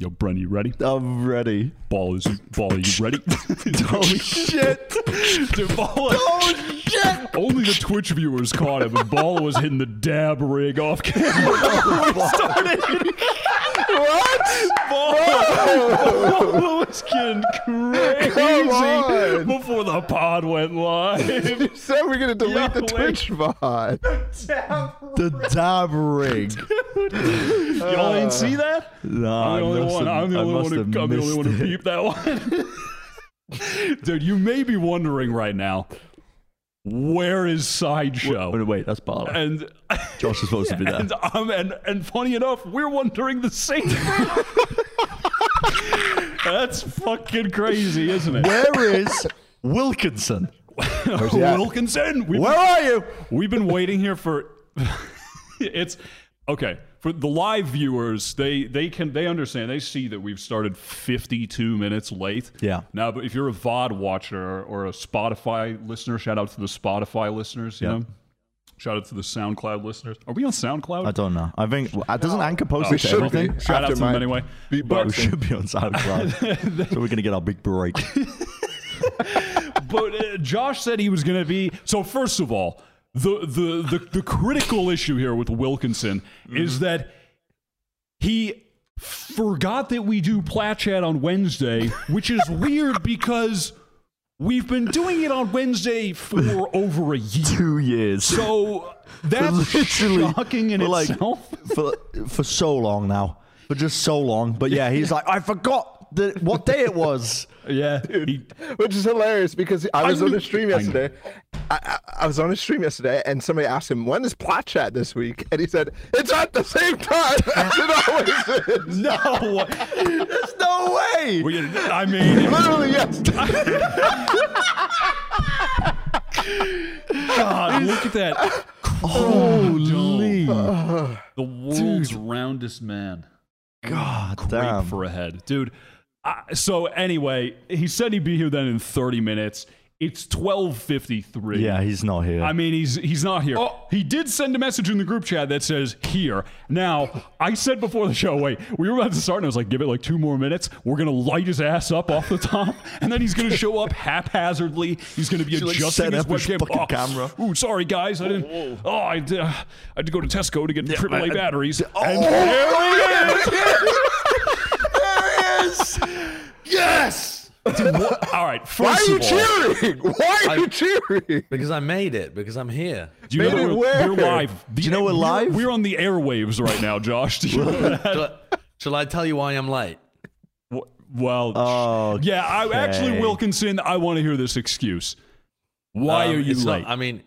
Yo, Bren, you ready? I'm ready. Ball is ball. Are you ready? Oh shit! Dude, ball. Oh shit! Only the Twitch viewers caught it, but Ball was hitting the dab rig off camera. What? Ball was getting crazy on. before the pod went live. So we're gonna delete Yeah, the wait. Twitch VOD. The dab rig. Y'all didn't see uh, that? Nah, I'm the only one. have- I'm the only one who, I'm the only one who missed peeped that one. Dude, you may be wondering right now, where is Sideshow? Wait, wait, that's Barlow. and Josh is supposed to be there. and, um, and and funny enough, we're wondering the same thing. That's fucking crazy, isn't it? Where is Wilkinson? Where's he at? Wilkinson, Where are you? we've been waiting here for. it's okay for the live viewers. They they can they understand. They see that we've started 52 minutes late. Yeah. Now, but if you're a VOD watcher or, or a Spotify listener, shout out to the Spotify listeners. You Yeah. know. Shout out to the SoundCloud listeners. Are we on SoundCloud? I don't know. I think doesn't Anchor post We it to everything? be. Shout out to them my anyway. We should be on SoundCloud. so we're gonna get our big break. but uh, Josh said he was going to be. So first of all, the the the, the critical issue here with Wilkinson is mm-hmm. that he forgot that we do Plat Chat on Wednesday, which is weird because we've been doing it on Wednesday for over a year. Two years. So that's Literally, shocking in for like- itself. for for so long now. For just so long. But yeah, he's like, I forgot the, what day it was. yeah, he- Which is hilarious because I was on a stream yesterday. I, I, I was on a stream yesterday and somebody asked him, when is Plat Chat this week? And he said, it's at the same time as it always is. no. There's no way. We- I mean, Literally, yes. God, look at that. Holy. Uh, the world's roundest man. God Great damn. for a head. Dude. Uh, so anyway, he said he'd be here then in 30 minutes. It's 12:53. yeah, he's not here. I mean, he's he's not here. He did send a message in the group chat that says here. Now, I said before the show, wait, we were about to start, and I was like, give it like two more minutes. We're gonna light his ass up off the top, and then he's gonna show up haphazardly. He's gonna be Should, like, adjusting set his up his webcam. fucking Oh, camera. Ooh, sorry guys, I didn't. Oh, I, did, I had to go to Tesco to get AAA I- batteries. Oh, and there there he is. Yes. he is. All right, Why are you all, cheering? Why are you cheering? Because I made it. Because I'm here. do you know Made it we're, where? we're live? Do you know we're live? We're on the airwaves right now, Josh. Do you know that? Shall I, shall I tell you why I'm late? Well, Oh, yeah, I actually. Wilkinson. I want to hear this excuse. Why Um, are you late? Not, I mean,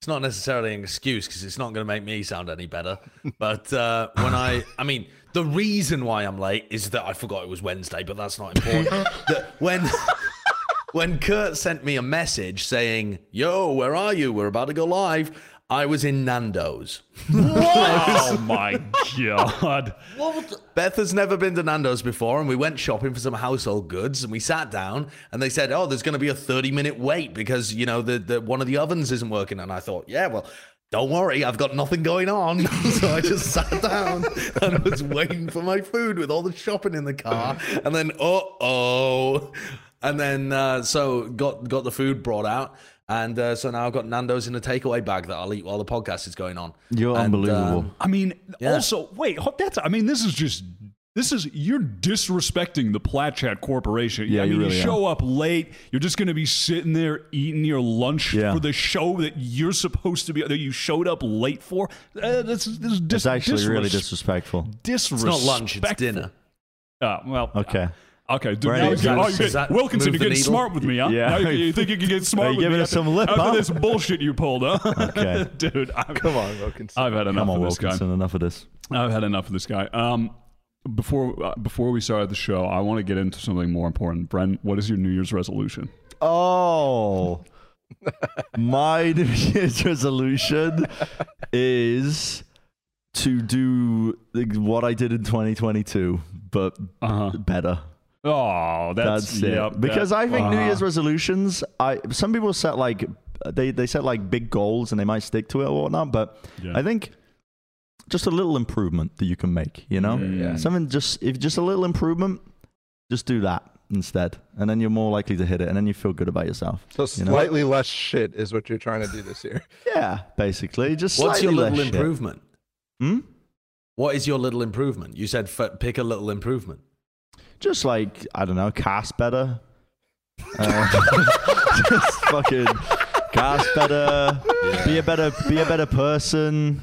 it's not necessarily an excuse because it's not going to make me sound any better. But uh, when I, I mean, the reason why I'm late is that I forgot it was Wednesday, but that's not important. that when when Kurt sent me a message saying, "Yo, where are you? We're about to go live," I was in Nando's. oh my god! Beth has never been to Nando's before, and we went shopping for some household goods, and we sat down, and they said, "Oh, there's going to be a 30 minute wait because you know the, the one of the ovens isn't working." And I thought, "Yeah, well." Don't worry, I've got nothing going on. so I just sat down and was waiting for my food with all the shopping in the car. And then, uh oh. And then, uh, so got got the food brought out. And uh, so now I've got Nando's in a takeaway bag that I'll eat while the podcast is going on. You're And, unbelievable. um, I mean, Yeah. also wait. That's. I mean, this is just. This is you're disrespecting the Plat Chat Corporation. Yeah, I you mean, really you show up late. You're just going to be sitting there eating your lunch Yeah. for the show that you're supposed to be. That you showed up late for. Uh, this is this is dis- it's actually really disres- disrespectful. It's not lunch, it's dinner. Uh, well, Okay. Okay, dude, Right. now Does you- that- oh, you does that Wilkinson, move you're getting needle? smart with me, huh? Yeah. Now you, you think you can get smart Are with giving me us after, some lip, after huh? this bullshit you pulled, huh? Okay. dude, I've, Come on, Wilkinson. I've had enough Come on, of this Wilkinson. Enough of this. guy. I've had enough of this guy. Um, before uh, before we started the show, I want to get into something more important. Brent, what is your New Year's resolution? Oh, my New Year's resolution is to do what I did in 2022, but Uh huh. better. Oh, that's, That's, it. yep, because that- I think New uh-huh. Year's resolutions, I some people set like they they set like big goals and they might stick to it or whatnot, but Yeah. I think just a little improvement that you can make. You know, Yeah. something just if just a little improvement, just do that instead, and then you're more likely to hit it, and then you feel good about yourself. So you know? slightly less shit is what you're trying to do this year. Yeah, basically, just What's your little less shit. improvement? Hmm? What is your little improvement? You said f- pick a little improvement. Just like I don't know, cast better. Uh, just fucking cast better. Be a better, be a better person.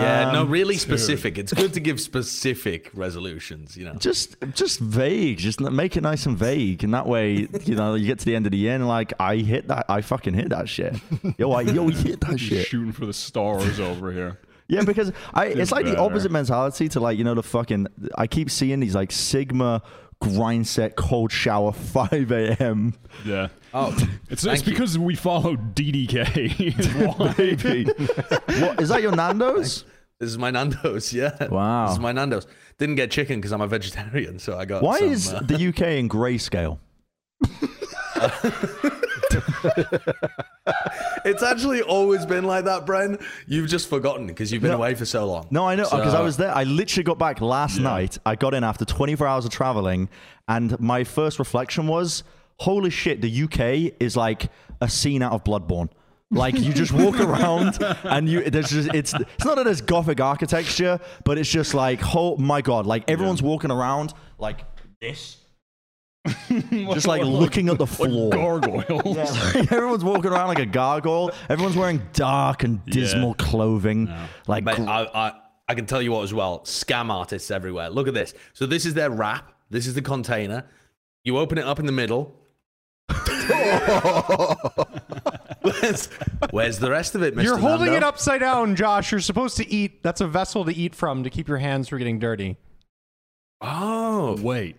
Yeah, no, Um, really specific. It's good to give specific resolutions. You know. just just vague just make it nice and vague and that way you know you get to the end of the year and like i hit that i fucking hit that shit yo i yo hit that He's shit shooting for the stars over here. yeah because i it's like the opposite mentality to like you know the fucking i keep seeing these like sigma grind set cold shower 5 a.m Yeah. Oh, It's, it's because we follow DDK. is why. baby what is that your nando's this is my Nando's. Yeah. Wow. This is my Nando's. Didn't get chicken because I'm a vegetarian, so I got. why some, is uh, the uk in grayscale It's actually always been like that, Bren. You've just forgotten because you've been No. away for so long. No, I know because I was there. I literally got back last night. I got in after 24 hours of traveling, and my first reflection was, "Holy shit! The UK is like a scene out of Bloodborne." Like you just walk around and you there's just it's it's not that there's gothic architecture, but it's just like oh my god, like everyone's walking around like this, just like looking at the floor. Gargoyles. Everyone's walking around like a gargoyle. Everyone's wearing dark and dismal clothing. Like But gr- I, I, I can tell you what as well. Scam artists everywhere. Look at this. So this is their wrap. This is the container. You open it up in the middle. where's, where's the rest of it, Mr. You're holding Nando? it upside down, Josh. You're supposed to eat. That's a vessel to eat from to keep your hands from getting dirty. Oh, Wait.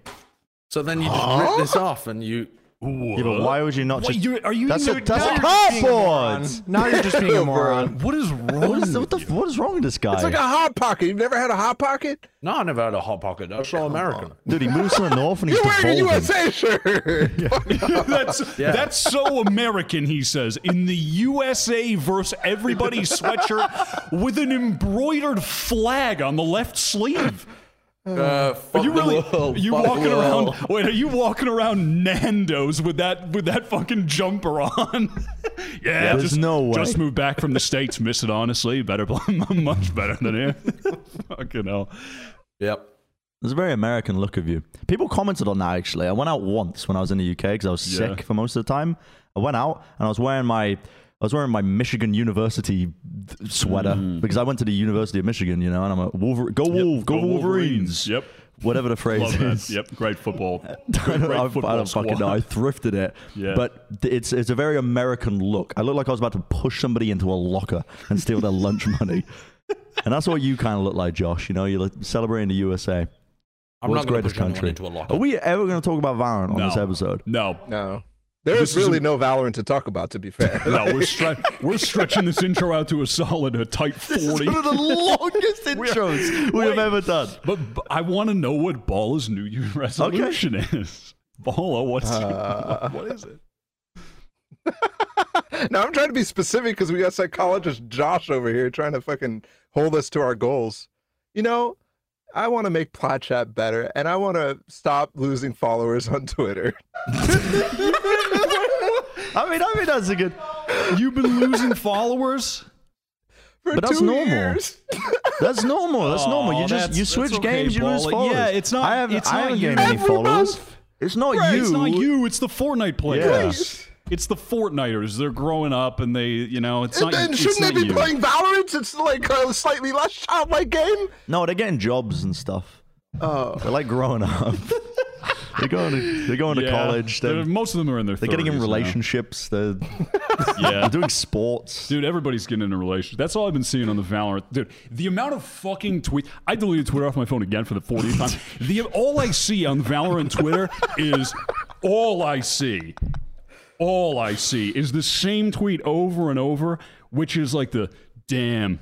So then you just rip this off and you. yeah, but why would you not What, just? you're, are you That's a, eating that's Now a you're just being a cardboard. moron. Now you're just being a moron. What is wrong? What is, what, the, what is wrong with this guy? It's like a hot pocket. You've never had a hot pocket? No, I never had a hot pocket. That's so American. Dude, he moves to the north and he's You're wearing a devolving. USA shirt. that's that's so American, he says. In the USA versus everybody's sweatshirt with an embroidered flag on the left sleeve. Uh, Are you really? world, are you walking around? Wait, are you walking around Nando's with that with that fucking jumper on? yeah, There's just, no way. Just moved back from the states. Miss it honestly. Better, much better than here. fucking hell. Yep. There's a very American look of you. People commented on that actually. I went out once when I was in the UK because I was Yeah. sick for most of the time. I went out and I was wearing my I was wearing my Michigan University sweater mm. because I went to the University of Michigan, you know, and I'm a Wolver- go Wolf, go, Wolverines. Yep. Whatever the phrase Love is. that. Yep. Great football. I Great, don't, great I, I don't fucking know. I thrifted it, Yeah. but it's it's a very American look. I look like I was about to push somebody into a locker and steal their lunch money, and that's what you kind of look like, Josh. You know, you're celebrating the USA, I'm world's not greatest push country. into a locker. Are we ever going to talk about Valorant on No. this episode? No. No. There's really a- no Valorant to talk about, to be fair. No, we're stre- we're stretching this intro out to a solid, a tight forty. One of the longest intros we have ever done. But, but I want to know what Ball's New Year resolution is. Balla, what's Uh, what is it? now I'm trying to be specific because we got psychologist Josh over here trying to fucking hold us to our goals. You know, I want to make Plat Chat better, and I want to stop losing followers on Twitter. I mean, I mean that's a good. You've been losing followers. For But that's two normal. years. That's normal. That's normal. You just you switch okay, games, you lose followers. Yeah, it's not- I haven't, it's I not haven't you. gained any followers. month. It's not Right, you. It's not you. It's the Fortnite players. Yes. It's the Fortniters. They're growing up, and they, you know, it's And not. then it's shouldn't not they be you. playing Valorant? It's like a slightly less childlike game. No, they're getting jobs and stuff. Oh. They're like growing up. they're going to they're going to college. They're- They're, most of them are in their. they're getting in 30s now. relationships. They're, Yeah. they're doing sports. Dude, everybody's getting in a relationship. That's all I've been seeing on the Valorant. Dude, the amount of fucking tweet. I deleted Twitter off my phone again for the 40th time. The all I see on Valorant Twitter is all I see. All I see is the same tweet over and over, which is like the damn.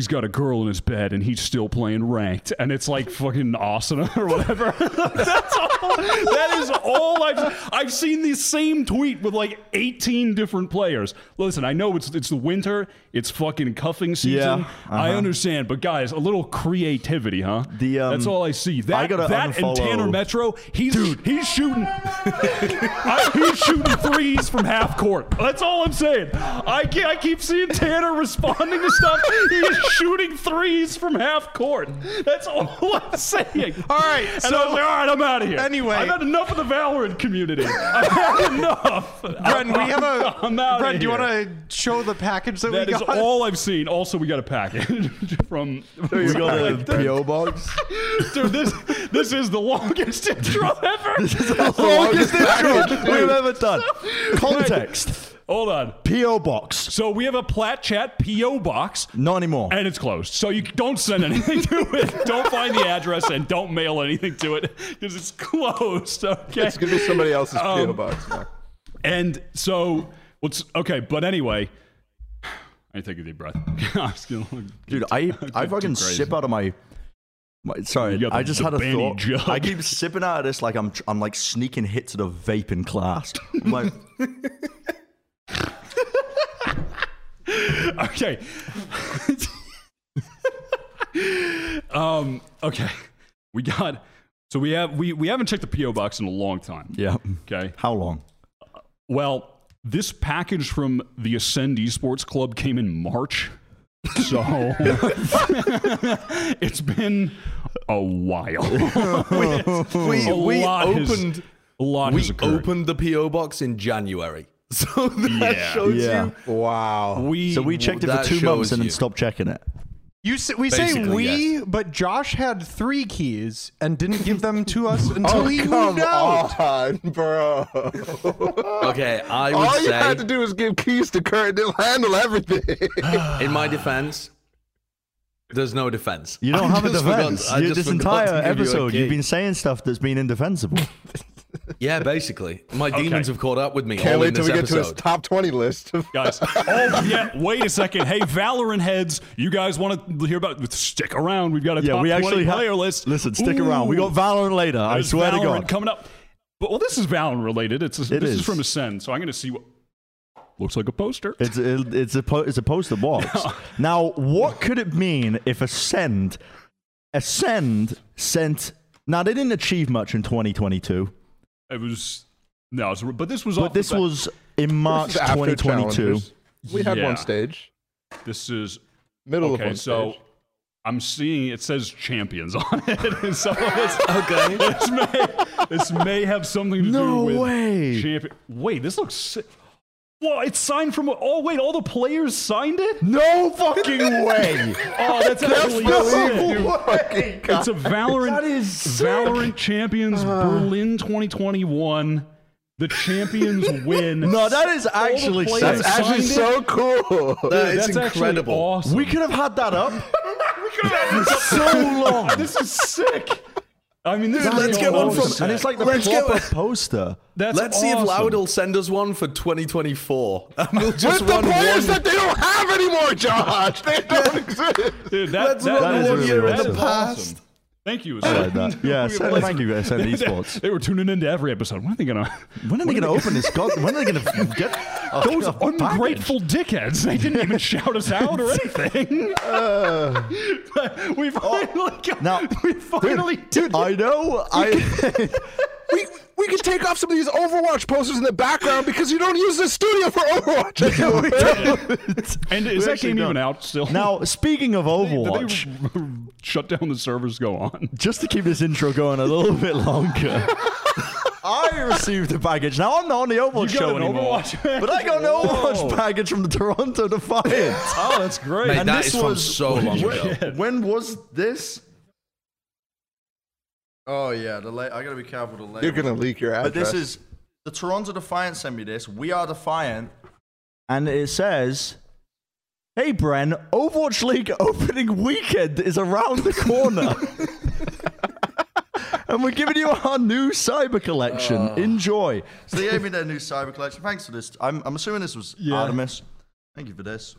He's got a girl in his bed and he's still playing ranked, and it's like fucking awesome or whatever. That's all. That is all I've. I've seen the same tweet with like 18 different players. Listen, I know it's it's the winter, it's fucking cuffing season. Yeah, I uh-huh. understand, but guys, a little creativity, huh? The, um, That's all I see. That I gotta that and Tanner Metro, he's he's shooting. I, he's shooting threes from half court. That's all I'm saying. I can't, I keep seeing Tanner responding to stuff. He is shooting threes from half court. That's all I'm saying. All right, And so- I was like, all right, I'm out of here. Anyway. I've had enough of the Valorant community. I've had enough. Bren, we have a. I'm out Bren, of do you want to show the package that, That we is got? all I've seen. Also, we got a package from. We got a PO box. Dude, this this is the longest intro ever. This is the longest intro we've ever done. Context. Hold on. PO box. So we have a Plat Chat PO box, Not anymore. and it's closed. So you don't send anything to it. Don't find the address, and don't mail anything to it because it's closed. Okay. It's gonna be somebody else's PO Um, box now. And so, what's okay? But anyway, I need to take a deep breath. I'm just gonna- Dude, I I fucking sip out of my. my sorry, the- I just had a thought. jug. I keep sipping out of this like I'm I'm like sneaking hits the vape in class. I'm like, okay. um. Okay. We got. So we have we we haven't checked the PO box in a long time. yeah. Okay. How long? Well, this package from the Ascend Esports Club came in March. So it's been a while. We, A we lot has- opened a lot we has opened the PO box in January, so that Yeah. shows Yeah. you. Wow. we So we checked it for two months shows and then you. stopped checking it. You say, we say we, yes. but Josh had three keys and didn't give them to us until Oh, he come moved out. on, bro. Okay, I would All you had to do was give keys to Kurt. They'll handle everything. in my defense, there's no defense. You don't I have a just forgot- defense. You- just this forgot to entire give you a episode, you've been saying stuff that's been indefensible. Yeah, basically, my demons have caught up with me. Can't all wait in till this we get to his top 20 list. guys. Oh yeah, wait a second. Hey, Valorant heads, you guys want to hear about? Stick around. We've got a yeah, top we actually 20 have. player list. Listen, stick around. We got Valorant later. I There's swear to God. coming up. But well, this is Valorant related. It's this It is. is. from Ascend, so I'm going to see what looks like a poster. It's it, it's a po- it's a poster box. now, what could it mean if Ascend Ascend sent? Now they didn't achieve much in 2022, It was no, it was, but this was. but this was in March After 2022. challengers. We had Yeah. one stage. This is Middle of okay. one So stage. I'm seeing it says champions on it, and so this, Okay. this may this may have something to No do with no way. champion. Wait, this looks. Sick. Well, it's signed from. Oh wait, all the players signed it. No fucking way! Oh, that's actually sick. Fucking It's a Valorant. That is sick. Valorant Champions uh-huh. Berlin 2021. The champions win. no, that is actually. That's actually signed so cool. That is That's actually incredible. awesome. We could have had that up we could have for so long. This is sick. I mean, this Dude, let's get one from- set. and it's like the Let's get proper one- poster. That's Let's see if. Loud will send us one for 2024. And we'll just With the run players one. that they don't have anymore, Josh. They don't exist. Dude, that, Let's that, run that is one really year in the past. awesome. Thank you. Like that. Yeah, thank you, Ascend Esports. They were tuning into every episode. When are they gonna? When are they going to open this? God, when are they to get oh, Those a package? ungrateful dickheads. They didn't even shout us out or anything. Uh. we oh, finally got, Now- we finally did. I know. I We, we can take off some of these Overwatch posters in the background because you don't use the studio for Overwatch anymore. And is We that game even don't. out still? now speaking of Did Overwatch, they shut down the servers? Go on. just to keep this intro going a little bit longer. I received a package. Now I'm not on the Overwatch show an anymore, Overwatch but I got an Whoa. Overwatch package from the Toronto Defiant. Oh, that's great. Mate, And that this is from was- so long ago. when was this? Oh yeah, the la- I gotta be careful the label. You're gonna leak your address. But this is the Toronto Defiant sent me this. We are Defiant, and it says, "Hey Bren, Overwatch League opening weekend is around the corner." And we're giving you our new cyber collection. Ah. Enjoy. So they gave me their new cyber collection. Thanks for this. I'm, I'm assuming this was Yeah. Artemis. Thank you for this.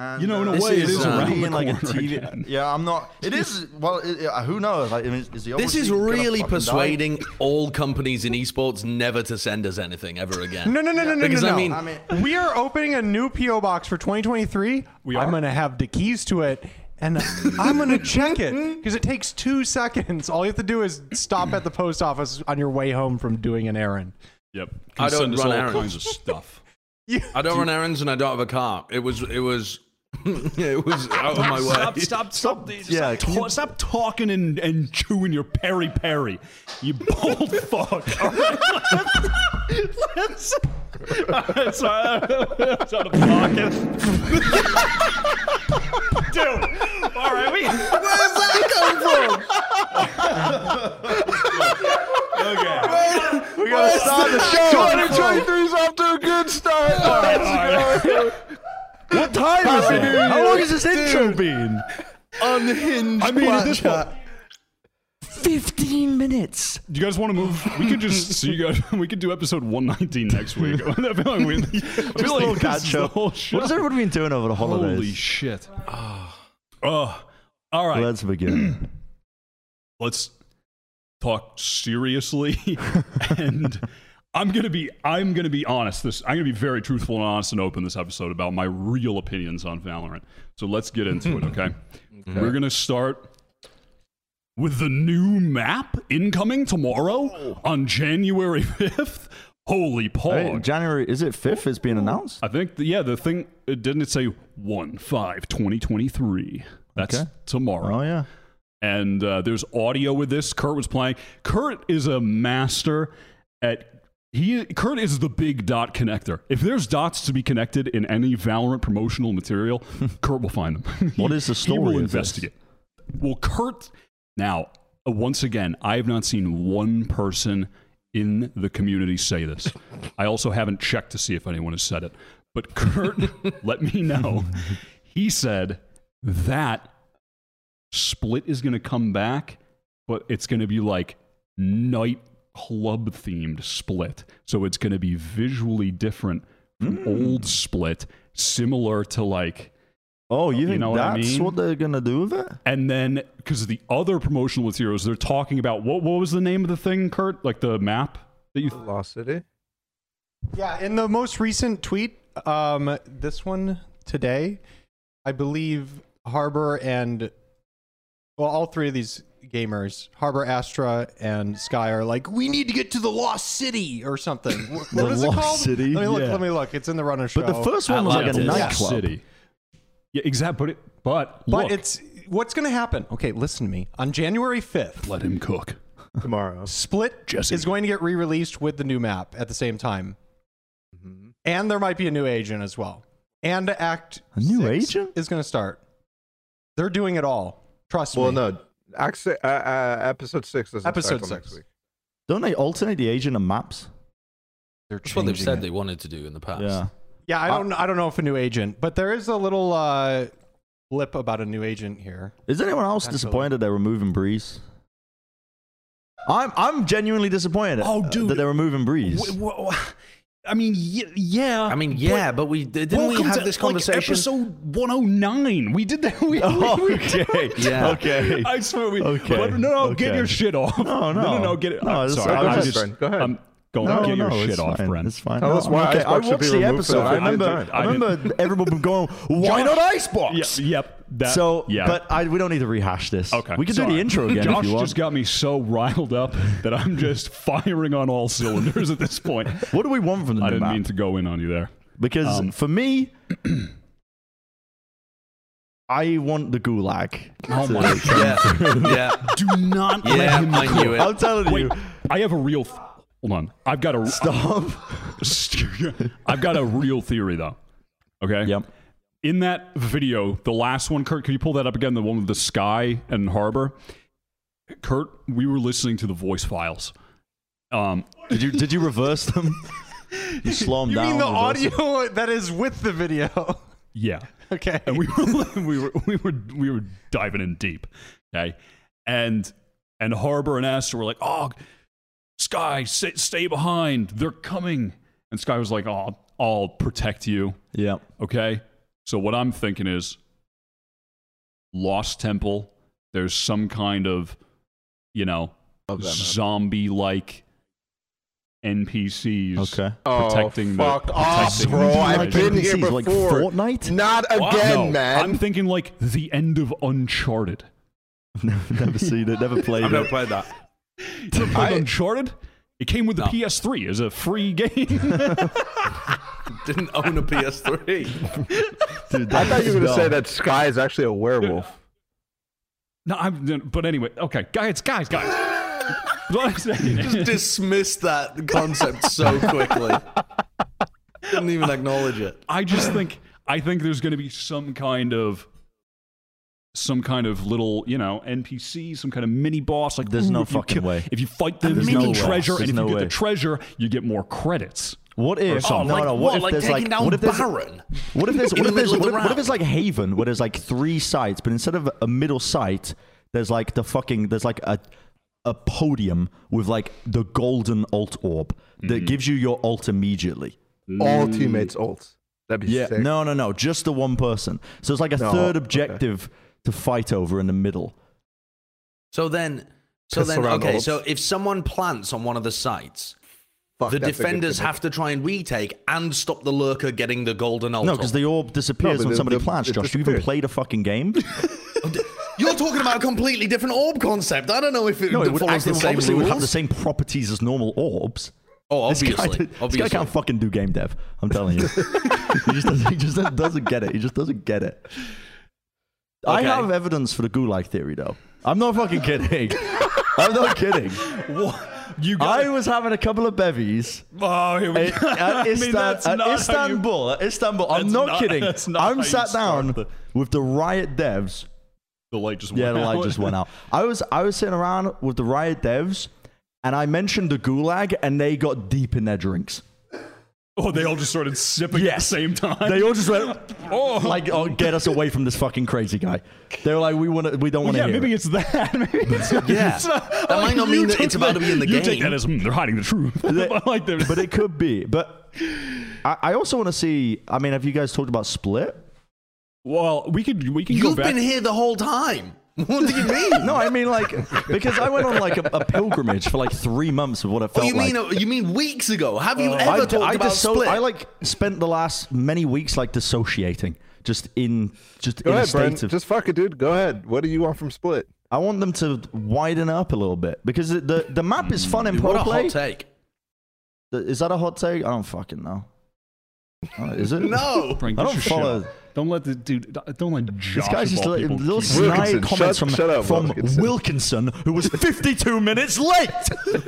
And, You know, in a This way, it is, is uh, around being the like a TV. again. Yeah, I'm not. It is. Well, it, uh, who knows? Like, I mean, is This is really fucking die? persuading all companies in esports never to send us anything ever again. No, no, no, no, no, Because no, I no. mean, I mean, we are opening a new PO box for 2023. We are. I'm gonna have the keys to it, and I'm gonna check it because it takes two seconds. All you have to do is stop at the post office on your way home from doing an errand. Yep. I don't send us run all errands. kinds of stuff. I don't run errands and I don't have a car. It was, it was, it was out of my way. Stop, stop, stop. yeah, stop, can ta- you- stop talking and, and chewing your peri peri. You bold fuck. All right, let's, let's, uh, it's out of pocket. Dude. All right, we. Where's that come from? Okay. We gotta start the show. 2023 is off to a good start. What time is it? How long has this intro been? Unhinged. I mean, at this Blackjack. point, Fifteen minutes. do you guys want to move? We could just see you guys. We could do episode 119 next week. I feel like we. I feel Just a little like this catch is the up. whole show. What has everybody been doing over the holidays? Holy shit. Oh. All right. Let's begin. let's talk seriously and i'm gonna be i'm gonna be honest this i'm gonna be very truthful and honest and open this episode about my real opinions on valorant so let's get into it okay, we're gonna start with the new map incoming tomorrow on january 5th holy Hey, January is it fifth? It's being announced. I think, the, yeah, the thing, it didn't it say 1 5 2023? That's Okay. tomorrow Oh yeah. and uh, there's audio with this. Kurt was playing. Kurt is a master at he. Kurt is the big dot connector. If there's dots to be connected in any Valorant promotional material, Kurt will find them. What is the He will story this? investigate. Well, Kurt. Now, uh, once again, I have not seen one person in the community say this. I also haven't checked to see if anyone has said it. But Kurt let me know. He said that Split is going to come back, but it's going to be like night club themed Split. So it's going to be visually different from old Split, similar to like Oh, you think know what I that's mean? what they're gonna do with it? and then because the other promotional materials they're talking about what what was the name of the thing kurt like the map that you Lost City. Yeah, in the most recent tweet, um, this one today, I believe Harbor and well, all three of these gamers, Harbor, Astra, and Sky, are like, we need to get to the Lost City or something. What, The what is it Lost called? City? Let me look. Yeah. Let me look. It's in the runner show. But the first one was like a Atlantis. Lost nightclub. city yeah exactly but it but but look, it's what's going to happen. Okay, listen to me. On January fifth, let him cook Tomorrow. Split Jesse. is going to get re-released with the new map at the same time, mm-hmm. and there might be a new agent as well. And Act A new six agent? is going to start. They're doing it all. Trust Well, me. Well, no. Act uh, uh, episode six doesn't Episode six. next week. Don't they alternate the agent and maps? they're That's what they've said it. they wanted to do in the past. Yeah. Yeah, I don't. I don't know if a new agent, but there is a little uh, blip about a new agent here. Is anyone else Potentially. disappointed they're removing Breeze? I'm I'm genuinely disappointed. Oh, uh, dude. that they're removing Breeze. W- w- i mean yeah I mean, yeah, but, we didn't we have to, this like, conversation? episode 109 we did that we, Oh, we- okay. Yeah. Okay. I swear we. Okay. But no, no, get your shit off. No, no, no. no, get it. No, I'm sorry. Go I'm ahead, just- Brian. Go ahead. I'm going No, get your shit it's off, fine. friend. It's fine. Tell us why okay, Icebox I should be watched the episode. I remember. fifth. I remember everyone going, "Why Josh- not Icebox?" Yep, yep. That, So, yeah. but I, we don't need to rehash this. Okay. we can do the intro again Josh if you want. just got me so riled up that I'm just firing on all cylinders at this point. what do we want from the I didn't map? mean to go in on you there. Because Um, for me, I want the gulag. Oh to- my yeah, yeah. Do not let Yeah, him I knew it. I'm telling Wait, you. I have a real. Th- hold on. I've got a. Stop. I've got a real theory though. Okay. Yep. In that video, the last one, Kurt, can you pull that up again? The one with the sky and harbor. Kurt, we were listening to the voice files. Um, Did you did you reverse them? You slow them You down. mean the reverse them? audio that is with the video? yeah. okay. and we were we were we were we were diving in deep. Okay, and and Harbor and Astra were like, "Oh, Sky, stay, stay behind. They're coming." And Sky was like, "Oh, I'll protect you." Yeah. Okay, So what I'm thinking is Lost Temple. There's some kind of, you know, Love that map. zombie-like NPCs Okay. Oh, protecting the. oh, fuck off, protecting bro. the I've treasure. been here NPCs like before. Fortnite? Not again, No, man. I'm thinking like the end of Uncharted. I've never seen it, never played I've never played that. You ever played I- Uncharted? It came with the No. PS3 as a free game. Didn't own a PS3. Dude, I thought you were going to say that Sky is actually a werewolf. no, I'm. But anyway, okay, guys, guys, guys. what I'm saying Just is- dismissed that concept so quickly. Didn't even acknowledge it. I just think I think there's going to be some kind of some kind of little, you know, NPC, some kind of mini boss. Like, There's ooh, no if you fucking way. If you fight them, There's you no treasure, There's and if no you get way. the treasure, you get more credits. What if? Oh, no, like no. what? What if like there's like? down What if there's? Baron? What if there's? In What if there's? What if, what if it's like Haven, where there's like three sites, but instead of a middle site, there's like the fucking. There's like a a podium with like the golden ult orb that mm. gives you your ult immediately. All mm. teammates ults. That'd be Yeah. sick. No, no, no. Just the one person. So it's like a No, third okay. Objective to fight over in the middle. So then, so Piss then, okay. ults. So if someone plants on one of the sites, Fuck, the that's a good defenders have to try and retake and stop the lurker getting the golden ult. No, because the orb disappears No, when the- somebody the- plants. Josh, you even played a fucking game? You're talking about a completely different orb concept. I don't know if it, no, it would, follows act- the same obviously would have the same properties as normal orbs. Oh, This guy, obviously, this guy can't fucking do game dev. I'm telling you, he just he just doesn't get it. He just doesn't get it. I have evidence for the gulag theory, though. I'm not fucking kidding. I'm not kidding. You I was having a couple of bevies oh, here we at, go. at, I mean, that's at not you- Istanbul. At Istanbul. I'm not, not- kidding. not I'm sat down the- with the Riot devs. the light just Yeah, went the light just went out. I was I was sitting around with the Riot devs, and I mentioned the gulag, and they got deep in their drinks. Oh, they all just started sipping at the same time. They all just went, oh, like, oh, get us away from this fucking crazy guy. They were like, we want to, we don't Well, want to yeah, hear. maybe it. it's that. Maybe it's, Yeah. it's not- That I might not mean that it's about to be in the you take game. that as mm, they're hiding the truth. I like but it could be. But I, I also want to see. I mean, have you guys talked about Split? well, we could we can go You've back. been here the whole time. What do you mean? No, I mean like because I went on like a, a pilgrimage for like three months of what it Oh, felt you mean like. Uh, you mean weeks ago? Have you uh, I, ever talked I about disso- Split? I like spent the last many weeks like dissociating, just in just Go in a state Brent. of. Just fuck it, dude. Go ahead. What do you want from Split? I want them to widen up a little bit because the the, the map is fun in what pro a play. hot take. Is that a hot take? I don't fucking know. Oh, is it? No. I don't follow- up. Don't let the dude. Don't let Josh. This guy's just of all li- little snide comments shut- from, shut up, from Wilkinson. Wilkinson, who was 52 minutes late.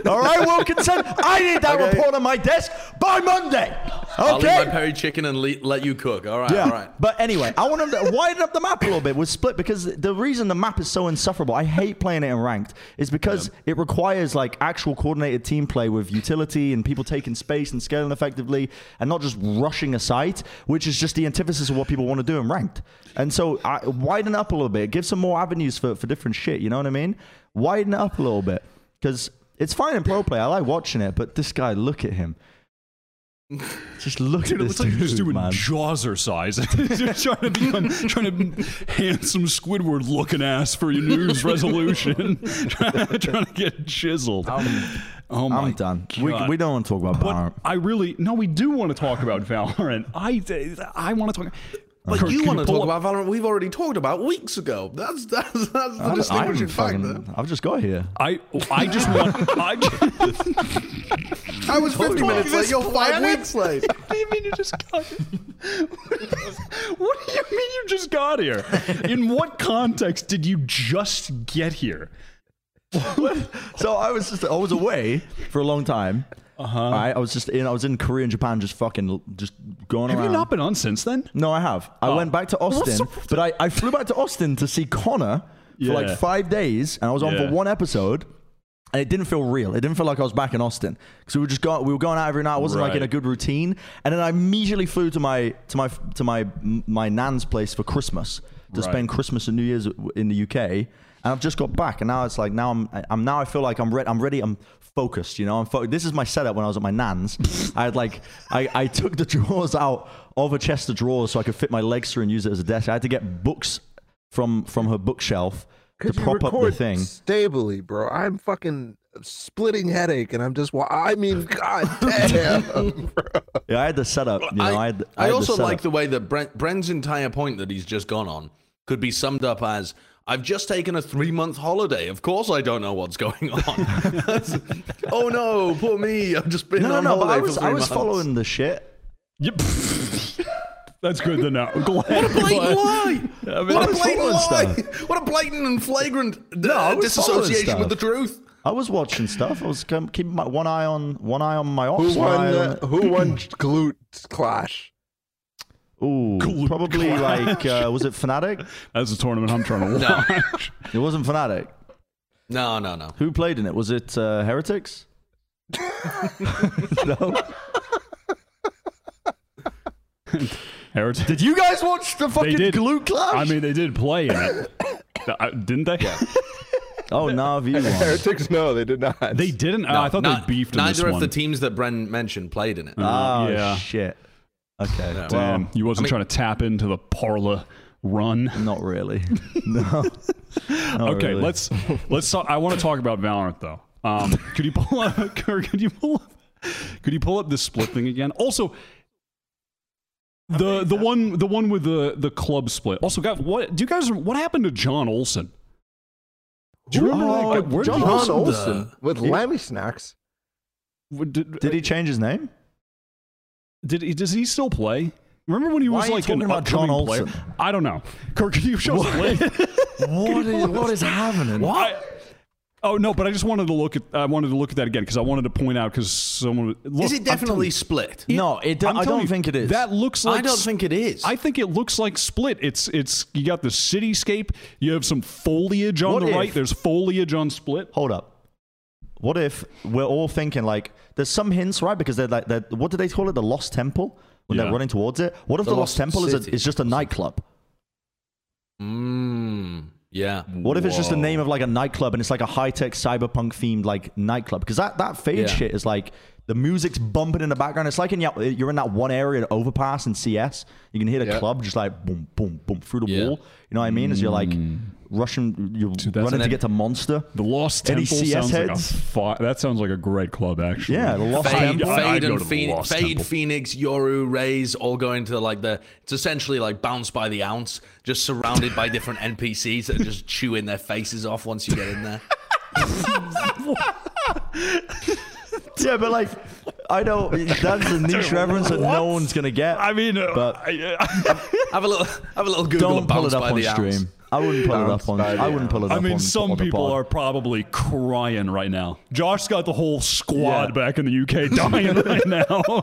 All right, Wilkinson, I need that Okay. report on my desk by Monday. Okay. I'll leave my peri chicken and le- let you cook. All right, Yeah. all right. But anyway, I want them to widen up the map a little bit with Split because the reason the map is so insufferable, I hate playing it in ranked, is because it requires like actual coordinated team play with utility and people taking space and scaling effectively and not just rushing a site, which is just the antithesis of what people want to do in ranked. And so I, widen up a little bit, give some more avenues for, for different shit, you know what I mean? Widen it up a little bit because it's fine in pro play. I like watching it, but this guy, look at him. Just look Dude, at it this looks like you're just dude, doing man. Jawser size. Trying to become, trying to handsome Squidward looking ass for your news resolution. trying, trying to get chiseled. oh my I'm done. We, we don't want to talk about But Valorant. I really no, we do want to talk about Valorant. I I want to talk. But Kurt, you want to talk up- about Valorant? We've already talked about weeks ago. That's that's that's the I haven't- I distinguishing haven't factor. fucking- I've just got here. I I just want. I just, I was 50 minutes late. You're five weeks late. what do you mean you just got? Here? what do you mean you just got here? In what context did you just get here? So I was just I was away for a long time. Uh-huh. Right, I was just in I was in Korea and Japan, just fucking just going Have around. you not been on since then? no, I have. I Oh. went back to Austin, so- but I, I flew back to Austin to see Connor for Yeah. like five days, and I was on Yeah. for one episode. And it didn't feel real. It didn't feel like I was back in Austin because we were just going. We were going out every night. I wasn't like in a good routine. And then I immediately flew to my to my to my my nan's place for Christmas to Right. spend Christmas and New Year's in the UK. and I've just got back, and now it's like now I'm I'm now I feel like I'm ready. I'm ready. I'm focused. You know, I'm fo- this is my setup when I was at my nan's. I had like I I took the drawers out of a chest of drawers so I could fit my legs through and use it as a desk. I had to get books from from her bookshelf to Could you prop up the thing. stably, bro? I'm fucking splitting headache, and I'm just. wa- I mean, god damn. bro. Yeah, I had the setup. You know, I, had, I, I had also the like the way that Brent, Bren's entire point that he's just gone on could be summed up as I've just taken a three month holiday. Of course, I don't know what's going on. oh no, poor me. I've just been No, no, on no. But holiday I for was I was following the shit. Yep. That's good to know. Glad, What a blatant lie! I mean, what a blatant lie! stuff. What a blatant and flagrant uh, I was following disassociation with the truth. I was watching stuff. I was keeping my one eye on one eye on my ops. who won? eye Uh, who won glute clash? On, ooh, Glute probably clash. like uh, was it Fnatic? That's a tournament I'm trying to No. watch. It wasn't Fnatic. No, no, no. Who played in it? Was it uh, Heretics? no. Heretic. Did you guys watch the fucking did. glute clash? I mean, they did play in it, Uh, didn't they? oh, Navi won. Heretics? No, they did not. They didn't. Uh, I thought not- they beefed in this Neither of one. the teams that Bren mentioned played in it. Oh yeah. shit. Okay. Yeah. Damn, Well, you wasn't I mean- trying to tap into the Parla run. not really. no. Not okay, really. let's let's. Talk, I want to talk about Valorant though. Um, could you pull up? Could you pull up? Could you pull up this split thing again? Also, the the one the one with the the club split. Also, guys, what do you guys? What happened to John Olson? Do you remember that? guy? Where did John he- Olson, Olsen. with Lammy snacks. Did, Did he change his name? Did he? Does he still play? Remember when he Why was like an about John player? I don't know. Kirk, can you show us a? What is what is happening? I- oh no, but I just wanted to look at. I wanted to look at that again because I wanted to point out because someone. Look, Is it definitely split? No, it. do- I don't you, think it is. That looks like. I don't think it is. I think it looks like split. It's it's you got the cityscape. You have some foliage on What the if- right. There's foliage on split. Hold up. What if we're all thinking like there's some hints, right? Because they're like they're, what do they call it? The Lost Temple when Yeah. they're running towards it. What if The the, Lost, Temple is, a, is just a nightclub? Mm, yeah. What if it's just the name of like a nightclub and it's like a high tech cyberpunk themed like nightclub? Because that that fade Yeah. shit is like the music's bumping in the background. It's like in your- you're in that one area at overpass in CS. You can hear the Yeah. club just like boom, boom, boom through the wall. You know what I mean? As you're like rushing, you're that's running to get to Monster. The Lost Any Temple CS sounds like a heads? fi- that sounds like a great club actually. Yeah, the Lost Fade, Temple. I- I'd Fade, go and to Phoenix, Lost Fade, Temple. Phoenix, Yoru, Raze, all going to like the. It's essentially like Bounce by the Ounce, just surrounded by different NPCs that are just chewing their faces off once you get in there. Yeah, but like, I know that's a niche reference that no one's gonna get. I mean, uh, But- I, Have a little, have a little Google Don't pull it up on stream. Ounce. Stream. I wouldn't pull it up on. by I wouldn't pull it up. I mean, on, some on people pod. are probably crying right now. Josh's got the whole squad Yeah. back in the UK dying right now.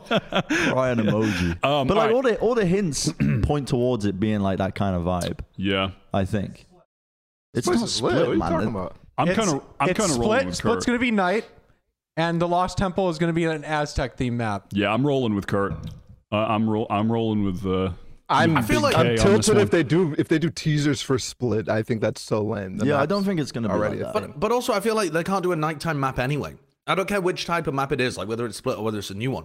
crying emoji. Um, but like all all the all the hints point towards it being like that kind of vibe. yeah, I think it's This not is lit. split, What are you man. talking about? I'm kind of I'm kind of rolling with Split's Kurt. going to be night, and the Lost Temple is going to be an Aztec theme map. Yeah, I'm rolling with Kurt. Uh, I'm roll. I'm rolling with. Uh, I'm, I feel like- I'm tilted if they do if they do teasers for Split. I think that's so lame. The yeah, I don't think it's gonna be already like that. But but also I feel like they can't do a nighttime map anyway. I don't care which type of map it is, like whether it's split or whether it's a new one.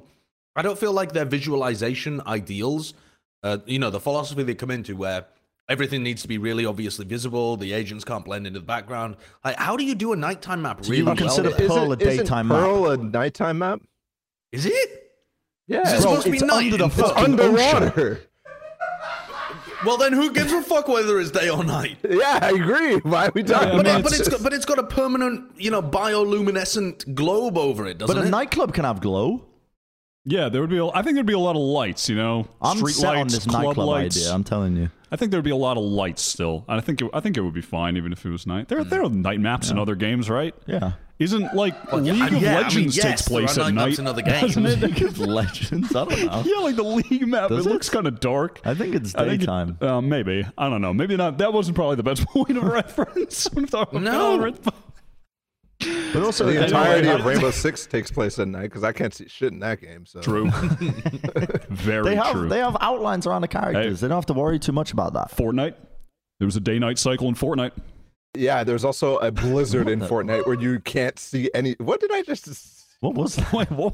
I don't feel like their visualization ideals, uh, you know, the philosophy they come into where everything needs to be really obviously visible, the agents can't blend into the background. Like, how do you do a nighttime map really you would well? consider there? Pearl a Isn't- isn't daytime map? Pearl a nighttime map? Is it? Yeah, Is it Bro, supposed to be it's night? under the it's fucking underwater. Well, then who gives a fuck whether it's day or night? Yeah, I agree. Why are we talking I But, it, but about it's this? got, but it's got a permanent, you know, bioluminescent globe over it, doesn't it? But a it? nightclub can have glow. Yeah, there would be. A, I think there'd be a lot of lights. You know, I'm street set on lights, this club nightclub lights. idea. I'm telling you. I think there'd be a lot of lights still. And I think it, I think it would be fine even if it was night. There there are night maps in other games, right? Yeah. Isn't like yeah, League I- of yeah, I mean, Legends yes, takes place at night? in other doesn't games. it? League of Legends. I don't know. yeah, like the League map. Does it it? looks kind of dark. I think it's I think it- daytime. uh, maybe I don't know. Maybe not. That wasn't probably the best point of reference. when talking about No. Valorant. but also, the entirety of Rainbow Six takes place at night because I can't see shit in that game. So True. Very They have true. they have outlines around the characters. They don't have to worry too much about that. Fortnite. There was a day-night cycle in Fortnite. Yeah, there's also a blizzard in Fortnite where you can't see any. What did I just? What was that? Wait, what?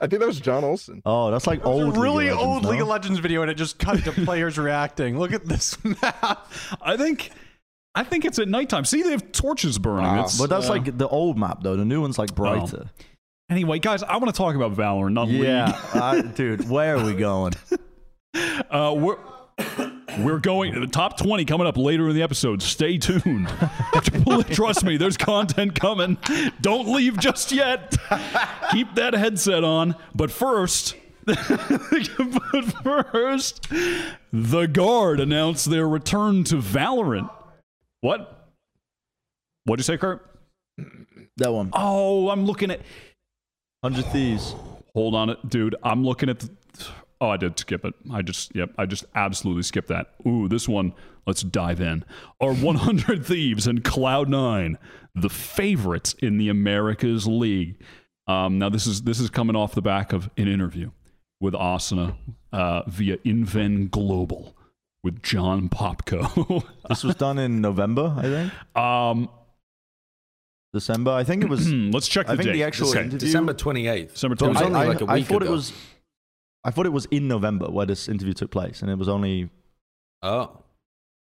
I think that was John Olson. Oh, that's like It's a old. really League of Legends, old no? League of Legends video, and it just cut to players reacting. Look at this map. I think, I think it's at nighttime. See, they have torches burning. Wow. It's, But that's uh, like the old map though. The new one's like brighter. Anyway, guys, I want to talk about Valorant, not Yeah, dude. Where are we going? Uh, we're we're going to the top twenty coming up later in the episode. Stay tuned. Trust me, there's content coming. Don't leave just yet. Keep that headset on. But first. but first, the guard announced their return to Valorant. What? What'd you say, Kurt? That one. Oh, I'm looking at. Hundred thieves. Hold on, it, dude. I'm looking at the. Oh, I did skip it. I just, yep, I just absolutely skipped that. Ooh, this one. Let's dive in. Are 100 Thieves and Cloud9 the favorites in the Americas League? Um, now, this is this is coming off the back of an interview with Asuna uh, via Inven Global with John Popko. This was done in November, I think. um, December. I think it was. let's check the date. I think date. the actual Okay. interview. December 28th. December it was 28th. only I, like a I week thought ago. it was. I thought it was in November where this interview took place, and it was only. Oh.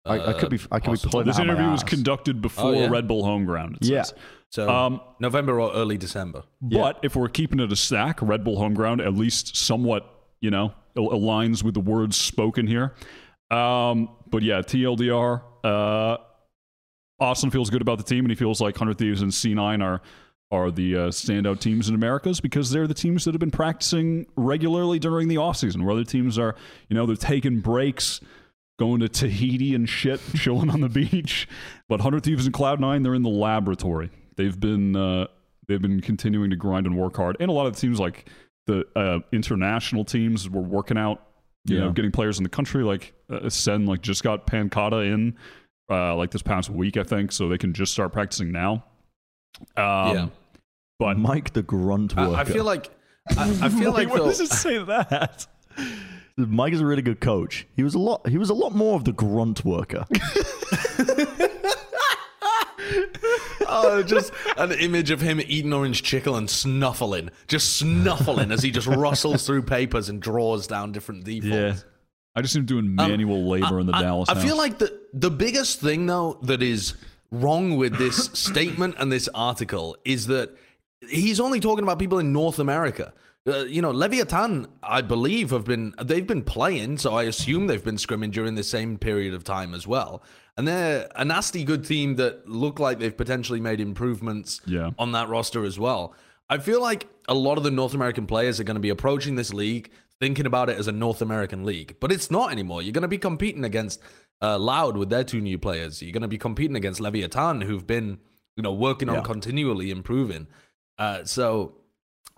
I, I could be. I could be possible. pulling This that out my interview was ass. conducted before yeah. Red Bull Homeground. It Yeah. says. So Um, November or early December. But if we're keeping it a stack, Red Bull Homeground at least somewhat, you know, al- aligns with the words spoken here. Um, but yeah, TLDR. Uh, Austin feels good about the team, and he feels like Hundred Thieves and C9 are are the uh, standout teams in Americas because they're the teams that have been practicing regularly during the offseason, where other teams are, you know, they're taking breaks, going to Tahiti and shit, chilling on the beach. But Hundred Thieves and Cloud Nine, they're in the laboratory. They've been uh, they've been continuing to grind and work hard, and a lot of the teams like the uh, international teams were working out, you know, getting players in the country. Like uh, Sen, like just got pANcada in, uh, like this past week, I think, so they can just start practicing now. Um, Yeah. but Mike the grunt worker. I, I feel like I, I feel like why they'll- does it say that? Mike is a really good coach. He was a lot. He was a lot more of the grunt worker. oh, just an image of him eating orange chicken and snuffling, just snuffling as he just rustles through papers and draws down different defaults. I just am doing manual labor in the Um, I, Dallas. I feel like the the biggest thing though that is wrong with this statement and this article is that he's only talking about people in North America. Uh, you know, Leviathan, I believe, have been they've been playing, so I assume they've been scrimming during the same period of time as well. And they're a nasty good team that look like they've potentially made improvements Yeah. on that roster as well. I feel like a lot of the North American players are going to be approaching this league thinking about it as a North American league, but it's not anymore. You're going to be competing against uh, Loud with their two new players. You're going to be competing against Leviathan, who've been, you know, working on continually improving. Uh, so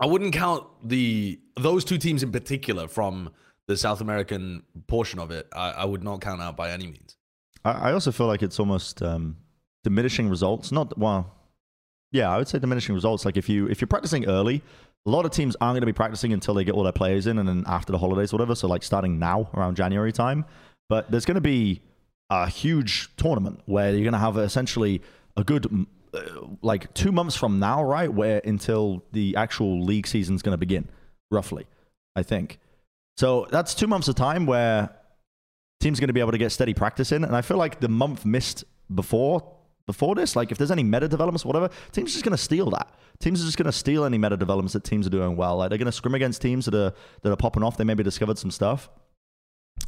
I wouldn't count the those two teams in particular from the South American portion of it. I, I would not count out by any means. I, I also feel like it's almost um, diminishing results. Not well. Yeah, I would say diminishing results. Like if you if you're practicing early, a lot of teams aren't going to be practicing until they get all their players in, and then after the holidays, or whatever. So like starting now around January time. But there's going to be a huge tournament where you're going to have essentially a good Uh, like two months from now, right? Where until the actual league season's going to begin, roughly, I think. So that's two months of time where teams going to be able to get steady practice in. And I feel like the month missed before before this, like if there's any meta developments, whatever, teams are just going to steal that. Teams are just going to steal any meta developments that teams are doing well. Like they're going to scrim against teams that are that are popping off. They maybe discovered some stuff.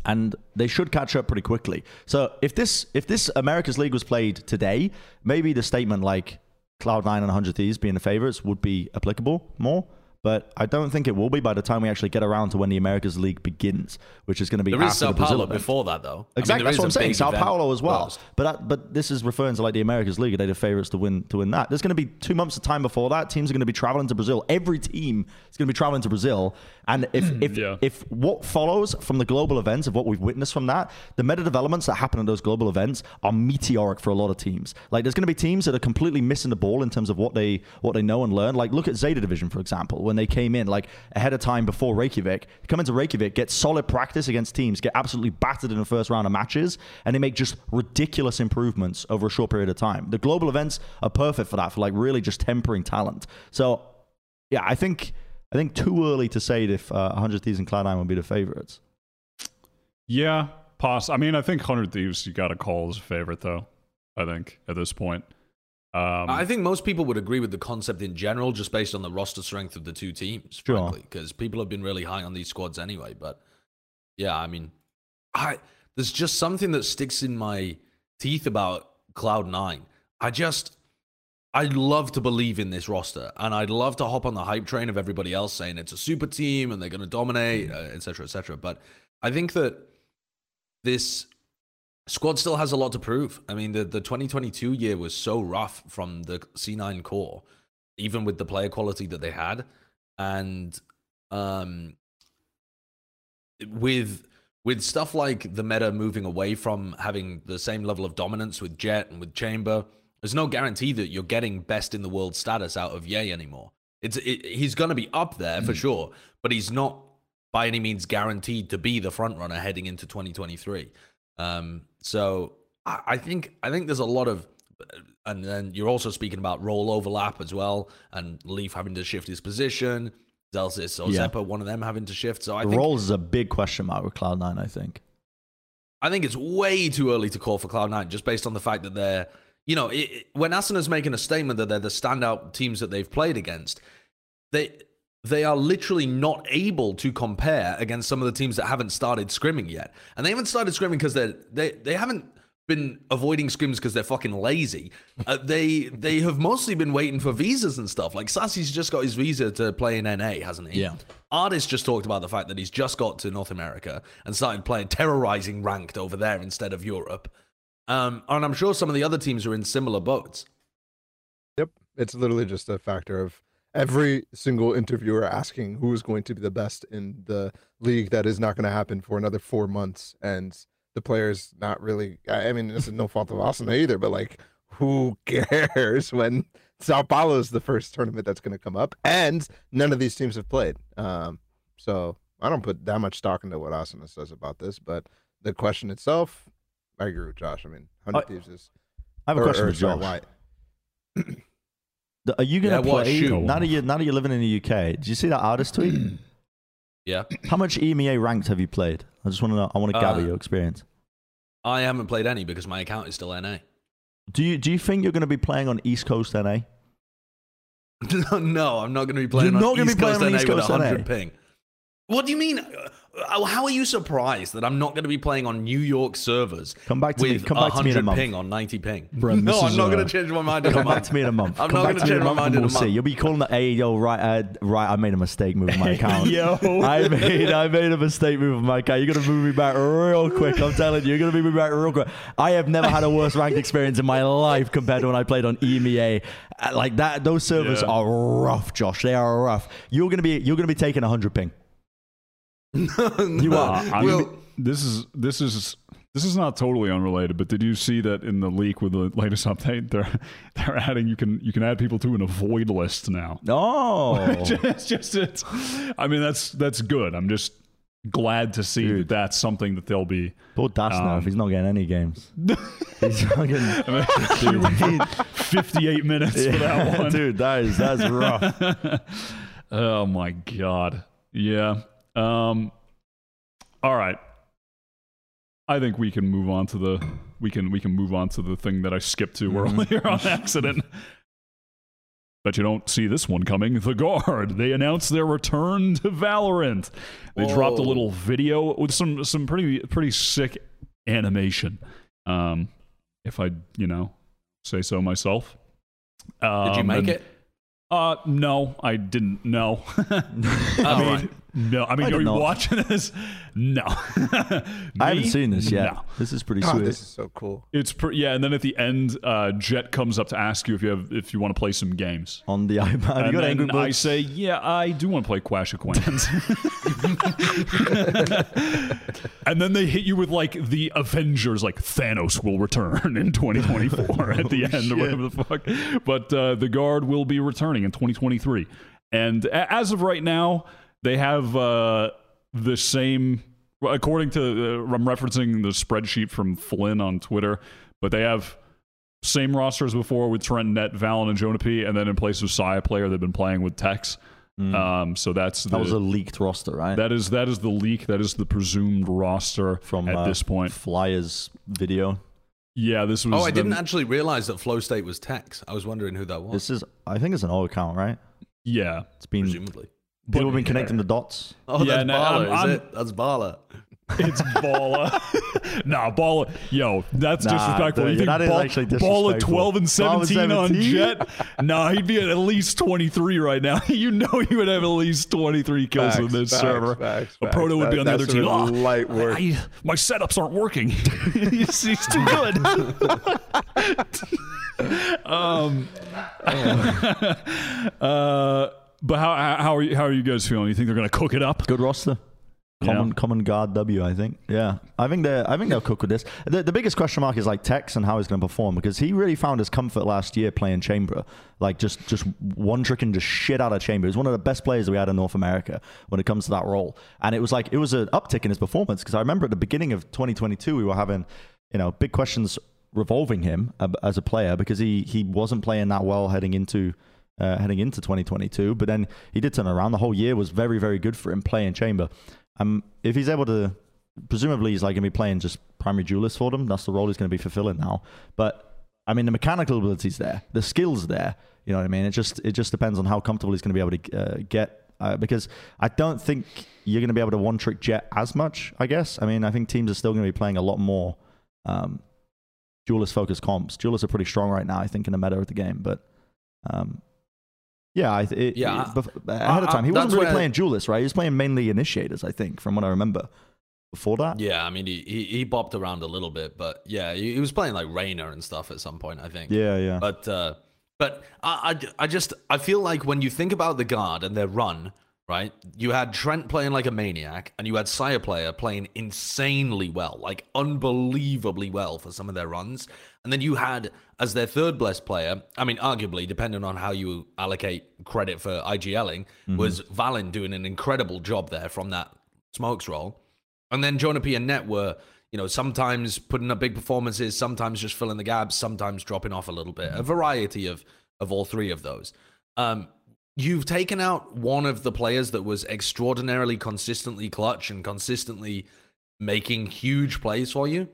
And they should catch up pretty quickly. So if this if this America's League was played today, maybe the statement like Cloud9 and 100 Thieves being the favorites would be applicable more. But I don't think it will be by the time we actually get around to when the America's League begins, which is going to be There is after Sao the Brazil Paulo event. before that, though. I mean, Exactly, that's what I'm saying. big Sao Paulo as well. first. But that, but this is referring to like the America's League. They're the favorites to win to win that. There's going to be two months of time before that. Teams are going to be traveling to Brazil. Every team is going to be traveling to Brazil. And if hmm, if Yeah. if what follows from the global events of what we've witnessed from that, the meta developments that happen in those global events are meteoric for a lot of teams. Like there's going to be teams that are completely missing the ball in terms of what they what they know and learn. Like look at Zeta Division for example. When they came in, like ahead of time before Reykjavik. Come into Reykjavik, get solid practice against teams, get absolutely battered in the first round of matches, and they make just ridiculous improvements over a short period of time. The global events are perfect for that, for like really just tempering talent. So, yeah, I think I think too early to say if uh, 100 Thieves and Cloud9 will be the favorites. Yeah, poss. I mean, I think Hundred Thieves you got to call as a favorite though. I think at this point. Um, I think most people would agree with the concept in general, just based on the roster strength of the two teams, Sure. frankly, because people have been really high on these squads anyway. But yeah, I mean, I there's just something that sticks in my teeth about Cloud Nine. I just I'd love to believe in this roster, and I'd love to hop on the hype train of everybody else saying it's a super team and they're going to dominate, uh, et cetera, et cetera. But I think that this squad still has a lot to prove. I mean, the, the 2022 year was so rough from the C9 core, even with the player quality that they had. And um, with with stuff like the meta moving away from having the same level of dominance with Jett and with Chamber, there's no guarantee that you're getting best in the world status out of yay anymore. It's it, he's going to be up there for sure, but he's not by any means guaranteed to be the front runner heading into 2023. Um, so I, I think I think there's a lot of, and then you're also speaking about role overlap as well, and Leaf having to shift his position, Zellsis or Yeah. Xeppaa, one of them having to shift. So I the think roles is a big question mark with Cloud9, I think. I think it's way too early to call for Cloud9 just based on the fact that they're, you know, it, it- when Asuna's making a statement that they're the standout teams that they've played against, they they are literally not able to compare against some of the teams that haven't started scrimming yet, and they haven't started scrimming because they they they haven't been avoiding scrims because they're fucking lazy. Uh, they they have mostly been waiting for visas and stuff. Like Sacy's just got his visa to play in NA, hasn't he? Yeah. Ardiis just talked about the fact that he's just got to North America and started playing terrorizing ranked over there instead of Europe. Um, and I'm sure some of the other teams are in similar boats. Yep. It's literally just a factor of every single interviewer asking who is going to be the best in the league that is not going to happen for another four months. And the players not really, I mean, this is no fault of Asuna either, but like, who cares when Sao Paulo is the first tournament that's going to come up and none of these teams have played. Um, so I don't put that much stock into what Asuna says about this, but the question itself, I agree with Josh. I mean, 100 I- Thieves is. I have a or- question or, for Josh. why- The- Are you gonna what, play shoot? now that you're now that you're living in the UK? Did you see that ardiis tweet? Yeah. How much EMEA ranked have you played? I just want to know. I want to gather Uh, your experience. I haven't played any because my account is still NA. Do you do you think you're going to be playing on East Coast NA? no, no, I'm not going to be playing on East East Show. You're on not gonna be East playing Coast on NA with 100 NA? ping. What do you mean? Uh, How are you surprised that I'm not going to be playing on New York servers Come back to me. Come back to me in a month. ping on 90 ping? Brent, no, I'm not uh, going to change my mind in a Come back month. to me in a month. I'm Come not going to to change my month mind in a we'll see. month. You'll be calling the hey yo right uh, right. I made a mistake moving my account. Yo. I made I made a mistake moving my account. You're gonna move me back real quick. I'm telling you, you're gonna move me back real quick. I have never had a worse ranked experience in my life compared to when I played on EMEA. Uh, Like that, those servers Yeah. are rough, Josh. They are rough. You're gonna be you're gonna be taking 100 ping. You are. I'm Will- this is this is this is not totally unrelated, but did you see that in the leak with the latest update? They're they're adding you can you can add people to an avoid list now. Oh, it's just it's. I mean that's that's good. I'm just glad to see that that's something that they'll be. poor Das now Um, if he's not getting any games. He's not getting. I mean, 58 minutes for that one. Dude, that is that's rough. oh my god. Yeah. Um all right. I think we can move on to the we can we can move on to the thing that I skipped to earlier on accident. But you don't see this one coming. The Guard. They announced their return to Valorant. They dropped a little video with some some pretty pretty sick animation. Um if I, you know, say so myself. Did you Um, make and- it? uh, no, I didn't. No. I mean, right. No. I mean, I are you not. watching this? No. I haven't seen this yet. No. This is pretty God, sweet. this is so cool. It's pre- yeah, and then at the end, uh, Jett comes up to ask you if you have if you want to play some games. On the iPad, you and got Angry then I say, yeah, I do want to play Clash of Clans. and then they hit you with like the Avengers, like Thanos will return in 2024 at the end, or whatever the fuck. But uh, the Guard will be returning in 2023. And a- as of right now, they have uh, the same. According to, uh, I'm referencing the spreadsheet from Flynn on Twitter, but they have same roster as before with Trent, Net, valyn, and Jonah P. And then in place of Sayaplayer, they've been playing with Tex. Um, so that's the, That was a leaked roster, right? that is that is the leak. That is the presumed roster From at uh, this point. Flyers video. Yeah, this was. Oh, I them- didn't actually realize that Flow State was Tex. I was wondering who that was. This is, I think it's an old account, right? Yeah, It's been presumably. People have been connecting the dots. Oh, Yeah, that's no, Bala, I'm- is I'm- it? That's Bala. it's Bala. nah, Bala. Yo, that's Nah, disrespectful. dude, You think that is Ball- actually Bala disrespectful. 12 and 12 and 17 on Jett? nah, he'd be at at least 23 right now. you know he would have at least 23 kills Facts, on this facts, server. facts, a facts. proto would be on the other team. Oh, light work. I- my setups aren't working. he's, he's too good. um, uh, but how how are you how are you guys feeling? You think they're gonna cook it up? Good roster. Yeah. Common, common guard W, I think. Yeah, I think they I think they'll cook with this. The, the biggest question mark is like Tex and how he's going to perform because he really found his comfort last year playing Chamber, like just just one tricking just shit out of Chamber. He's one of the best players we had in North America when it comes to that role, and it was like it was an uptick in his performance because I remember at the beginning of 2022 we were having you know big questions revolving him as a player because he he wasn't playing that well heading into uh, heading into 2022. But then he did turn around. The whole year was very, very good for him playing chamber. Um, if he's able to, presumably he's like going to be playing just primary duelist for them. That's the role he's going to be fulfilling now. But I mean, the mechanical ability's there, the skills there. You know what I mean? It just it just depends on how comfortable he's going to be able to uh, get. Uh, because I don't think you're going to be able to one trick jett as much. I guess. I mean, I think teams are still going to be playing a lot more um, duelist focused comps. Duelists are pretty strong right now. I think in the meta of the game, but. Um, yeah, I th- it, Yeah, it- bef- ahead of I- time, he wasn't really playing duelists, right? He was playing mainly initiators, I think, from what I remember. Before that, Yeah, I mean, he, he, he bopped around a little bit, but yeah, he, he was playing like Reyna and stuff at some point, I think. yeah, yeah. But uh, but I, I, I just I feel like when you think about the guard and their run, right? You had Trent playing like a maniac, and you had Sayaplayer playing insanely well, like unbelievably well for some of their runs. And then you had as their third blessed player, I mean, arguably, depending on how you allocate credit for IGLing, was valyn doing an incredible job there from that smokes roll. And then Jonah P and Net were, you know, sometimes putting up big performances, sometimes just filling the gaps, sometimes dropping off a little bit. A variety of of all three of those. Um, you've taken out one of the players that was extraordinarily consistently clutch and consistently making huge plays for you,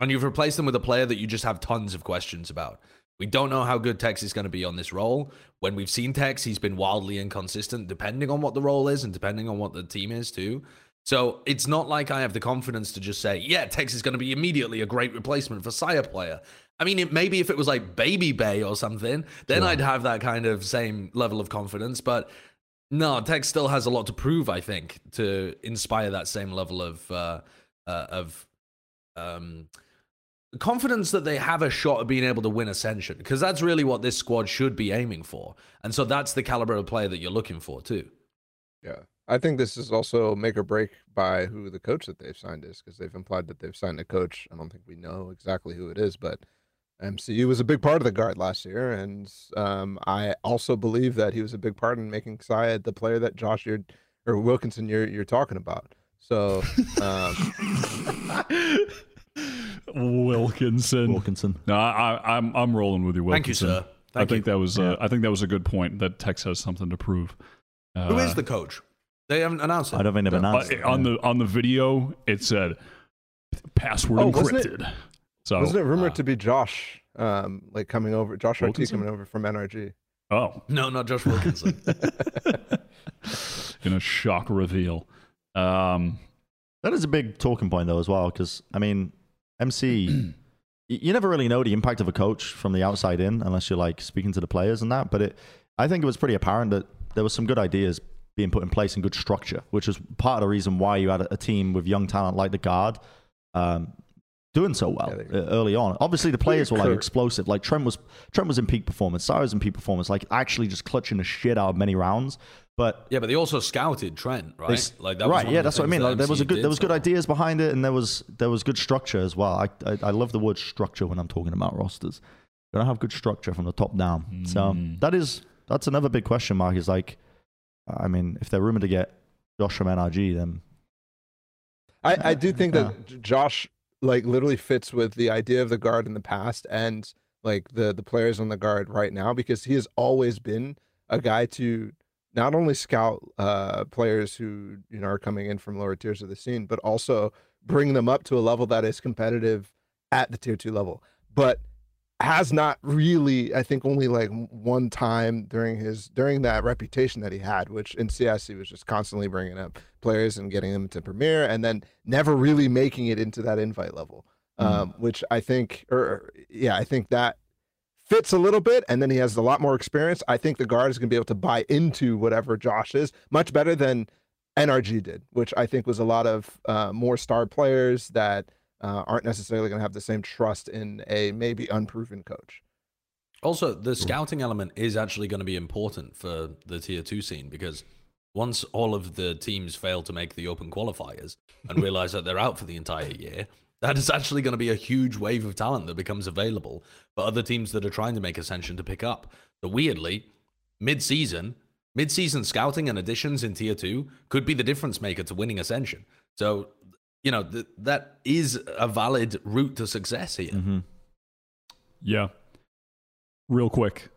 and you've replaced them with a player that you just have tons of questions about. We don't know how good Tex is going to be on this role. When we've seen Tex, he's been wildly inconsistent, depending on what the role is and depending on what the team is too. So it's not like I have the confidence to just say, yeah, Tex is going to be immediately a great replacement for Sayaplayer. I mean, it, maybe if it was like Babybay or something, then I'd have that kind of same level of confidence. But no, Tech still has a lot to prove, I think, to inspire that same level of uh, uh, of um, confidence that they have a shot at being able to win Ascension, because that's really what this squad should be aiming for. And so that's the caliber of player that you're looking for too. Yeah. I think this is also make or break by who the coach that they've signed is because they've implied that they've signed a coach. I don't think we know exactly who it is, but MCU was a big part of the guard last year. And um, I also believe that he was a big part in making Syed the player that Josh you're, or Wilkinson you're, you're talking about. So, um, Wilkinson. Wilkinson. No, I, I, I'm I'm rolling with you, Wilkinson. Thank you, Wilkinson. sir. I Thank think you. that was uh, I think that was a good point that Tex has something to prove. Uh, Who is the coach? They haven't announced it. I don't think they've announced uh, it. on the on the video? It said password Oh, wasn't it- encrypted. So wasn't it rumored uh, to be Josh, um, like coming over, Josh RT coming over from NRG? oh, No, not Josh Wilkinson. in a shock reveal. Um, That is a big talking point though as well, because I mean, MC, you never really know the impact of a coach from the outside in unless you're like speaking to the players and that. But it, I think it was pretty apparent that there was some good ideas being put in place and good structure, which is part of the reason why you had a, a team with young talent like the guard. Um, Doing so well Yeah, they- uh, early on. Obviously, the players were like explosive. Like Trent was, Trent was in peak performance. Cyrus was in peak performance. Like actually just clutching the shit out of many rounds. But yeah, but they also scouted Trent, right? they like that right, one yeah, that's what I mean. that Like, there was a good, there was good so. ideas behind it, and there was there was good structure as well. I I, I love the word structure when I'm talking about rosters. You don't have good structure from the top down. So Mm. that is that's another big question mark. Is like I mean, if they're rumored to get Josh from NRG, then I, I do think that Josh like literally fits with the idea of the guard in the past and like the the players on the guard right now because he has always been a guy to not only scout uh players who you know are coming in from lower tiers of the scene but also bring them up to a level that is competitive at the tier 2 level. But has not really i think only like one time during his during that reputation that he had which in cs he was just constantly bringing up players and getting them to premiere and then never really making it into that invite level um, which i think or yeah i think that fits a little bit and then he has a lot more experience. I think the guard is going to be able to buy into whatever josh is much better than nrg did which i think was a lot of uh, more star players that uh, aren't necessarily going to have the same trust in a maybe unproven coach Also, the scouting element is actually going to be important for the tier two scene because once all of the teams fail to make the open qualifiers and realize that they're out for the entire year, that is actually going to be a huge wave of talent that becomes available for other teams that are trying to make Ascension to pick up. So weirdly, mid-season, mid-season scouting and additions in tier two could be the difference maker to winning Ascension. So, you know, th- that is a valid route to success here. Mm-hmm. Yeah. Real quick.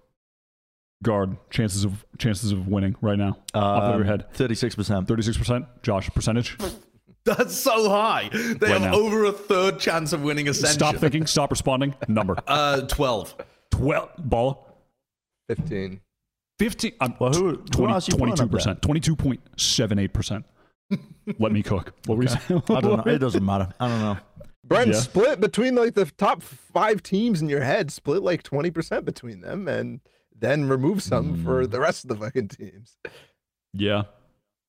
Guard chances of chances of winning right now. off the top of your head. thirty-six percent. Thirty six percent. Josh, percentage. That's so high. They Right have now. over a third chance of winning Ascension. Stop thinking. Stop responding. Number Uh, 12. twelve. Ball. 15 Fifteen. Um, Well, who- who else you putting up 22 percent. Twenty two point seven eight percent. Let me cook. What were you saying? I don't know. It doesn't matter. I don't know. Brent, Yeah. split between like the top five teams in your head, split like 20% between them, and then remove some for hmm. the rest of the fucking teams. Yeah.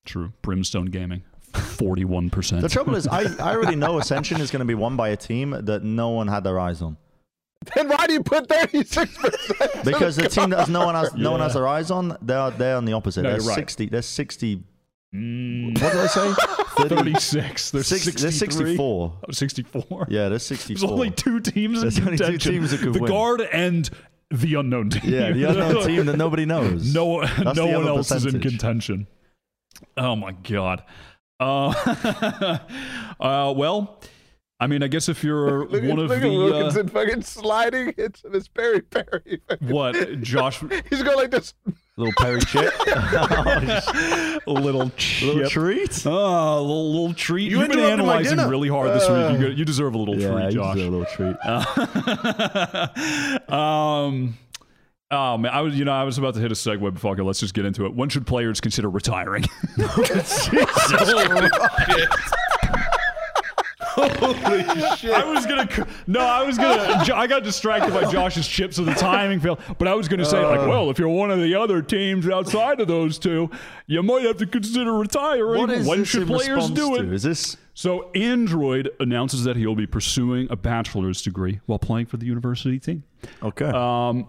True. Brimstone Gaming. Forty one percent. The trouble is, I, I already know Ascension is going to be won by a team that no one had their eyes on. Then why do you put 36%? Because the team that has no one has no one has their eyes on, they're they're on the opposite. No, they're you're right. sixty. They're sixty. Mm, What did I say? 36. They're 60 63. they're sixty-four. Oh, 64. Yeah, they're There's sixty-four. only two teams in There's only two contention. teams that could the win. guard and the unknown team. yeah, the unknown team that nobody knows. No, no one other else is in contention. Oh my god. Uh, uh, well, I mean, I guess if you're look one at, of look the at uh, fucking sliding into this Perry Perry. what Josh, He's going like this. Little Perry chip. a little chip. little treat. Oh, a little, little treat. You You've been interrupted my analyzing dinner. really hard this week. You, go- you deserve a little Yeah, treat, you Josh. deserve a little treat. um, oh man, I was you know I was about to hit a segue but fuck it, let's just get into it. When should players consider retiring? Holy shit. I was gonna no, I was gonna. I got distracted by Josh's chips, so the timing failed. But I was gonna say like, well, if you're one of the other teams outside of those two, you might have to consider retiring. What is when this should players do to? it? Is this So Android announces that he'll be pursuing a bachelor's degree while playing for the university team. okay? Um,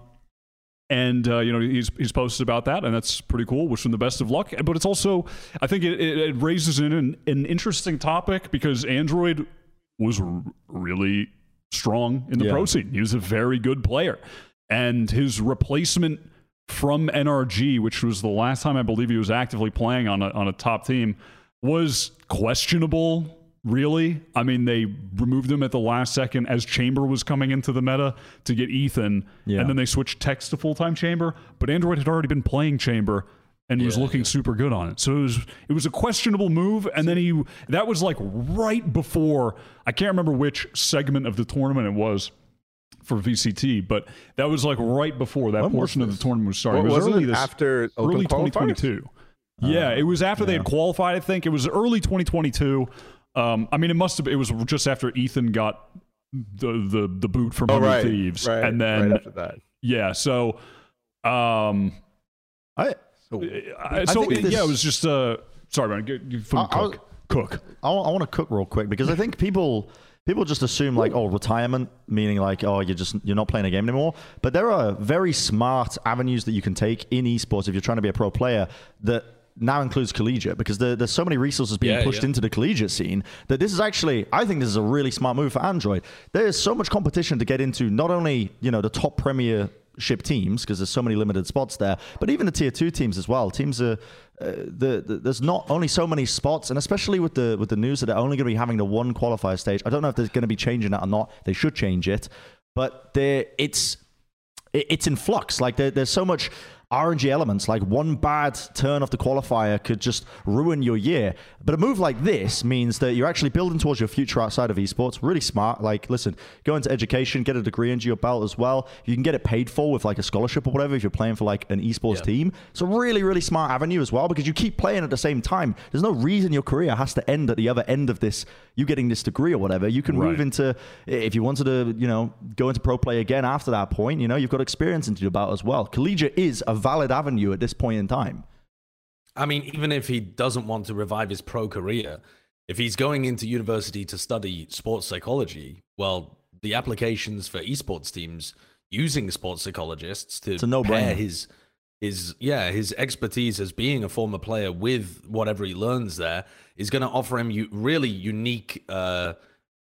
and uh, you know he's he's posted about that, and that's pretty cool. Wish him the best of luck. But it's also, I think it, it, it raises an, an interesting topic because Android was r- really strong in the Yeah. pro scene. He was a very good player, and his replacement from NRG, which was the last time I believe he was actively playing on a, on a top team, was questionable. Really, I mean, they removed him at the last second as Chamber was coming into the meta to get Ethan, Yeah. and then they switched Tex to full time Chamber. But Android had already been playing Chamber and was Yeah, looking super good on it. So it was it was a questionable move. And then he that was like right before I can't remember which segment of the tournament it was for VCT, but that was like right before that When portion of the tournament was starting. What, it was wasn't early this after open early 2022. yeah, it was after they had qualified. I think it was early 2022. Um, I mean, it must have. It was just after Ethan got the the the boot from Oh, right. Thieves, right, and then right after that. yeah. So, um, I, So, I, so think this- yeah, it was just uh, sorry, man. Get, you food I- I cook, cook. I want to cook real quick because I think people people just assume like oh retirement meaning like oh you're just you're not playing a game anymore. But there are very smart avenues that you can take in esports if you're trying to be a pro player that now includes collegiate because there, there's so many resources being Yeah, pushed yeah. into the collegiate scene that this is actually I think this is a really smart move for Android. There is so much competition to get into not only you know the top premier ship teams because there's so many limited spots there. But even the tier two teams as well. Teams are uh, the, the there's not only so many spots, and especially with the with the news that they're only going to be having the one qualifier stage. I don't know if they're going to be changing that or not. They should change it, but there it's it- it's in flux. Like there, there's so much RNG elements. Like one bad turn of the qualifier could just ruin your year. But a move like this means that you're actually building towards your future outside of esports. Really smart. Like, listen, go into education, get a degree into your belt as well. You can get it paid for with like a scholarship or whatever if you're playing for like an esports team. It's a really, really smart avenue as well because you keep playing at the same time. There's no reason your career has to end at the other end of this. You getting this degree or whatever. You can move into if you wanted to, you know, go into pro play again after that point. You know, you've got experience into your belt as well. Collegiate is a valid avenue at this point in time. I mean, even if he doesn't want to revive his pro career, if he's going into university to study sports psychology, well, the applications for esports teams using sports psychologists to no-brainer. pair his his yeah his expertise as being a former player with whatever he learns there is going to offer him really unique uh,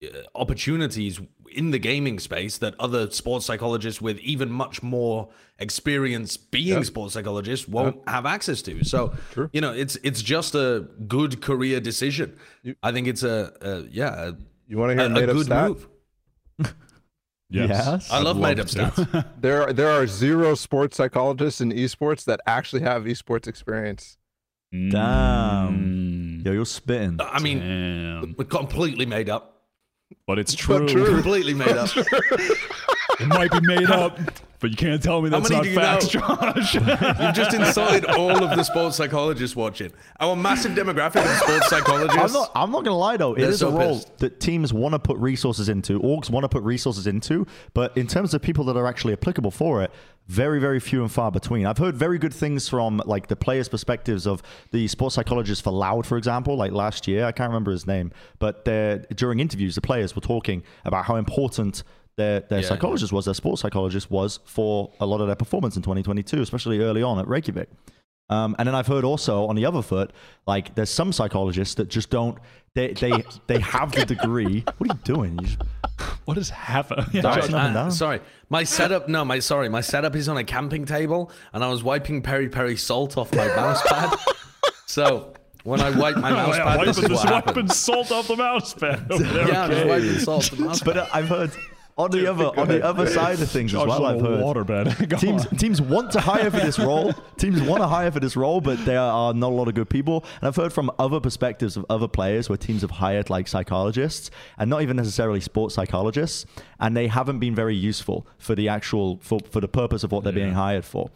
uh, opportunities in the gaming space that other sports psychologists with even much more experience being sports psychologists won't have access to. So, you know, it's it's just a good career decision. I think it's a, a yeah, You want to a, hear a, a made up good stat? move. Yes. Yes. I love made up to. stats. There, are, there are zero sports psychologists in esports that actually have esports experience. Damn. Mm, Yo, you're spitting. I mean, damn. we're completely made up. But it's true. But true. Completely made up. It might be made up, but you can't tell me that's not facts, know? Josh. You've just insulted all of the sports psychologists watching. Our massive demographic of sports I'm psychologists. not. I'm not gonna lie though. It is so a role pissed. that teams want to put resources into. Orgs want to put resources into. But in terms of people that are actually applicable for it, very, very few and far between. I've heard very good things from like the players' perspectives of the sports psychologist for Loud, for example. Like last year, I can't remember his name, but during interviews, the players were talking about how important. Their, their Yeah, psychologist was, their sports psychologist was for a lot of their performance in 2022, especially early on at Reykjavik. Um, and then I've heard also on the other foot, like there's some psychologists that just don't. They they they have the degree. What are you doing? You just, what is happening? Sorry. Sorry, uh, sorry. My setup, no, my sorry, my setup is on a camping table, and I was wiping peri peri salt off my mouse pad. So when I wipe my mouse pad, this is wiping, what just happens. wiping salt off the mouse pad. Yeah, I'm just okay. wiping salt off the mouse but uh, I've heard on the other on the other side of things as well. I've heard waterbed. Teams on. teams want to hire for this role. Teams want to hire for this role, but there are not a lot of good people. And I've heard from other perspectives of other players where teams have hired like psychologists and not even necessarily sports psychologists, and they haven't been very useful for the actual for, for the purpose of what they're being hired for.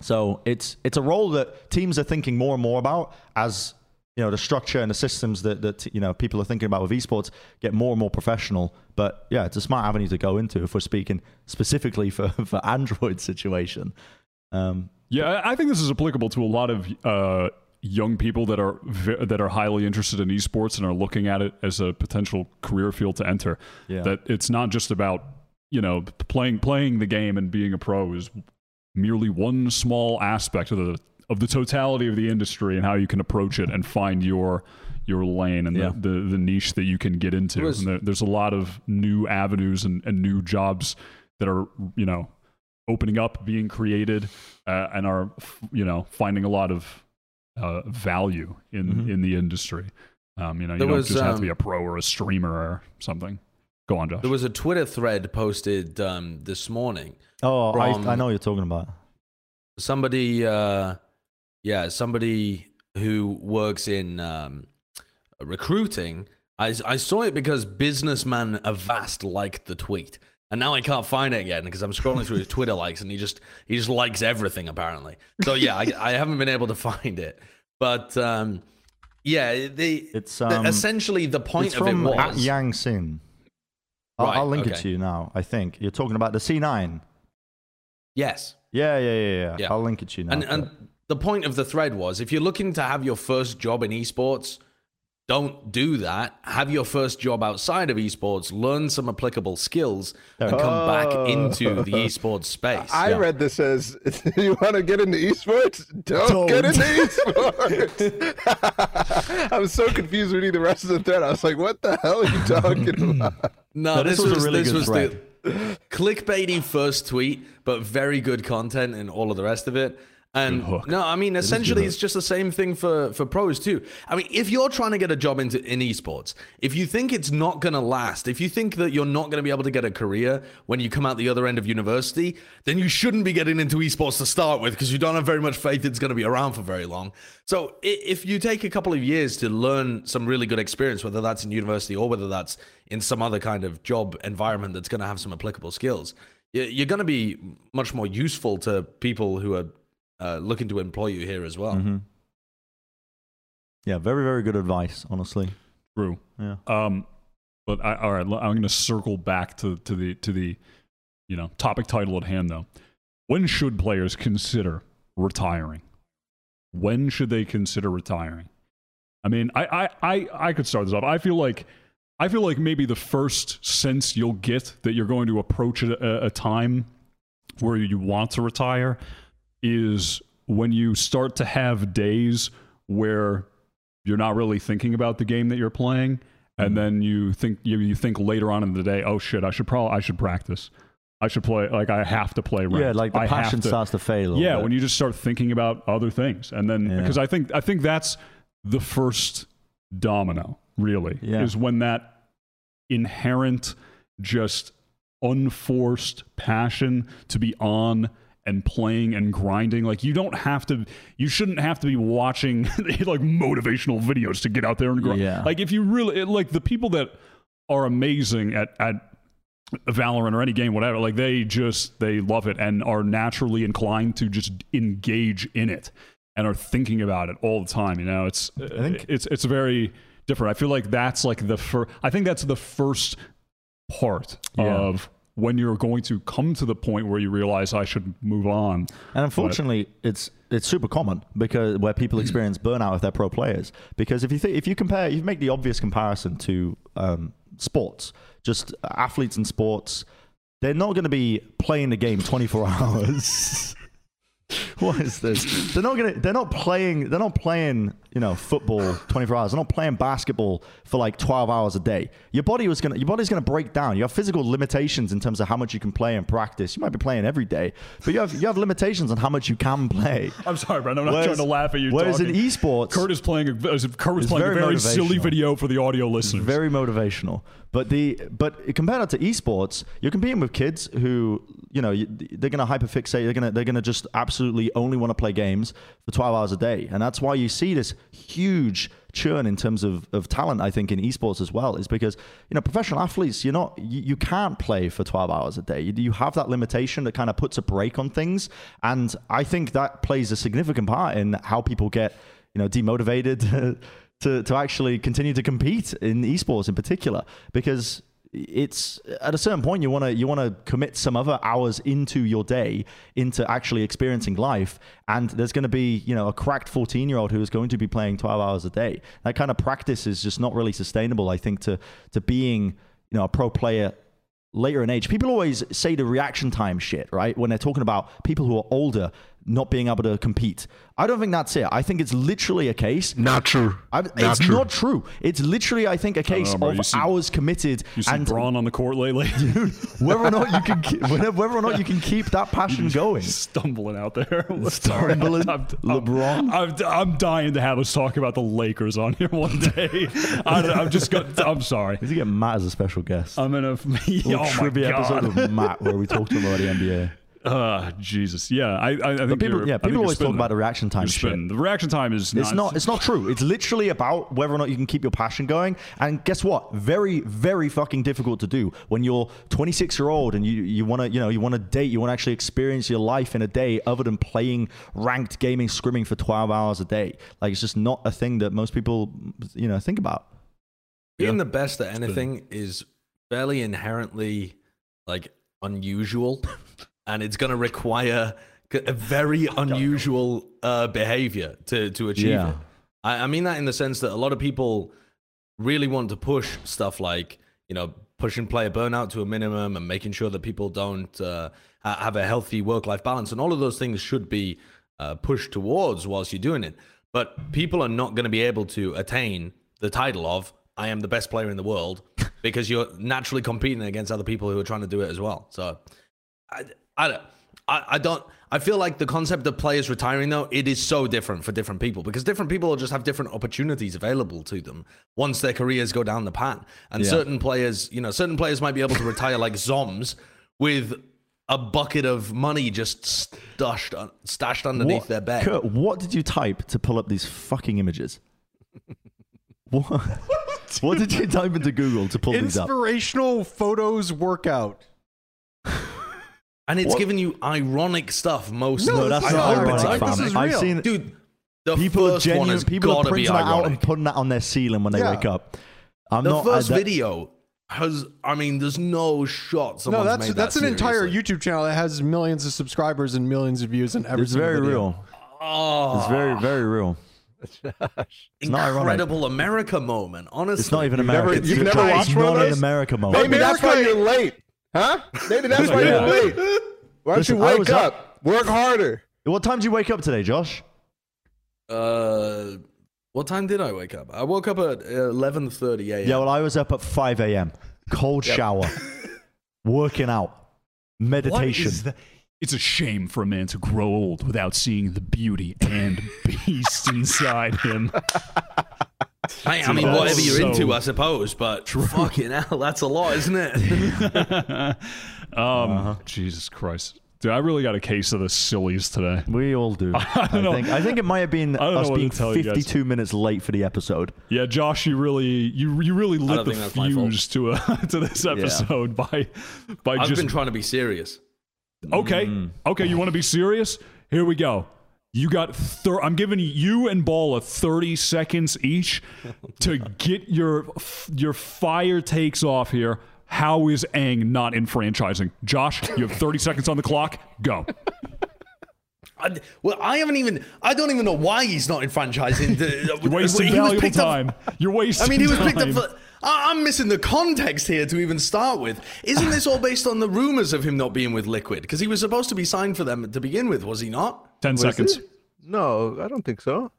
So it's it's a role that teams are thinking more and more about as you know the structure and the systems that that you know people are thinking about with esports get more and more professional. But yeah, it's a smart avenue to go into if we're speaking specifically for for Android situation. Um, Yeah, I think this is applicable to a lot of uh, young people that are that are highly interested in esports and are looking at it as a potential career field to enter. Yeah. That it's not just about you know playing playing the game and being a pro is merely one small aspect of the of the totality of the industry and how you can approach it and find your your lane and Yeah. the, the, the niche that you can get into. Was- and there, there's a lot of new avenues and, and new jobs that are you know opening up, being created, uh, and are you know finding a lot of uh, value in Mhm. in the industry. Um, you know, you There don't was, just have to be um, a pro or a streamer or something. Go on, Josh. There was a Twitter thread posted um, this morning. oh, From- I, I know what you're talking about. Somebody, uh, yeah, somebody who works in um, recruiting. I, I saw it because businessman Avast liked the tweet, and now I can't find it again because I'm scrolling through his Twitter likes, and he just he just likes everything apparently. So yeah, I, I haven't been able to find it, but um, yeah, the, It's the- um, essentially the point of it at was Yang Sin. I'll, Right, I'll link it to you now. I think you're talking about the C9. yes. Yeah, yeah, yeah, yeah. Yeah. I'll link it to you now. And, and the point of the thread was if you're looking to have your first job in esports, don't do that. Have your first job outside of esports, learn some applicable skills, and come back Oh. into the esports space. I Yeah. read this as you want to get into esports? Don't, get Don't. into esports. I was so confused reading the rest of the thread. I was like, what the hell are you talking about? no, No, this, this was a really this good was thread. the clickbaity first tweet, but very good content and all of the rest of it. And no, I mean essentially it's just the same thing for for pros too. I mean, if you're trying to get a job into in esports, if you think it's not going to last, if you think that you're not going to be able to get a career when you come out the other end of university, then you shouldn't be getting into esports to start with because you don't have very much faith it's going to be around for very long. So if you take a couple of years to learn some really good experience, whether that's in university or whether that's in some other kind of job environment that's going to have some applicable skills, you're going to be much more useful to people who are uh, looking to employ you here as well. Mm-hmm. Yeah, very, very good advice, honestly. True. Yeah. Um, but I, all right, I'm going to circle back to, to the to the you know topic title at hand though. When should players consider retiring? When should they consider retiring? I mean, I I I, I could start this off. I feel like I feel like maybe the first sense you'll get that you're going to approach a, a time where you want to retire is when you start to have days where you're not really thinking about the game that you're playing and mm-hmm. then you think you, you think later on in the day oh shit i should probably i should practice i should play like i have to play ranked. Yeah, like the I passion to- starts to fail yeah bit. when you just start thinking about other things and then Yeah. because i think i think that's the first domino really Yeah. is when that inherent just unforced passion to be on and playing and grinding like you don't have to you shouldn't have to be watching like motivational videos to get out there and grind Yeah. like if you really like the people that are amazing at at Valorant or any game, whatever, like they just they love it and are naturally inclined to just engage in it and are thinking about it all the time. You know, it's I think- it's it's very different. I feel like that's like the first. I think that's the first part Yeah. of when you're going to come to the point where you realize I should move on. And unfortunately, it's it's super common because where people experience burnout with they're pro players. Because if you think if you compare, you make the obvious comparison to um, sports, just athletes in sports, they're not going to be playing the game 24 hours. what is this? They're not gonna. They're not playing. They're not playing. You know, football 24 hours. They're not playing basketball for like 12 hours a day. Your body was gonna. Your body's gonna break down. You have physical limitations in terms of how much you can play and practice. You might be playing every day, but you have you have limitations on how much you can play. I'm sorry, Brent. I'm not Whereas- trying to laugh at you. Whereas talking. in esports, Kurt is playing. A, Kurt was playing a very silly video for the audio listeners. very motivational. But the but compared to esports, you're competing with kids who you know they're going to hyperfixate. They're going to they're going to just absolutely only want to play games for 12 hours a day, and that's why you see this huge churn in terms of, of talent. I think in esports as well is because you know professional athletes you're not you, you can't play for 12 hours a day. You, you have that limitation that kind of puts a brake on things, and I think that plays a significant part in how people get you know demotivated to to actually continue to compete in esports in particular because it's at a certain point you want to you want to commit some other hours into your day into actually experiencing life and there's going to be you know a cracked 14 year old who is going to be playing 12 hours a day that kind of practice is just not really sustainable i think to to being you know a pro player later in age. People always say the reaction time shit, right? When they're talking about people who are older not being able to compete. I don't think that's it. I think it's literally a case. Not true. I, it's true. not true. It's literally, I think, a case know, of see- hours committed You see and Braun on the court lately, whether or not you can, keep, whether or not you can keep that passion going. stumbling out there. Stumbling. I'm, LeBron. I'm, I'm dying to have us talk about the Lakers on here one day. I, I'm just. Go, I'm sorry. We need to get Matt as a special guest. I'm in a Little oh trivia episode of Matt where we talk to him about the NBA. Uh, Jesus. Yeah, I, I, I think people, you're- yeah, I think people always talk about the reaction time You're shit. The reaction time is It's not. It's not true. It's literally about whether or not you can keep your passion going. And guess what? Very, very fucking difficult to do when you're 26 year old and you you want to you know you want to date. You want to actually experience your life in a day other than playing ranked gaming, scrimming for 12 hours a day. Like it's just not a thing that most people you know think about. Being the best at anything is fairly inherently like unusual, and it's going to require a very unusual uh, behavior to to achieve Yeah. it. I, I mean that in the sense that a lot of people really want to push stuff like you know pushing player burnout to a minimum and making sure that people don't uh, have a healthy work life balance, and all of those things should be uh, pushed towards whilst you're doing it. But people are not going to be able to attain the title of I am the best player in the world because you're naturally competing against other people who are trying to do it as well. So I, I, don't- I, I don't. I feel like the concept of players retiring though it is so different for different people because different people will just have different opportunities available to them once their careers go down the pan. And Yeah. certain players, you know, certain players might be able to retire like Zoms with a bucket of money just stashed un- stashed underneath What, their bed. Kurt, what did you type to pull up these fucking images? what? what did you type into Google to pull these up? Inspirational photos workout. And it's What? giving you ironic stuff most. No, No, that's I not hope ironic, like this fam. is I've real. seen dude. The people first one genuine has people are got to be printing that out and putting that on their ceiling when they Yeah. wake up. I'm The not first I, that- video has. I mean, there's no shot. No, Someone's that's made that that's an entire. YouTube channel that has millions of subscribers and millions of views and every It's very video. real. Oh, It's very very real. It's not ironic. incredible America moment. Honestly, It's not even never- America. you've It's never it's watched one of not an those? America moment. Maybe that's why you're late, huh? Maybe that's why Yeah. you're late. Why don't Listen, you wake up? up- Work harder. What time did you wake up today, Josh? Uh, what time did I wake up? I woke up at 11:30 a.m. Yeah, well, I was up at 5 a.m. Cold shower, working out, meditation. is that? It's a shame for a man to grow old without seeing the beauty and beast inside him. I, I mean, That's whatever you're so into, I suppose. But fucking hell, that's a lot, isn't it? um, uh-huh. Jesus Christ. Dude, I really got a case of the sillies today. We all do. I, don't know. think. I think it might have been I don't us what being tell 52 minutes late for the episode. Yeah, Josh, you really you you really lit the think that's my fault. fuse to uh, a, to this episode by by I've just been trying to be serious. Okay. Mm. Okay, you want to be serious? Here we go. You got thir- I'm giving you and Balla 30 seconds each to get your your fire takes off here. How is Aang not enfranchising? Josh, you have 30 seconds on the clock. Go. I, well, I haven't even. I don't even know why he's not enfranchising. The- You're uh, wasting he was valuable picked up- time. You're wasting I mean, he was picked up for. I- I'm missing the context here to even start with. Isn't this all based on the rumors of him not being with Liquid? Because he was supposed to be signed for them to begin with, was he not? 10 seconds. No, I don't think so.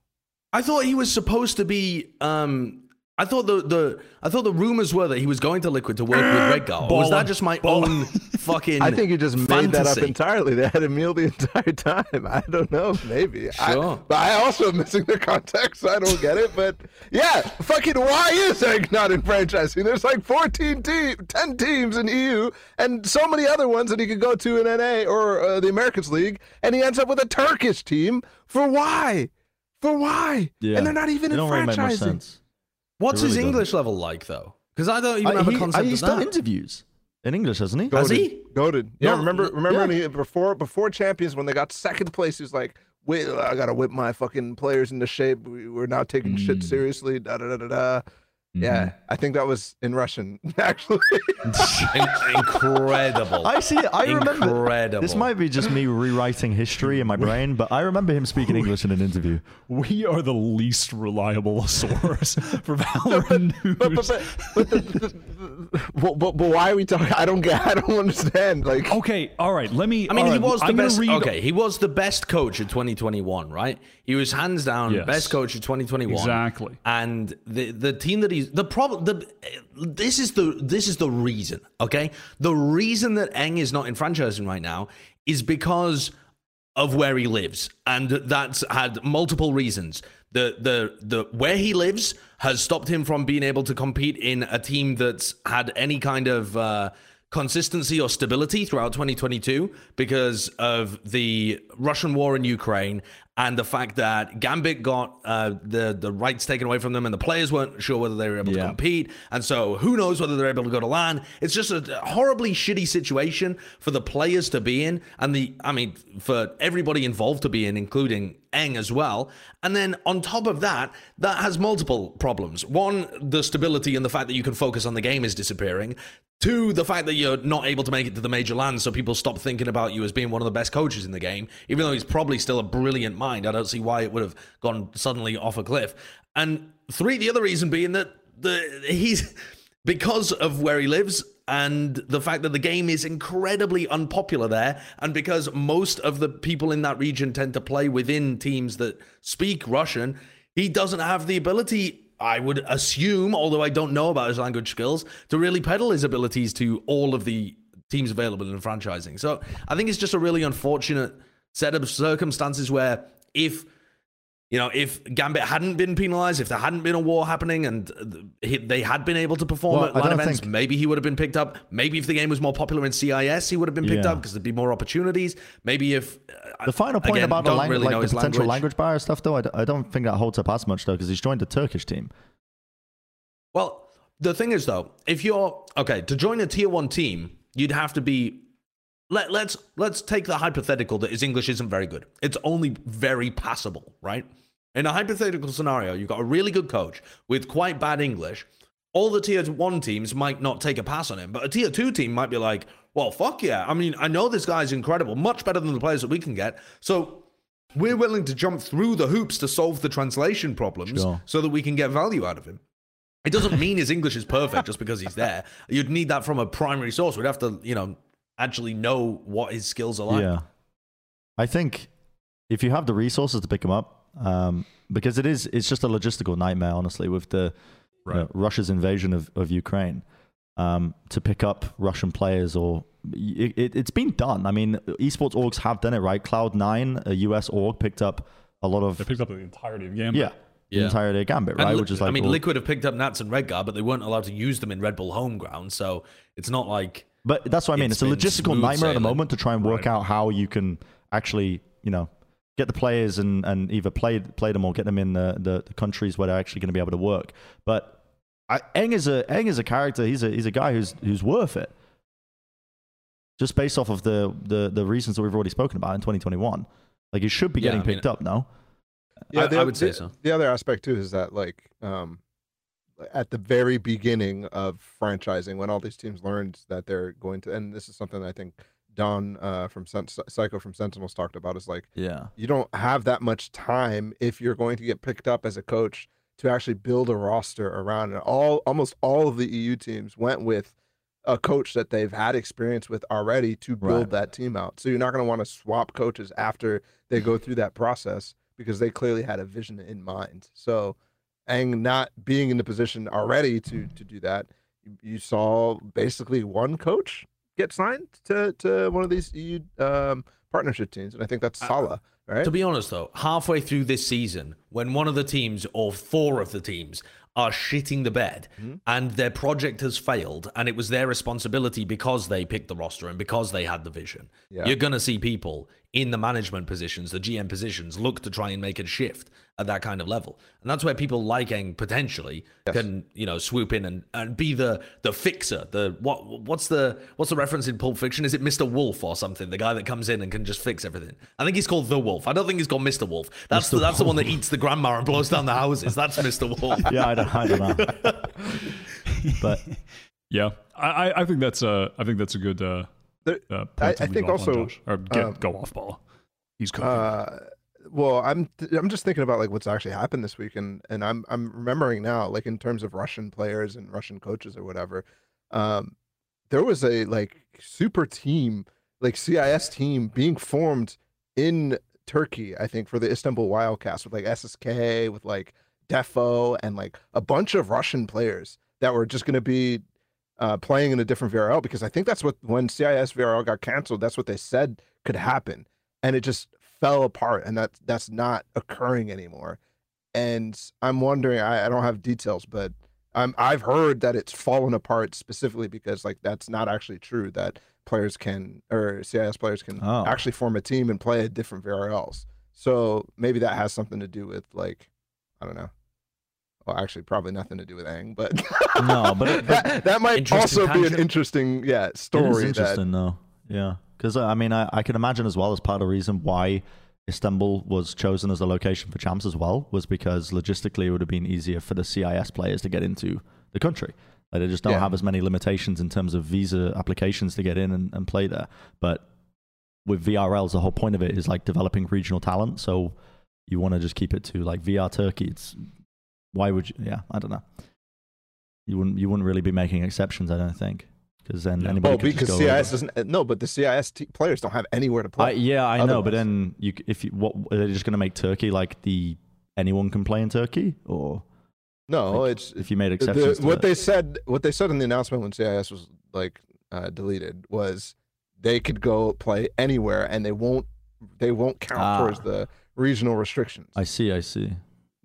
I thought he was supposed to be. Um, I thought the, the I thought the rumors were that he was going to Liquid to work with Redgar. Or was that just my Baller. own fucking? I think you just made that up entirely. They had a meal the entire time. I don't know, maybe. I, Sure. but I also am missing the context. so I don't get it. But yeah, fucking why is Egg not in franchising? There's like 14 team, 10 teams in EU and so many other ones that he could go to in NA or uh, the Americans League, and he ends up with a Turkish team. For why? For why? Yeah. And they're not even It in don't really make much franchising. Sense. What's really his doesn't. English level like though? Because I don't even I, have he, a concept he's of done interviews in English, hasn't he? Has he? Goated. Yeah, No, remember remember yeah. when he, before before champions when they got second place, he was like, "Wait, I gotta whip my fucking players into shape. We, we're now taking shit Mm. seriously." Da da da da da. Mm-hmm. Yeah, I think that was in Russian actually. In- incredible. I see. I remember. Incredible. This might be just me rewriting history in my brain, but I remember him speaking English in an interview. We are the least reliable source for Valorant news. but but but but, but, but, but why are we talking? I don't get. I don't understand. Like, okay, all right. Let me I mean, he right, was the I'm gonna best. read Okay, he was the best coach of 2021, right? He was hands down Yes. best coach of 2021. Exactly. And the the team that he's the problem. The this is the this is the reason. Okay, the reason that Eng is not in franchising right now is because of where he lives, and that's had multiple reasons. The the the where he lives has stopped him from being able to compete in a team that's had any kind of uh, consistency or stability throughout 2022 because of the Russian war in Ukraine and the fact that Gambit got uh, the the rights taken away from them and the players weren't sure whether they were able to compete. And so who knows whether they're able to go to LAN it's just a horribly shitty situation for the players to be in and the I mean for everybody involved to be in including Eng as well. And then on top of that that has multiple problems. One the stability and the fact that you can focus on the game is disappearing. Two, the fact that you're not able to make it to the major lands, so people stop thinking about you as being one of the best coaches in the game, even though he's probably still a brilliant mind. I don't see why it would have gone suddenly off a cliff. And three, the other reason being that the he's because of where he lives and the fact that the game is incredibly unpopular there, and because most of the people in that region tend to play within teams that speak Russian, he doesn't have the ability I would assume, although I don't know about his language skills, to really peddle his abilities to all of the teams available in franchising. So I think it's just a really unfortunate set of circumstances where if you know, if Gambit hadn't been penalized, if there hadn't been a war happening, and he, they had been able to perform Well, at LAN events, think- maybe he would have been picked up. Maybe if the game was more popular in CIS, he would have been picked Yeah. up because there'd be more opportunities. Maybe if uh, The final point again, about the, don't really like the potential language. language barrier stuff, though, I, d- I don't think that holds up as much, though, because he's joined the Turkish team. Well, the thing is though, if you're okay to join a tier one team, you'd have to be. Let, let's let's take the hypothetical that his English isn't very good. It's only very passable, right? In a hypothetical scenario, you've got a really good coach with quite bad English. All the tier one teams might not take a pass on him, but a tier two team might be like, "Well, fuck yeah! I mean, I know this guy's incredible, much better than the players that we can get." So we're willing to jump through the hoops to solve the translation problems Sure. so that we can get value out of him. It doesn't mean his English is perfect just because he's there. You'd need that from a primary source. We'd have to, you know, actually know what his skills are like. Yeah. I think if you have the resources to pick him up, um, because it is, it's just a logistical nightmare, honestly, with the you know, Russia's invasion of, of Ukraine. Um, to pick up Russian players, or it, it, it's been done. I mean, esports orgs have done it, right? Cloud9, a US org, picked up a lot of They picked up the entirety of Gambit. yeah, the Yeah. entirety of Gambit, right? Li- Which is like I mean, well- Liquid have picked up Nats and Redgar, but they weren't allowed to use them in Red Bull home ground. So it's not like But that's what I mean. It's It's, a logistical smooth nightmare at the moment to try and work Right. out how you can actually, you know, get the players and, and either play play them or get them in the, the, the countries where they're actually going to be able to work. But I, Eng is a Eng is a character. He's a he's a guy who's who's worth it. Just based off of the the, the reasons that we've already spoken about in 2021, like he should be Yeah, getting I mean- picked up. No, Yeah, I- the, I would say the- so. The other aspect too is that like um at the very beginning of franchising, when all these teams learned that they're going to, and this is something I think Don uh, from Sen- Psycho from Sentinels talked about, is like yeah, you don't have that much time if you're going to get picked up as a coach to actually build a roster around it. All almost all of the EU teams went with a coach that they've had experience with already to build Right. that team out. So you're not going to want to swap coaches after they go through that process because they clearly had a vision in mind. So Ang not being in the position already to to do that, you, you saw basically one coach get signed to to one of these EU um, partnership teams, and I think that's Sala, right? To be honest, though, halfway through this season, when one of the teams or four of the teams are shitting the bed Mm-hmm. and their project has failed and it was their responsibility because they picked the roster and because they had the vision, Yeah. you're going to see people in the management positions, the GM positions, look to try and make a shift at that kind of level. And that's where people like Eng potentially can, you know, swoop in and, and be the the fixer. The what what's the what's the reference in Pulp Fiction? Is it Mr. Wolf or something? The guy that comes in and can just fix everything. I think he's called the Wolf. I don't think he's called Mr. Wolf. That's the, that's the one that eats the grandma and blows down the houses. That's Mr. Wolf. yeah. I don't, I don't know, but Yeah, I, I- I think that's a, I think that's a good. Uh, There- uh, I- I think also, Josh. or get, um, go off ball. He's cooking. Uh, well, I'm I'm just thinking about like what's actually happened this week, and and I'm I'm remembering now, like in terms of Russian players and Russian coaches or whatever, um, there was a like super team, like CIS team being formed in Turkey, I think, for the Istanbul Wildcats with like SSK, with like Defo, and like a bunch of Russian players that were just going to be uh, playing in a different VRL because I think that's what when CIS VRL got canceled, that's what they said could happen, and it just fell apart, and that that's not occurring anymore. And I'm wondering, I, I don't have details, but I'm I've heard that it's fallen apart specifically because like that's not actually true that players can or CIS players can Oh. actually form a team and play at different VRLs. So maybe that has something to do with like I don't know. Well, actually, probably nothing to do with Ang, but No, but it- but- that, that might also be an interesting, yeah, It is story. that interesting, though. Yeah, because uh, I mean, I, I can imagine as well as part of the reason why Istanbul was chosen as the location for champs as well was because logistically it would have been easier for the CIS players to get into the country. Like they just don't Yeah. have as many limitations in terms of visa applications to get in and, and play there. But with VRLs, the whole point of it is like developing regional talent. So you want to just keep it to like VR Turkey. It's why would you? Yeah, I don't know. You wouldn't you wouldn't really be making exceptions, I don't think, because then Yeah. anybody well, could just because go CIS doesn't. No, but the CIS t- players don't have anywhere to play. I, yeah, I know, but then you if you what are they just going to make Turkey like the anyone can play in Turkey or No, it's If you made the- exceptions, to what it. they said. What they said in the announcement when CIS was like uh, deleted was they could go play anywhere and they won't they won't count Ah. towards the regional restrictions. I see. I see.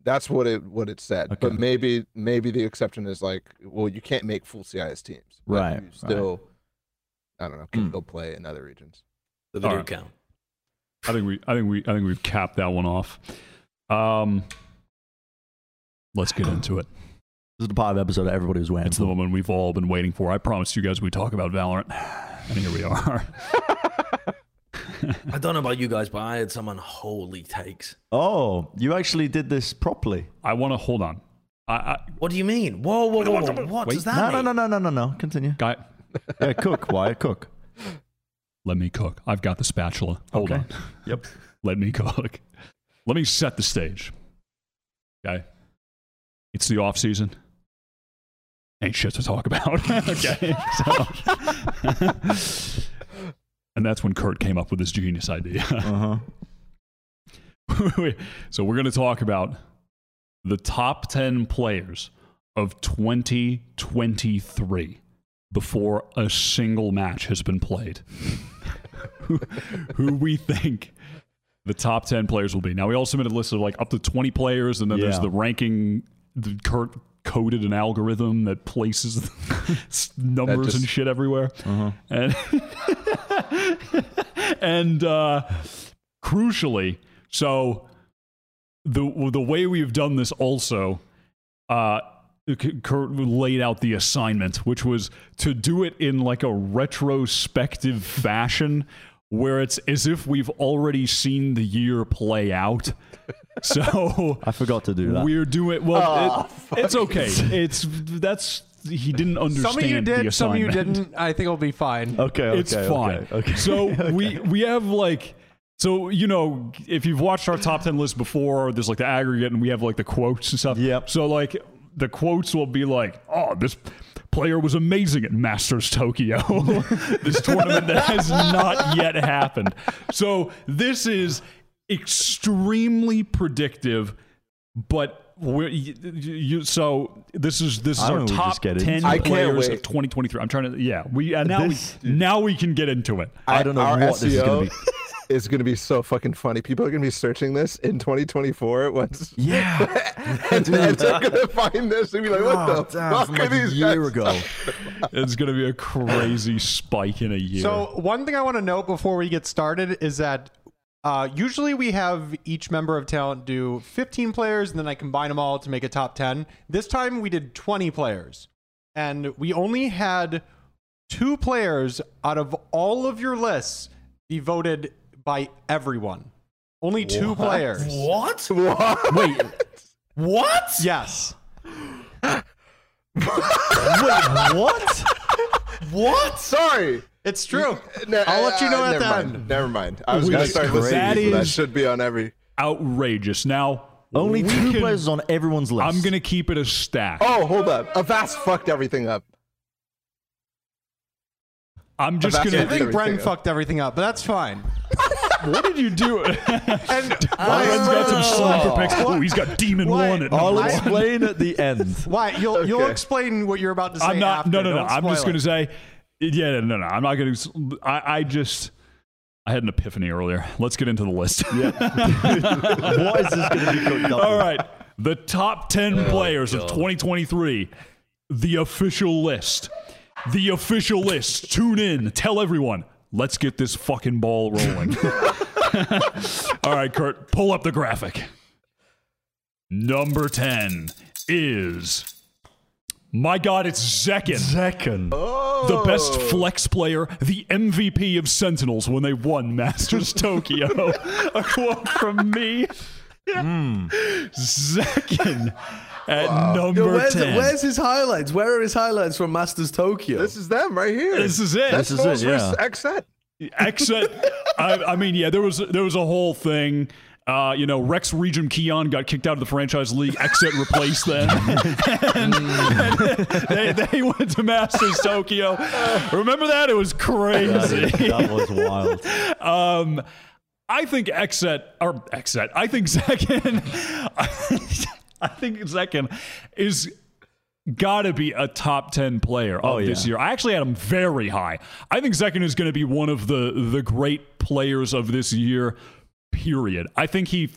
That's what it what it said. But maybe maybe the exception is like, well, you can't make full CIS teams. Right, you right. still, I don't know, can Mm. go play in other regions. The video Alright. count. I think we I think we I think we've capped that one off. Um, let's get into it. This is the part of the episode that everybody was waiting It's the for. moment we've all been waiting for. I promised you guys we'd talk about Valorant, and here we are. I don't know about you guys, but I had some unholy takes. Oh, you actually did this properly. I want to hold on. I, I What do you mean? Whoa, whoa, whoa, whoa. What Wait. does that No, no, mean? no, no, no, no, no. Continue. guy, Yeah, cook. Wyatt, cook. let me cook. I've got the spatula. Hold Okay. on. Yep. Let me cook. Let me set the stage. Okay. It's the off season. Ain't shit to talk about. okay. So, and that's when Kurt came up with this genius idea. Uh huh. so we're going to talk about the top 10 players of 2023 before a single match has been played. who, who we think the top 10 players will be. Now, we all submitted a list of like up to 20 players, and then there's the ranking. The Kurt coded an algorithm that places numbers just- and shit everywhere. Uh-huh. And, and uh, crucially, so the the way we've done this also, uh, Kurt laid out the assignment, which was to do it in like a retrospective fashion, where it's as if we've already seen the year play out. So I forgot to do that. we're doing well. it, it's okay. It's that's he didn't understand Some of you did, some of you didn't. I think it'll be fine. Okay, okay. it's fine. Okay. okay. So we we have like so you know if you've watched our top ten list before, there's like the aggregate and we have like the quotes and stuff. Yep. So like the quotes will be like, oh, this player was amazing at Masters Tokyo. this tournament that has not yet happened. So this is extremely predictive, but we're, you, you, so this is this is our don't know, we top get ten into players of 2023. I'm trying to yeah we uh, now This- we now we can get into it. I don't know Our what this is going to be. is going to be so fucking funny. People are going to be searching this in 2024 once, Yeah. and then they're going to find this and be like, "What Oh, the damn, fuck from are like a these year guys?" ago. It's going to be a crazy spike in a year. So one thing I want to note before we get started is that uh, usually we have each member of talent do 15 players and then I combine them all to make a top 10. This time we did 20 players, and we only had two players out of all of your lists be voted by everyone. Only two players. What? What? wait, What? Yes. Wait, what? What? Sorry. It's true. No, I'll let you know uh, at never the mind. end. Never mind. I was going to start crazy. listening. That so should be on every. outrageous. Now Only two can- players on everyone's list. I'm going to keep it a stack. Oh, hold up. Avast fucked everything up. I'm just Avast going I think everything Bren up. fucked everything up, but that's fine. What did you do? And Ryan's got some sleeper picks. Oh, he's got Demon What? One. At I'll number one. explain at the end. why? You'll you'll explain what you're about to say. I'm not. After. No, no, no. Don't I'm just going to say. Yeah, no, no. I'm not going to. I, I just. I had an epiphany earlier. Let's get into the list. Yeah. what is this going to be cooked up All. The top 10 players of 2023. The official list. The official list. Tune in. Tell everyone. Let's get this fucking ball rolling. All right, Kurt, pull up the graphic. Number 10 is. My God, it's Zekken. Second. The oh. best flex player, the MVP of Sentinels when they won Masters Tokyo. A quote from me. Hmm. Zekken at number Yo, where's, 10. where's his highlights? Where are his highlights from Masters Tokyo? This is them right here. this is it. This is it, Most yeah. Exit. Exit. I, I mean, yeah, there was there was a whole thing. Uh, you know, Rex Regum Qeon got kicked out of the franchise league. XSET replaced them. and, and they, they went to Masters Tokyo. Remember that? It was crazy. that was wild. Um, I think Exet or Exet. I think Zekken. I think Zekken is got to be a top 10 player of Oh, this year. I actually had him very high. I think Zekken is going to be one of the the great players of this year. Period. I think he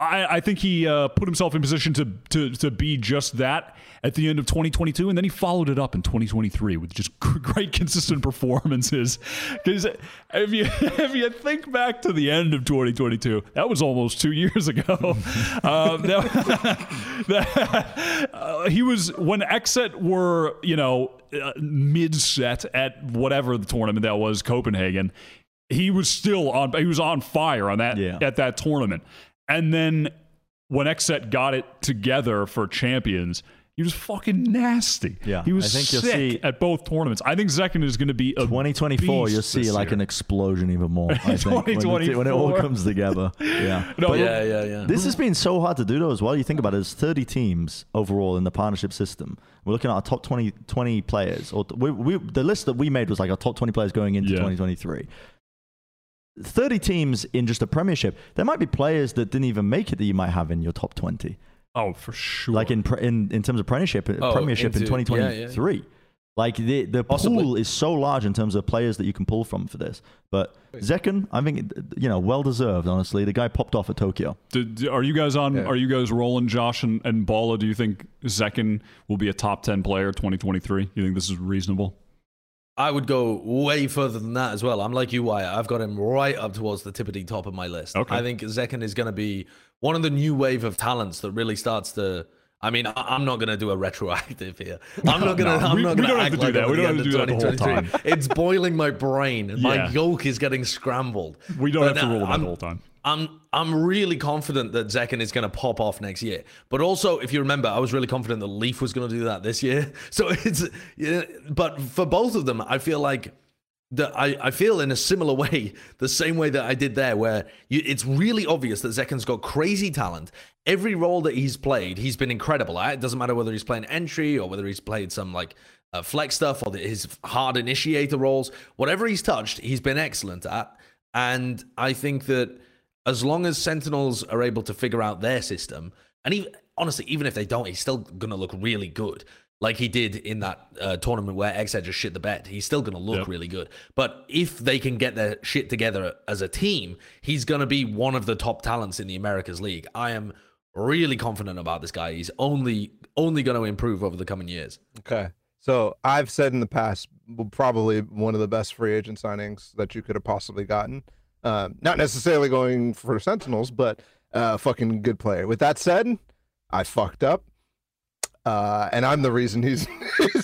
I, I think he uh, put himself in position to, to to be just that at the end of 2022, and then he followed it up in 2023 with just great consistent performances. Because if you if you think back to the end of 2022, that was almost two years ago. um, that, that, uh, he was when XSET were you know uh, mid set at whatever the tournament that was, Copenhagen. He was still on. He was on fire on that Yeah. at that tournament. And then when XSET got it together for champions, he was fucking nasty. Yeah, he was I think you'll sick see- at both tournaments. I think Zekken is going to be a 2024, beast you'll see like year. an explosion even more. I think when, it, when it all comes together. Yeah. No, But Yeah, yeah, yeah. This has been so hard to do though as well. You think about it, there's 30 teams overall in the partnership system. We're looking at our top 20, 20 players. Or we, we, the list that we made was like our top 20 players going into Yeah. 2023. 30 teams in just a premiership. There might be players that didn't even make it that you might have in your top 20. Oh, for sure. Like in in, in terms of premiership, uh, Oh, premiership in into- yeah, yeah. 2023. Like the the Possibly. pool is so large in terms of players that you can pull from for this. But Zekken, I think you know, well deserved. Honestly, the guy popped off at Tokyo. Did- are you guys on? Yeah. Are you guys rolling, Josh and, and Bala? Do you think Zekken will be a top 10 player 2023? You think this is reasonable? I would go way further than that as well. I'm like you, Wyatt. I've got him right up towards the tippity top of my list. Okay. I think Zekken is going to be one of the new wave of talents that really starts to. I mean, I- I'm not going to do a retroactive here. I'm not going to. no, I'm we- not going don't have act to do like that. We don't have to do that the whole 2023. It's boiling my brain. Yeah. My yolk is getting scrambled. We don't But, have to roll that the whole time. I'm I'm really confident that Zekken is going to pop off next year. But also, if you remember, I was really confident that Leaf was going to do that this year. So it's yeah, but for both of them, I feel like that I, I feel in a similar way, the same way that I did there, where you, it's really obvious that Zekken's got crazy talent. Every role that he's played, he's been incredible at. It doesn't matter whether he's playing entry or whether he's played some like uh, flex stuff or the, his hard initiator roles. Whatever he's touched, he's been excellent at. And I think that as long as Sentinels are able to figure out their system, and even, honestly, even if they don't, he's still going to look really good. Like he did in that uh, tournament where Egghead just shit the bed. He's still going to look Yep. really good. But if they can get their shit together as a team, he's going to be one of the top talents in the Americas League. I am really confident about this guy. He's only only going to improve over the coming years. Okay. So I've said in the past, probably one of the best free agent signings that you could have possibly gotten. Um, not necessarily going for Sentinels, but uh, fucking good player. With that said, I fucked up, uh, and I'm the reason he's.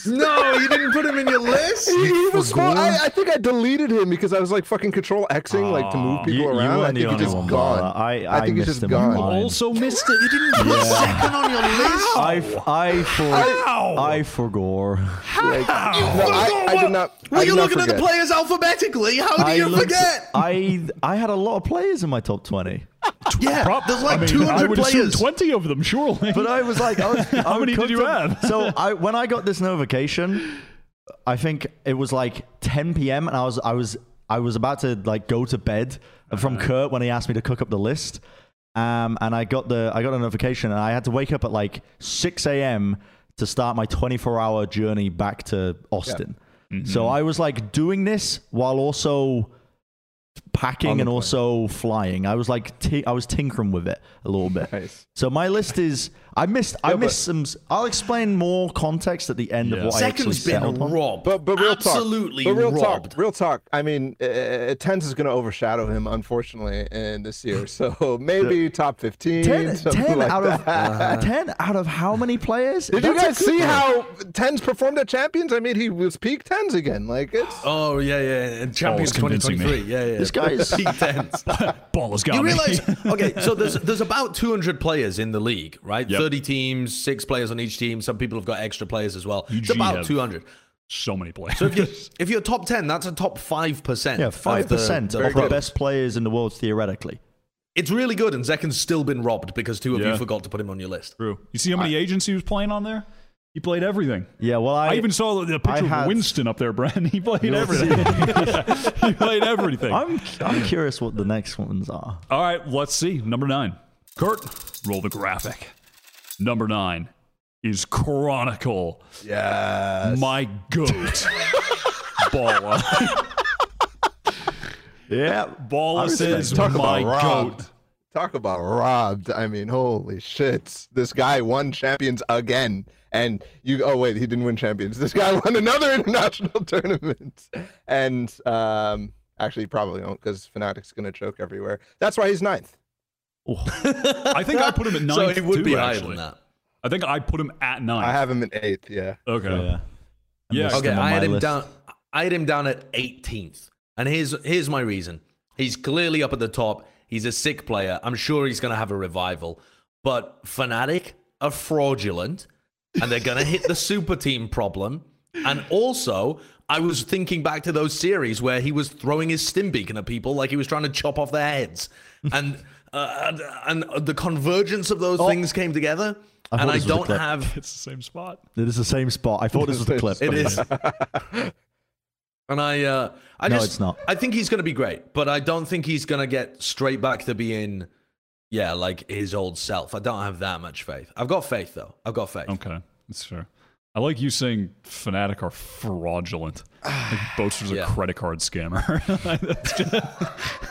No, you didn't put him in your list. he, he was cool. I, I think I deleted him because I was like fucking control Xing like to move people You, you around. I weren't the think he only just one. gone. Bala. I, I think he's just gone. mine. Also missed it. You didn't put Yeah. Second on your list. I, I, for, How? I forgore. Like, no, I, I did not. I Well, you're not looking at the players alphabetically. How do I you looked- forget? I I had a lot of players in my top twenty, Yeah, Prop- there's like I mean, 200 I would players. 20 of them, surely. but I was like, I was, How would many did you them. have? So I when I got this notification, I think it was like 10 p.m. and I was I was I was about to like go to bed from Uh-huh. Kurt when he asked me to cook up the list. Um, and I got the I got a notification and I had to wake up at like 6 a.m. to start my 24 hour journey back to Austin. Mm-hmm. So I was like doing this while also packing and plane. also flying. I was like ti- I was tinkering with it a little bit. Nice. So my list is I missed I Yeah, but- missed some. I'll explain more context at the end Yeah. of what I actually Second's been settled on. robbed. But but real absolutely talk, but real robbed. talk, real talk. I mean, uh, uh, TenZ is going to overshadow him, unfortunately, in this year. So maybe top fifteen. 10, 10 like out of that. 10 out of how many players? Did you That's a guys see one. how TenZ performed at Champions? I mean, he was peak TenZ again. Like it's. Oh yeah, yeah, and Champions convincing me. Yeah, yeah. This guy is- peak TenZ. Ball has got You realize? Okay, so there's there's about 200 players in the league, right? Yep. 30 teams, six players on each team. Some people have got extra players as well. It's about 200. so many players. So if you're if you're top 10, that's a top five percent. Yeah, 5% of the best players in the world theoretically. It's really good, and Zekken's still been robbed because two of Yeah. you forgot to put him on your list. True. You see how many agents he was playing on there? He played everything. Yeah, well, I, I, even saw the picture had- of Winston up there, Brent. He played everything. he played everything. I'm I'm curious what the next ones are. All right, let's see. Number nine. Kurt, roll the graphic. Number nine is Chronicle. Yes. My goat. Balla. Yeah. Balla says Talk my about robbed. goat. Talk about robbed. I mean, holy shit. This guy won champions again. And you, oh, wait, he didn't win champions. This guy won another international tournament. And um, actually, he probably won't because Fnatic's going to choke everywhere. That's why he's ninth. I think I put him at ninth. so he would too, be higher actually. than that. I think I put him at ninth. I have him in eighth, yeah. okay. Yeah. Yeah. Okay, I had my him list. down. I had him down at 18th, and here's here's my reason. He's clearly up at the top. He's a sick player. I'm sure he's going to have a revival, but Fnatic are fraudulent, and they're going to hit the super team problem. And also, I was thinking back to those series where he was throwing his stim beacon at people like he was trying to chop off their heads, and uh, and, and the convergence of those things came together. I and I this was a don't have It's the same spot. It is the same spot. I thought this was the clip. It is. and I, uh, I No, just, it's not. I think he's going to be great, but I don't think he's going to get straight back to being, yeah, like his old self. I don't have that much faith. I've got faith though. I've got faith. Okay. That's fair. I like you saying Fnatic are fraudulent. Like Boaster's Yeah. a credit card scammer. That's just-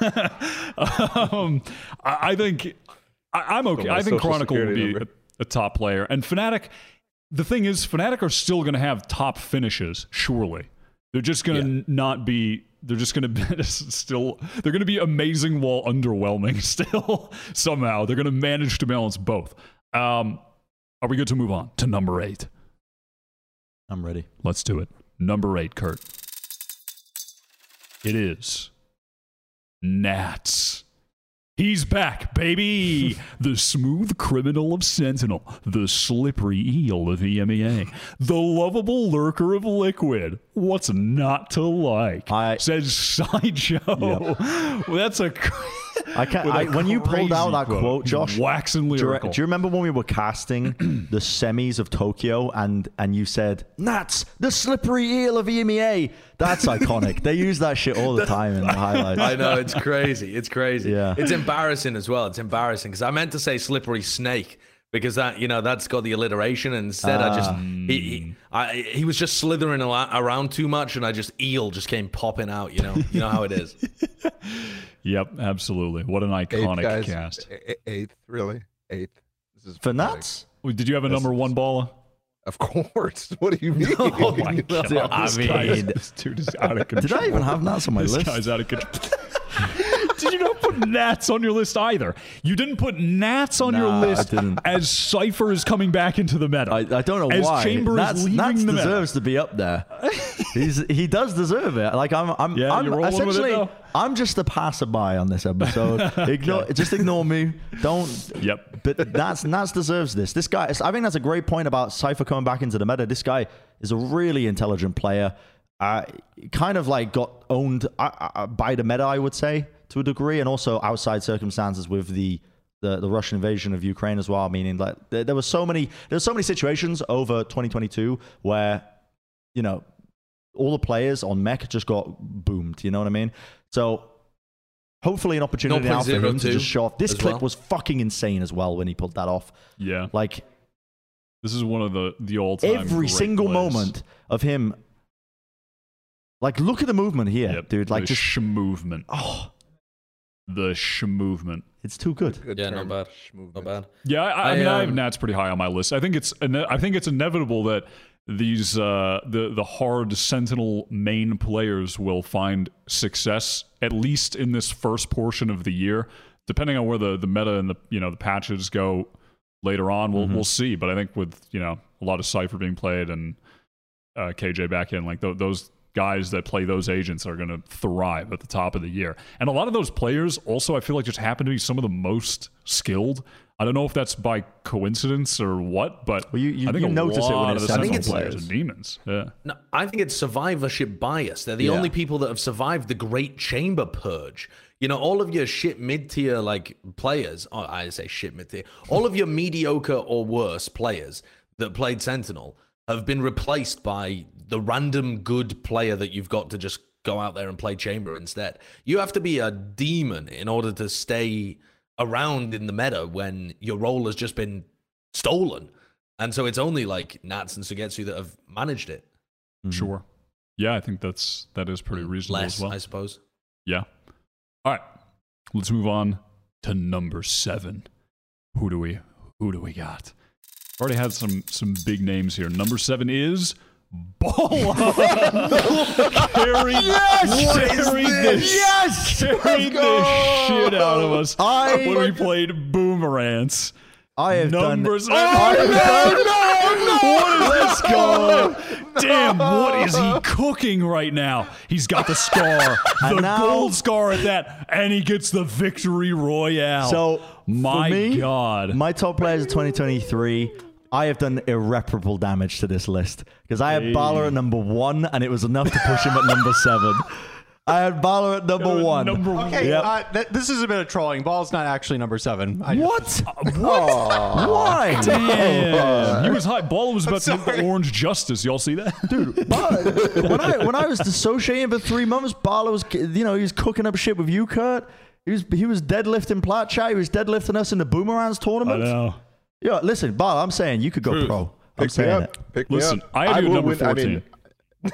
um, I, I think I, I'm okay. I think Chronicle will be a, a top player, and Fnatic. The thing is, Fnatic are still going to have top finishes. Surely, they're just going to Yeah. not be. They're just going to be still. They're to be amazing while underwhelming. Still, somehow they're going to manage to balance both. Um, are we good to move on to number eight? I'm ready. Let's do it. Number eight, Kurt. It is Nats. He's back, baby! the smooth criminal of Sentinel, the slippery eel of EMEA, the lovable lurker of Liquid. What's not to like? I- Says Sideshow. Well, that's a. I can't. I, when you pulled out that quote, Josh, waxing do you, do you remember when we were casting the semis of Tokyo and and you said Nats, the slippery eel of EMEA? That's iconic. they use that shit all the time in the highlights. I know it's crazy. It's crazy. Yeah. It's embarrassing as well. It's embarrassing because I meant to say slippery snake because that you know that's got the alliteration. And instead, I just he he, ah. I, he was just slithering ala- around too much, and I just eel just came popping out. You know, you know how it is. yep, absolutely. What an Eighth, iconic guys. cast. A- a- Eighth, really? Eighth. This is For nuts. Wait, Did you have a number one baller? Of course. What do you mean? Oh my god! I this mean- guy- this dude is out of control. Did I even have Nats on my This list? guy's out of control. Did you not put Nats on your list either? You didn't put Nats on your Nah, I list as Cypher is coming back into the meta. I, I don't know as why. Chamber Nats, is leaving Nats the meta. deserves to be up there. He's he does deserve it. Like I'm I'm Yeah, I'm you're rolling with it, essentially? I'm just a passerby on this episode. Ignore just ignore me. Don't Yep. But Nats Nats deserves this. This guy I think that's a great point about Cypher coming back into the meta. This guy is a really intelligent player. Uh, kind of like got owned by the meta, I would say, to a degree, and also outside circumstances with the the, the Russian invasion of Ukraine as well. Meaning, like there, there were so many there were so many situations over 2022 where you know all the players on mech just got boomed. You know what I mean? So hopefully an opportunity now for him to just show off. This clip well. was fucking insane as well when he pulled that off. Yeah, Like this is one of the the all time every single moment of him. Like look at the movement here, Yep, dude. Like the just sh movement, oh, the sh movement. it's too good. Good Yeah, term. not bad. Schmovement. Not bad. Yeah, I, I, I, mean, I have um, Nats pretty high on my list. I think it's I think it's inevitable that these uh, the the hard Sentinel main players will find success at least in this first portion of the year. Depending on where the, the meta and the you know the patches go later on, we'll we'll see. But I think with you know a lot of Cypher being played and uh, KJ back in, like th- those guys that play those agents are going to thrive at the top of the year. And a lot of those players also, I feel like, just happen to be some of the most skilled. I don't know if that's by coincidence or what, but Well, you- you- I think you a notice it when it's of the Sentinel Sentinel players players. are demons. Yeah. No, I think it's survivorship bias. They're the Yeah. only people that have survived the Great Chamber Purge. You know, all of your shit mid tier like players. Oh, I say shit mid tier. All of your mediocre or worse players that played Sentinel have been replaced by the random good player that you've got to just go out there and play Chamber instead. You have to be a demon in order to stay around in the meta when your role has just been stolen. And so it's only like Nats and Suygetsu that have managed it. Mm-hmm. Sure. Yeah, I think that's that is pretty mm, reasonable Less, as well. I suppose. Yeah. All right. Let's move on to number seven. Who do we who do we got? Already had some some big names here. Number seven is Ball. carried, carried this, Yes! carried this shit out of us I- when we played Boomerangs. I have Number done. seven. I have oh, done. What is this go? Damn, what is he cooking right now? He's got the scar, the now- gold scar at that, and he gets the victory royale. So, my me, God. My top players of 2023. I have done irreparable damage to this list because I had Bala at number one, and it was enough to push him at number seven. I had Bala at number one. Number one. Okay, Yep. uh, th- this is a bit of trolling. Ball's not actually number seven. I What? Why? Damn. he was high. Ball was about to hit the orange justice. Y'all see that? Dude, Bala- when I when I was dissociating for three months, Bala was you know he was cooking up shit with you, Kurt. He was he was deadlifting plat chat. He was deadlifting us in the Boomerangs I tournament. know. Yeah, listen, Bala, I'm saying you could go Truth. pro. I'm saying up. it. Pick me Listen, up. I had you at number win- I 14. mean,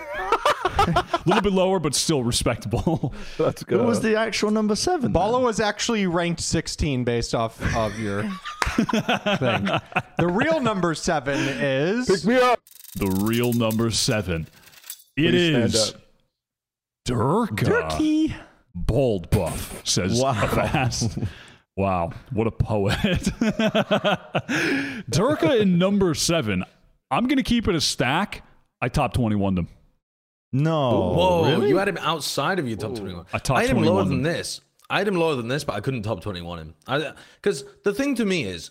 A little bit lower, but still respectable. let's Who was the actual number seven? Bala was actually ranked 16 based off of your thing. The real number seven is Pick me up. the real number seven. It Please stand is. Derke. Turkey. Bald buff, says Wow. Fast. Wow, what a poet. Derke in number seven. I'm going to keep it a stack. I top 21 them. No. Whoa, really? you had him outside of your top 21. I top had him 21 lower than this. I had him lower than this, but I couldn't top 21 him. Because the thing to me is,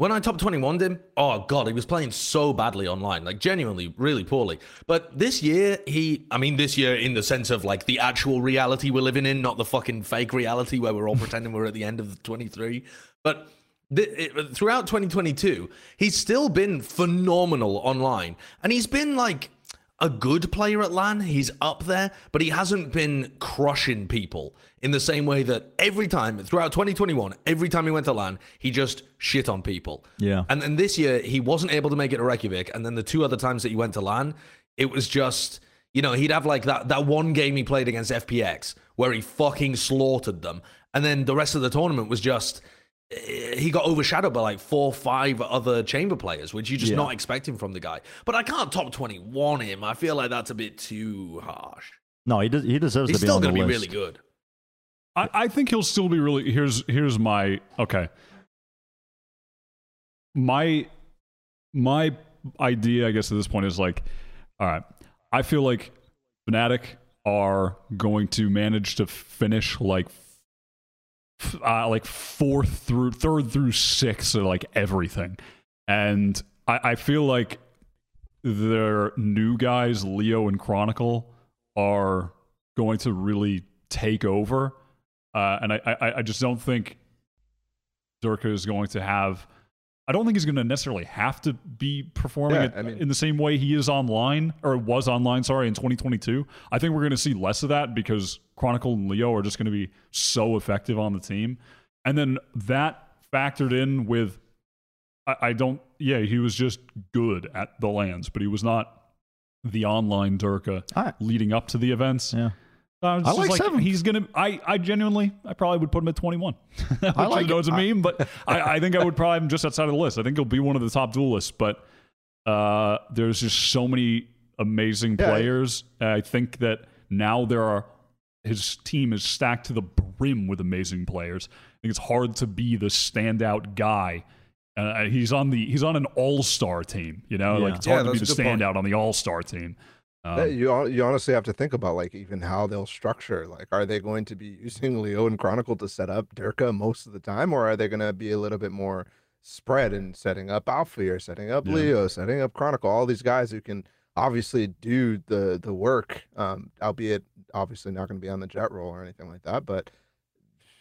when I top 21 him, oh God, he was playing so badly online, like genuinely, really poorly. But this year, he, I mean, this year in the sense of like the actual reality we're living in, not the fucking fake reality where we're all pretending we're at the end of 23. But th- it, throughout 2022, he's still been phenomenal online. And he's been like, a good player at LAN. He's up there, but he hasn't been crushing people in the same way that every time throughout 2021, every time he went to LAN, he just shit on people. Yeah. And then this year, he wasn't able to make it to Reykjavik. And then the two other times that he went to LAN, it was just, you know, he'd have like that, that one game he played against FPX where he fucking slaughtered them. And then the rest of the tournament was just, eh, he got overshadowed by like four, five other chamber players, which you're just Yeah. not expecting from the guy. But I can't top 21 him. I feel like that's a bit too harsh. No, he, does, he deserves He's to be still going to be list. really good. I, I think he'll still be really. Here's here's my okay. My my idea, I guess, at this point is like, all right. I feel like Fnatic are going to manage to finish like uh, like fourth through third through sixth or like everything, and I, I feel like their new guys, Leo and Chronicle, are going to really take over. Uh, and I, I, I just don't think Derke is going to have. I don't think he's going to necessarily have to be performing Yeah, it I mean- in the same way he is online or was online. Sorry, in 2022. I think we're going to see less of that because Chronicle and Leo are just going to be so effective on the team, and then that factored in with. I, I don't. Yeah, he was just good at the lands, but he was not the online Derke I- leading up to the events. Yeah. I, was I just like seventh. He's gonna. I. I genuinely. I probably would put him at twenty one. I like know it. it's a meme, but I, I think I would probably have him just outside of the list. I think he'll be one of the top duelists. But uh, there's just so many amazing Yeah. players. I think that now there are. His team is stacked to the brim with amazing players. I think it's hard to be the standout guy. Uh, he's on the. He's on an all star team. You know, Yeah. like it's Yeah, hard to be the that's a good point. standout on the all star team. Um, you you honestly have to think about like even how they'll structure. Like, are they going to be using Leo and Chronicle to set up Derke most of the time, or are they going to be a little bit more spread in setting up Alfie or setting up Yeah. Leo, setting up Chronicle? All these guys who can obviously do the the work, um, albeit obviously not going to be on the Jett role or anything like that. But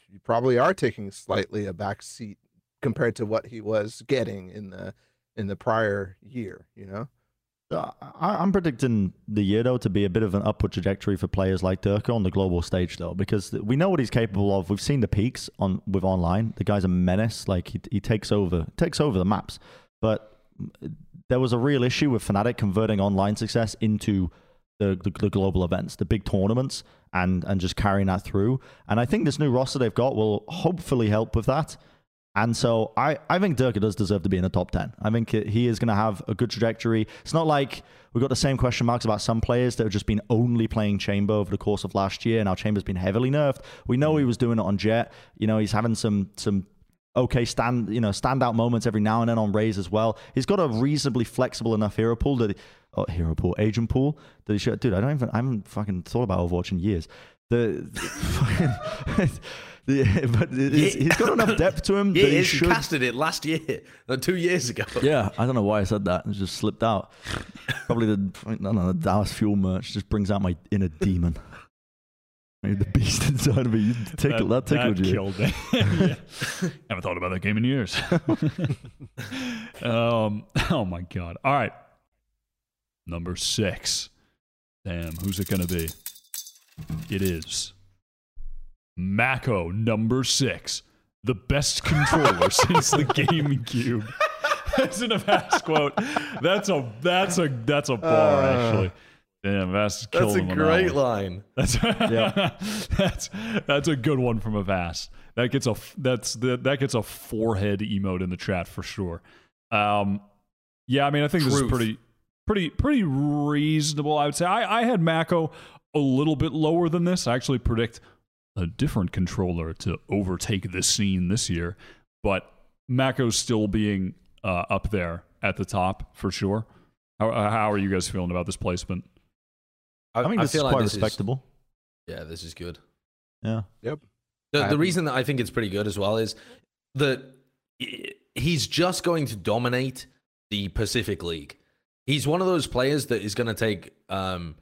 you probably are taking slightly a back seat compared to what he was getting in the in the prior year. You know. Uh, I'm predicting the year though to be a bit of an upward trajectory for players like Derke on the global stage though, because we know what he's capable of. We've seen the peaks on with online. The guy's a menace. Like he, he takes over takes over the maps. but there was a real issue with Fnatic converting online success into the, the, the global events, the big tournaments, and and just carrying that through. And I think this new roster they've got will hopefully help with that. And so I, I think Derke does deserve to be in the top 10. I think he is going to have a good trajectory. It's not like we've got the same question marks about some players that have just been only playing Chamber over the course of last year. Now Chamber's been heavily nerfed. We know he was doing it on Jett. You know, he's having some some okay stand you know standout moments every now and then on Raze as well. He's got a reasonably flexible enough hero pool that he, oh, hero pool agent pool that he should. Dude, I don't even I haven't fucking thought about Overwatch in years. The, the but it's- he's got enough depth to him He that he is. should. Casted it last year, no, two years ago. Yeah, I don't know why I said that. It just slipped out. Probably the I don't know the Dallas Fuel merch just brings out my inner demon. Maybe the beast inside of me. You tickle, that, tickled you. killed me. Haven't thought about that game in years. um, oh my god! All right, number six. Damn, who's it gonna be? It is Mako, number six, the best controller since the GameCube. That's an Avast quote. That's a that's a that's a bar actually. Damn, Avast killed That's a great line. That's that's that's a good one from Avast. That gets a that's that that gets a forehead emote in the chat for sure. Um, yeah, I mean, I think this is pretty pretty pretty reasonable. I would say I I had Mako a little bit lower than this. I actually predict a different controller to overtake this scene this year, but Mako's still being uh, up there at the top for sure. How, how are you guys feeling about this placement? I think this is feel like quite this respectable. yeah, this is good. Yeah. Yep. The, the reason that I think it's pretty good as well is that he's just going to dominate the Pacific League. He's one of those players that is going to take um,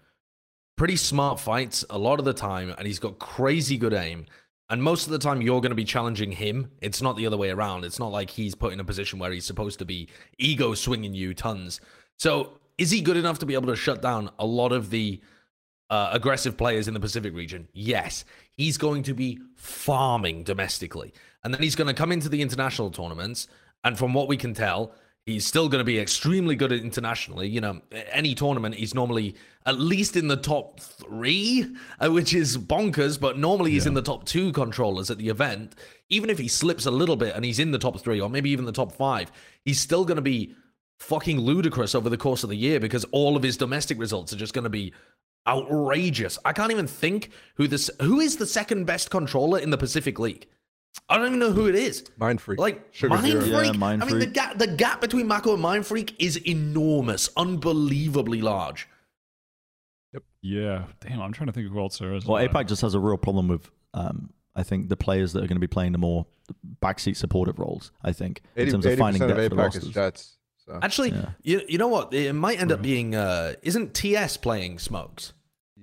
pretty smart fights a lot of the time, and he's got crazy good aim. And most of the time, you're going to be challenging him. It's not the other way around. It's not like he's put in a position where he's supposed to be ego swinging you tons. So, is he good enough to be able to shut down a lot of the uh, aggressive players in the Pacific region? Yes. He's going to be farming domestically. And then he's going to come into the international tournaments. And from what we can tell, he's still going to be extremely good internationally. You know, any tournament, he's normally at least in the top three, uh, which is bonkers, but normally he's in the top two controllers at the event. Even if he slips a little bit and he's in the top three or maybe even the top five, he's still going to be fucking ludicrous over the course of the year because all of his domestic results are just going to be outrageous. I can't even think who this who is the second best controller in the Pacific League. I don't even know who it is. Mindfreak. Like Sugar Mind Zero. Freak. Yeah, Mind I mean, the Freak. gap the gap between Mako and Mindfreak is enormous, unbelievably large. Yep. Yeah, damn. I'm trying to think of who else there is. Well, APAC just has a real problem with, um, I think, the players that are going to be playing the more backseat supportive roles. I think in terms of finding 80% of depth for the APAC is. Jets. So. Actually, Yeah. you, you know what? It might end up being uh isn't TS playing Smokes?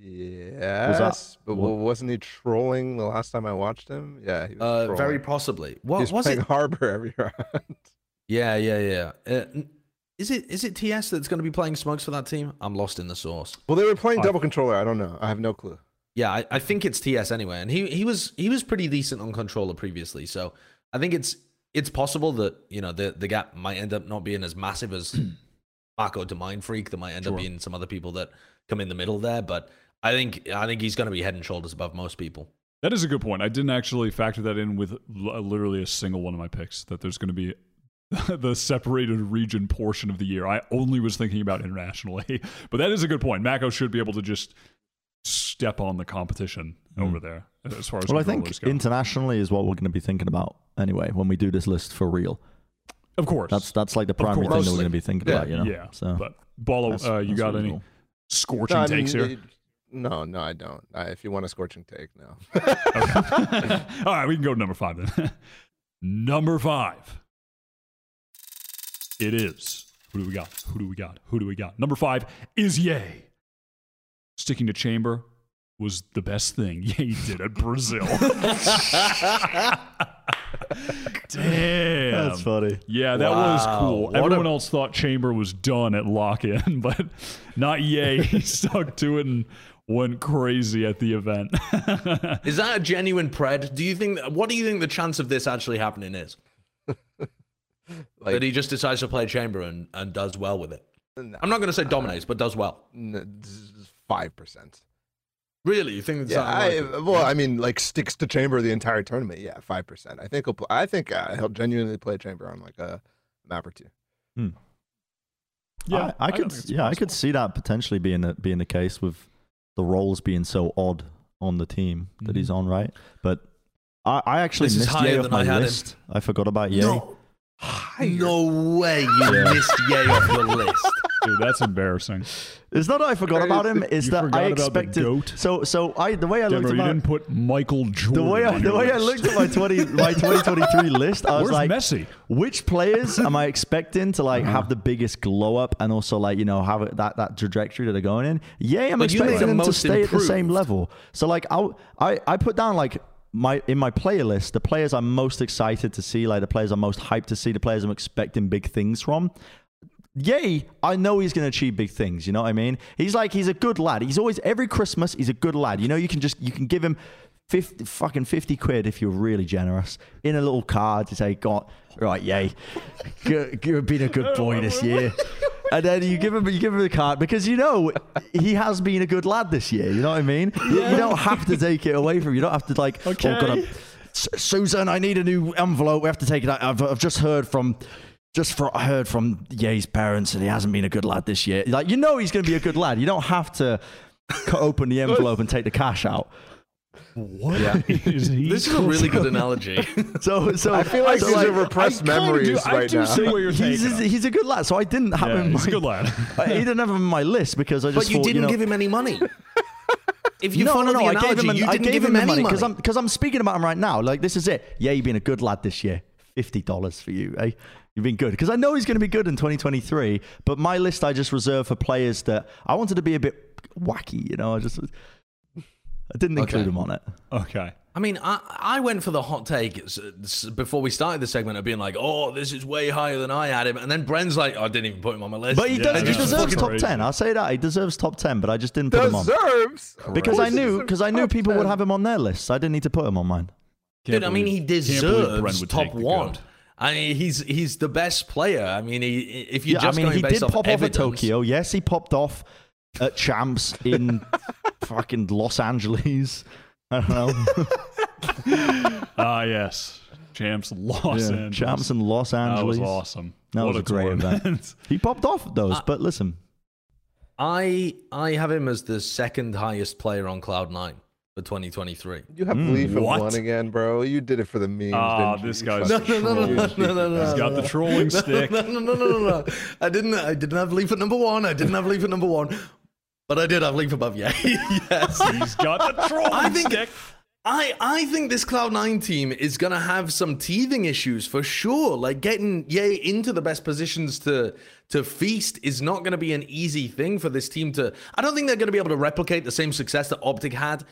Yes, but what- wasn't he trolling the last time I watched him? Yeah, he was Uh very possibly. What He's was playing it? Harbor every round. Yeah, yeah, yeah. Uh, is it is it TS that's going to be playing Smokes for that team? I'm lost in the source. well, they were playing double controller. I don't know. I have no clue. Yeah, I, I think it's TS anyway, and he he was he was pretty decent on controller previously, so I think it's it's possible that you know the the gap might end up not being as massive as Mako to Mindfreak. There might end up being some other people that come in the middle there, but I think I think he's going to be head and shoulders above most people. That is a good point. I didn't actually factor that in with literally a single one of my picks. That there's going to be the separated region portion of the year. I only was thinking about internationally, but that is a good point. Mako should be able to just step on the competition over there as far as Well, I think go. internationally is what we're going to be thinking about anyway when we do this list for real. of course, That's that's like the primary thing course. that we're going to be thinking Yeah, about, you know. yeah. So but Bolo, uh, you that's got any reasonable. scorching No, I mean, takes here? It- no, no, I don't. I, if you want a scorching take, no. All right, we can go to number five then. number five. It is. Who do we got? Who do we got? Who do we got? Number five is Yay. Sticking to chamber was the best thing Yay did at Brazil. Damn. That's funny. Yeah, that was cool. What a- Everyone else thought Chamber was done at lock in, but not Yay. he stuck to it and went crazy at the event. Is that a genuine pred? Do you think? What do you think the chance of this actually happening is? Like, that he just decides to play chamber and, and does well with it. no, I'm not going to say dominates, but does well. five percent. Really, you think? It's Yeah, I, like- well, I mean, like sticks to chamber the entire tournament. Yeah, five percent. I think he'll. Pl- I think uh, he'll genuinely play chamber on like a map or two. Yeah, I, I don't could. think it's yeah, I could see that potentially being the, being the case with the roles being so odd on the team that he's mm-hmm. on, right? But I, I actually This missed Yay off my had him. list. I forgot about Yay. No, no way you missed Yay off your list. Dude, that's embarrassing. It's not that I forgot about him. It's You that forgot I about the expected. goat? So, so I the way I looked Denver, at you my, didn't put Michael Jordan. the way I, on the your way I looked at my twenty my twenty twenty three list, I was Where's like, Messi? which players am I expecting to like Uh-huh. have the biggest glow up and also like you know have that that trajectory that they're going in? Yeah, I'm But expecting them to most stay at the same level. So like I I I put down like. My in my playlist, the players I'm most excited to see, like the players I'm most hyped to see, the players I'm expecting big things from. Yay, I know he's going to achieve big things. You know what I mean? He's like, he's a good lad. He's always, every Christmas, he's a good lad. You know, you can just, you can give him 50, fucking 50 quid if you're really generous in a little card to say, God, right, yay, you've been a good boy this year. And then you give him, you give him the card because you know he has been a good lad this year. You know what I mean? You, you don't have to take it away from him. You don't have to like, oh, Okay. oh, God, Susan, I need a new envelope. We have to take it out. I've, I've just heard from, just for, I heard from Yay's parents, and he hasn't been a good lad this year. Like you know, he's going to be a good lad. You don't have to cut open the envelope and take the cash out. What is he? This is a really good analogy. So, so I feel like so, these like, are repressed I kinda memories do- I right do now. see where you're he's, taking he's, a good lad. So I didn't have Yeah, him. he's a good lad. I- he didn't have him on my list because I just but you thought, didn't know, give him any money. If you no, follow no, no. the I gave him. An, you I didn't gave give him him any money money. because I'm because I'm speaking about him right now. Like this is it. Yeah, you've been a good lad this year. Fifty dollars for you. Eh? You've been good because I know he's going to be good in 2023. But my list I just reserve for players that I wanted to be a bit wacky. You know, I just I didn't include Okay. him on it. Okay. I mean, I, I went for the hot take s- s- before we started the segment of being like, oh, this is way higher than I had him. And then Bren's like, oh, I didn't even put him on my list. But he Yeah, does. He deserves top ten. I'll say that he deserves top ten. But I just didn't put him on Deserves because I knew he's because I knew top people would have him on their list. So I didn't need to put him on mine. Can't Dude, I mean, he believe- can't believe Brent deserves top one. goat. I mean, he's he's the best player. I mean, he, if you're Yeah, I just mean, going he based did off pop off at Tokyo. Yes, he popped off at champs in fucking Los Angeles. I don't know. Ah, yes. Champs Los Yeah, Angeles. champs in Los Angeles. That was awesome. That What was a great tournament. He popped off at those, but listen, I I have him as the second highest player on Cloud Nine for 2023. You have Mm, Leaf at one again, bro. You did it for the memes. Ah, didn't this You guy's- fucking No, no, no, no, no, no, no, He's got the trolling stick. No, no, no, no, no, no. I didn't. I didn't have Leaf at number one. I didn't have Leaf at number one, but I did have Leaf above. Yeah, yes. He's got the trolling I think stick. I I think this Cloud Nine team is gonna have some teething issues for sure. Like getting Yay into the best positions to to feast is not gonna be an easy thing for this team to. I don't think they're gonna be able to replicate the same success that Optic had,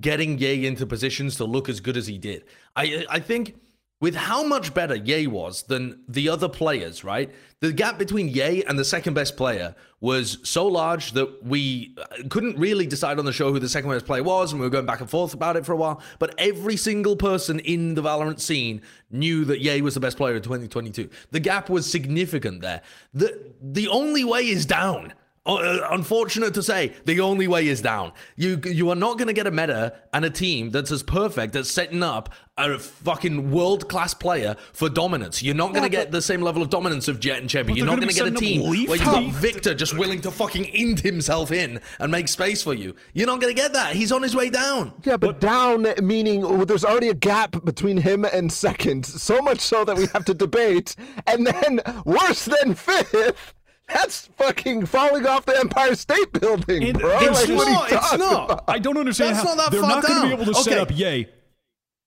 getting Yay into positions to look as good as he did. I I think. With how much better Yay was than the other players, right? The gap between Yay and the second best player was so large that we uh, couldn't really decide on the show who the second best player was, and we were going back and forth about it for a while. But every single person in the Valorant scene knew that Yay was the best player in 2022. The gap was significant there. The the only way is down. Uh, unfortunate to say, the only way is down. You you are not going to get a meta and a team that's as perfect at setting up a fucking world class player for dominance. You're not going to get the same level of dominance of Jett and Chebby. You're not gonna going to be get a team Leaf where you've got Victor just willing to fucking end himself in and make space for you. You're not going to get that. He's on his way down. Yeah, but down meaning oh, there's already a gap between him and second, so much so that we have to debate, and then worse than fifth. That's fucking falling off the Empire State Building, And bro. it's Like, what are you not, it's not. about? I don't understand That's how not that they're not going to be able to set Okay. up Yay.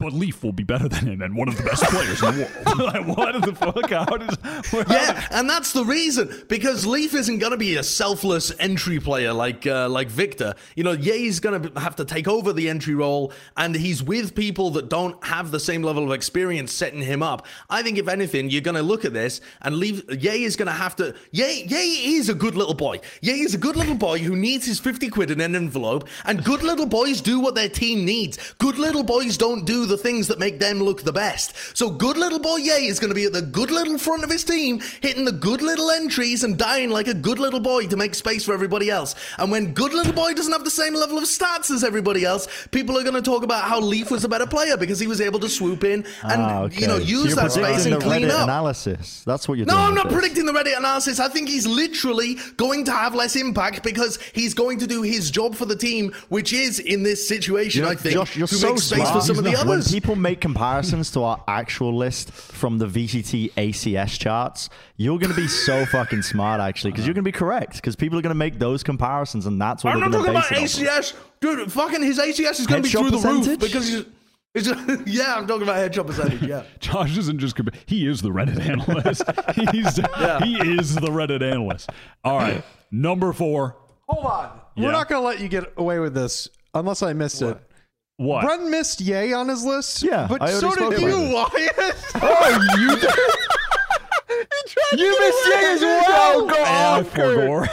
But Leaf will be better than him and one of the best players in the world. like, what the fuck? How does? Yeah, and that's the reason because Leaf isn't going to be a selfless entry player like uh, like Victor. You know, Yay's going to have to take over the entry role, and he's with people that don't have the same level of experience setting him up. I think if anything, you're going to look at this and leave. Yay is going to have to. Yay Yay is a good little boy. Ye is a good little boy who needs his fifty quid in an envelope, and good little boys do what their team needs. Good little boys don't do the the things that make them look the best. So good little boy Yay is going to be at the good little front of his team, hitting the good little entries and dying like a good little boy to make space for everybody else. And when good little boy doesn't have the same level of stats as everybody else, people are going to talk about how Leaf was a better player because he was able to swoop in and Ah, okay. you know use you're that space and the clean Reddit up. analysis. That's what you're doing. No. I'm not this. predicting the Reddit analysis. I think he's literally going to have less impact because he's going to do his job for the team, which is in this situation, You're- I think, Josh, you're to so make space smart. for some of the When people make comparisons to our actual list from the VCT ACS charts, you're going to be so fucking smart, actually, because you're going to be correct. Because people are going to make those comparisons, and that's what I'm they're not going to talking base about it off. ACS. Dude, fucking his ACS is going to be Headshot through the roof percentage? because he's. he's yeah, I'm talking about headshot percentage. Yeah. Josh isn't just he is the Reddit analyst. He's he is the Reddit analyst. All right, number four. Hold on. Yeah. We're not going to let you get away with this unless I missed it. What? Brent missed Yay on his list. Yeah, but I so already did spoke you, about Wyatt. Oh, you did. you missed Jay as well. Go I on, forgot.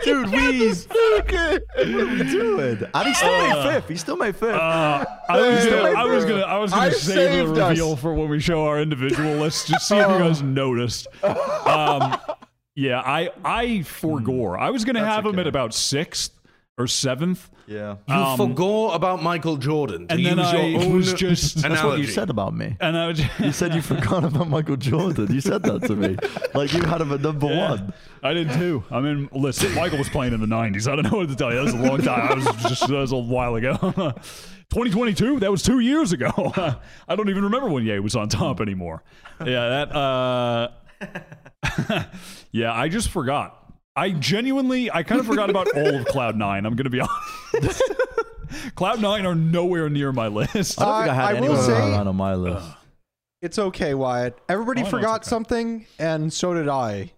Dude, we. Dude, and he still made fifth. He still made fifth. Uh, I was gonna, I was gonna, I was gonna I save the saved us. reveal for when we show our individual lists. Just see if you guys noticed. Um, yeah, I, I forgore. I was gonna have him at about sixth or seventh. yeah. You forgot about Michael Jordan to and then use I own was just- That's That's what you said about me. And I was, You said you forgot about Michael Jordan. You said that to me. Like you had him at number one. I did too. I mean, listen, Michael was playing in the '90s. I don't know what to tell you. That was a long time. I was just that was a while ago. 2022. That was two years ago. I don't even remember when Yay was on top anymore. Yeah, that. uh Yeah, I just forgot. I genuinely, I kind of forgot about all of Cloud Nine. I'm gonna be honest. Cloud Nine are nowhere near my list. I don't think I had I will anyone say- on my list. It's okay, Wyatt. Everybody Oh, I know forgot okay. something, and so did I.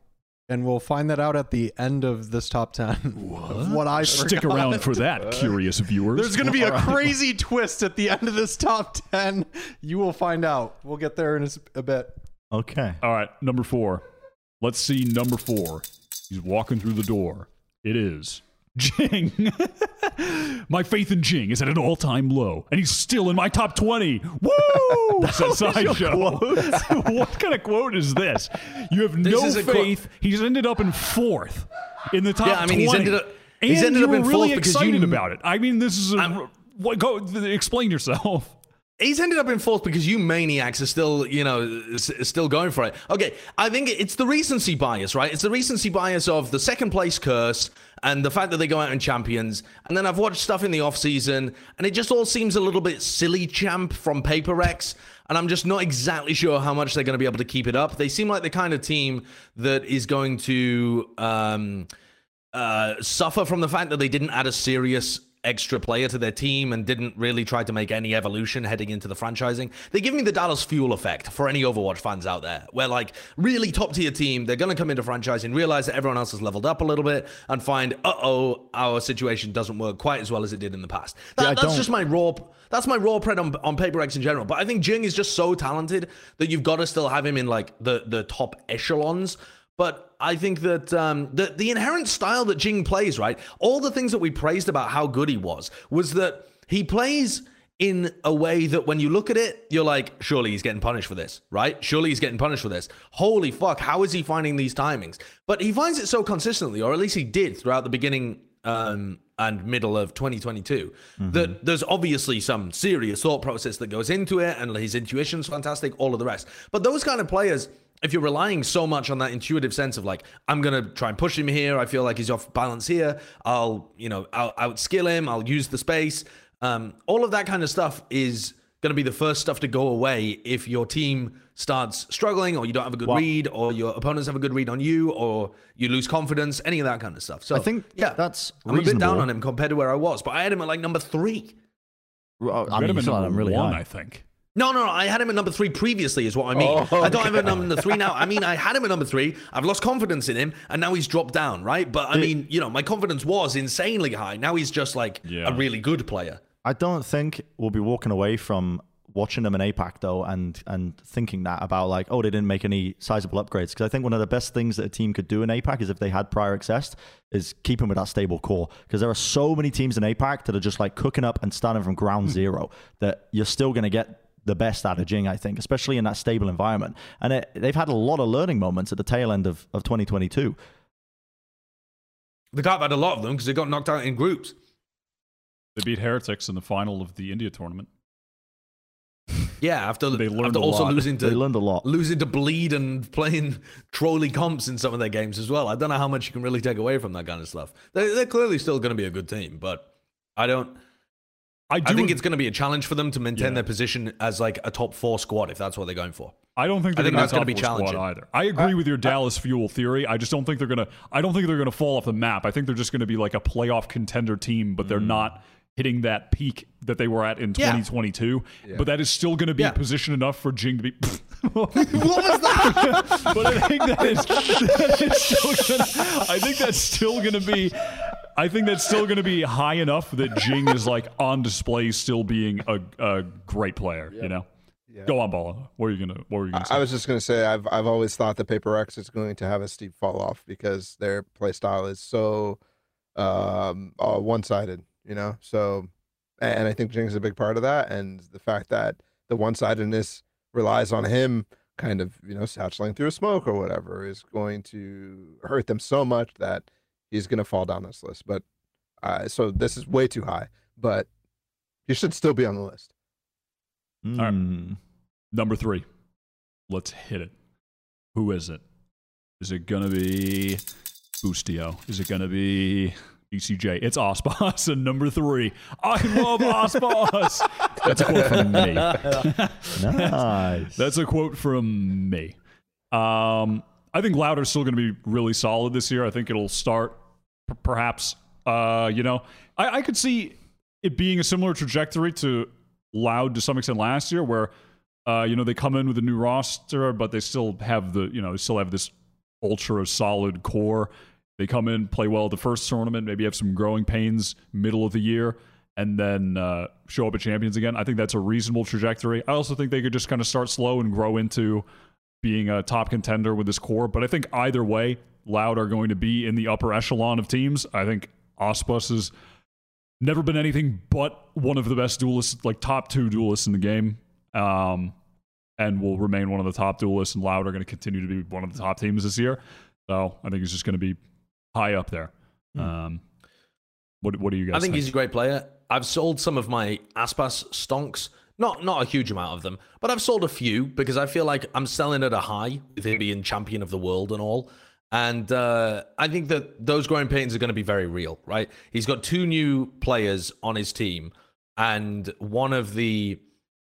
And we'll find that out at the end of this top 10. Of what I Stick forgot. around for that, curious viewers. There's going to be a crazy twist at the end of this top 10. You will find out. We'll get there in a s- a bit. Okay. All right, number four. Let's see number four. He's walking through the door. It is Jing. my faith in Jing is at an all-time low, and he's still in my top 20. Woo! Said Sideshow. what kind of quote is this? You have no is a quote- faith. he's ended up in fourth in the top Yeah, I mean, he's 20. ended up- and he's ended you up were in really fourth because excited you- about it. I mean, this is a. I'm- what, go explain yourself. He's ended up in fourth because you maniacs are still, you know, still going for it. Okay, I think it's the recency bias, right? It's the recency bias of the second place curse and the fact that they go out in champions. And then I've watched stuff in the off season, and it just all seems a little bit silly champ from Paper Rex. And I'm just not exactly sure how much they're going to be able to keep it up. They seem like the kind of team that is going to um, uh, suffer from the fact that they didn't add a serious extra player to their team and didn't really try to make any evolution heading into the franchising. They give me the Dallas Fuel effect for any Overwatch fans out there, where like really top tier team, they're going to come into franchising, realize that everyone else has leveled up a little bit, and find, uh oh, our situation doesn't work quite as well as it did in the past. That, Yeah, that's don't- just my raw. That's my raw pred on, on Paper Rex in general. But I think Jing is just so talented that you've got to still have him in like the the top echelons. But I think that um, the the inherent style that Jing plays, right? All the things that we praised about how good he was was that he plays in a way that when you look at it, you're like, surely he's getting punished for this, right? Surely he's getting punished for this. Holy fuck, how is he finding these timings? But he finds it so consistently, or at least he did throughout the beginning um, and middle of 2022, that there's obviously some serious thought process that goes into it, and his intuition's fantastic, all of the rest. But those kind of players, if you're relying so much on that intuitive sense of like, I'm gonna try and push him here, I feel like he's off balance here, I'll, you know, I'll outskill him, I'll use the space. Um, all of that kind of stuff is gonna be the first stuff to go away if your team starts struggling or you don't have a good read or your opponents have a good read on you or you lose confidence, any of that kind of stuff. So I think yeah, that's I'm a bit down on him compared to where I was, but I had him at like number three. Well, I You had mean, him at still had number him really one, high. I think. No, no, no. I had him at number three previously, is what I mean. Oh, I don't have him at number three now. I mean, I had him at number three. I've lost confidence in him, and now he's dropped down, right? But I mean, you know, my confidence was insanely high. Now he's just like Yeah. a really good player. I don't think we'll be walking away from watching them in APAC though, and and thinking that about like, oh, they didn't make any sizable upgrades. Because I think one of the best things that a team could do in APAC is if they had prior access, is keeping with that stable core. Because there are so many teams in APAC that are just like cooking up and starting from ground hmm. zero that you're still going to get the best out of Jing, I think, especially in that stable environment. And it, they've had a lot of learning moments at the tail end of, of 2022. The Carp had a lot of them because they got knocked out in groups. They beat Heretics in the final of the India tournament. Yeah, after They learned after a also lot. losing to They learned a lot. losing to bleed and playing trolley comps in some of their games as well. I don't know how much you can really take away from that kind of stuff. They're, they're clearly still going to be a good team, but I don't. I do. I think it's going to be a challenge for them to maintain Yeah. their position as like a top four squad if that's what they're going for. I don't think I they're going to be challenging. either. I agree with your Dallas Fuel theory. I just don't think they're going to. I don't think they're going to fall off the map. I think they're just going to be like a playoff contender team, but they're mm. not hitting that peak that they were at in Yeah. 2022. But that is still going to be Yeah. position enough for Jing to be. what was that? but I think that is, that is still gonna, I think that's still going to be. I think that's still going to be high enough that Jing is like on display, still being a, a great player. You know. Go on, Bala. What are you gonna? What were you gonna say? I was just going to say I've I've always thought that Paper Rex is going to have a steep fall off because their play style is so um uh, one-sided, you know. So and I think Jing's a big part of that and the fact that the one-sidedness relies on him kind of, you know, satcheling through a smoke or whatever is going to hurt them so much that he's going to fall down this list. But uh, so this is way too high, but he should still be on the list. right. Mm. Number three. Let's hit it. Who is it? Is it gonna be Boostio? Is it gonna be BCJ? It's Aspas and number three. I love Aspas. That's a quote from me. Nice. That's a quote from me. Um, I think Louder's still going to be really solid this year. I think it'll start p- perhaps. Uh, you know, I, I could see it being a similar trajectory to Loud to some extent last year, where uh, you know they come in with a new roster, but they still have the you know still have this ultra solid core. They come in, play well the first tournament, maybe have some growing pains middle of the year, and then uh, show up at champions again. I think that's a reasonable trajectory. I also think they could just kind of start slow and grow into being a top contender with this core. But I think either way, Loud are going to be in the upper echelon of teams. I think Aspas has never been anything but one of the best duelists, like top two duelists in the game. Um, and will remain one of the top duelists, and Loud are going to continue to be one of the top teams this year. So I think he's just going to be high up there. Um, what what do you guys I think think? he's a great player. I've sold some of my Aspas stonks. Not not a huge amount of them, but I've sold a few because I feel like I'm selling at a high with him being champion of the world and all. And uh, I think that those growing pains are going to be very real, right? He's got two new players on his team, and one of the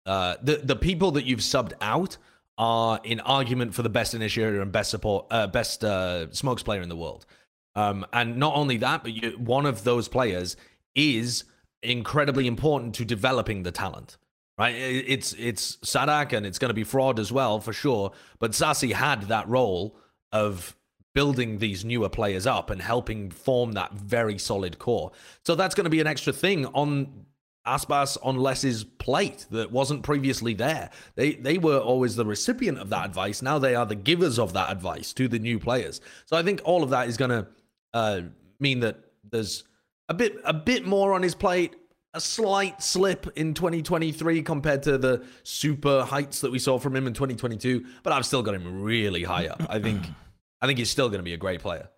uh, the the people that you've subbed out are in argument for the best initiator and best support, uh, best uh, smokes player in the world. Um, and not only that, but you, one of those players is incredibly important to developing the talent. Right? It's it's Saadhak and it's going to be fraud as well for sure. But Sacy had that role of building these newer players up and helping form that very solid core. So that's going to be an extra thing on Aspas on Less's plate that wasn't previously there. They they were always the recipient of that advice. Now they are the givers of that advice to the new players. So I think all of that is going to uh, mean that there's a bit a bit more on his plate. A slight slip in 2023 compared to the super heights that we saw from him in 2022, but I've still got him really high up. I think I think he's still going to be a great player.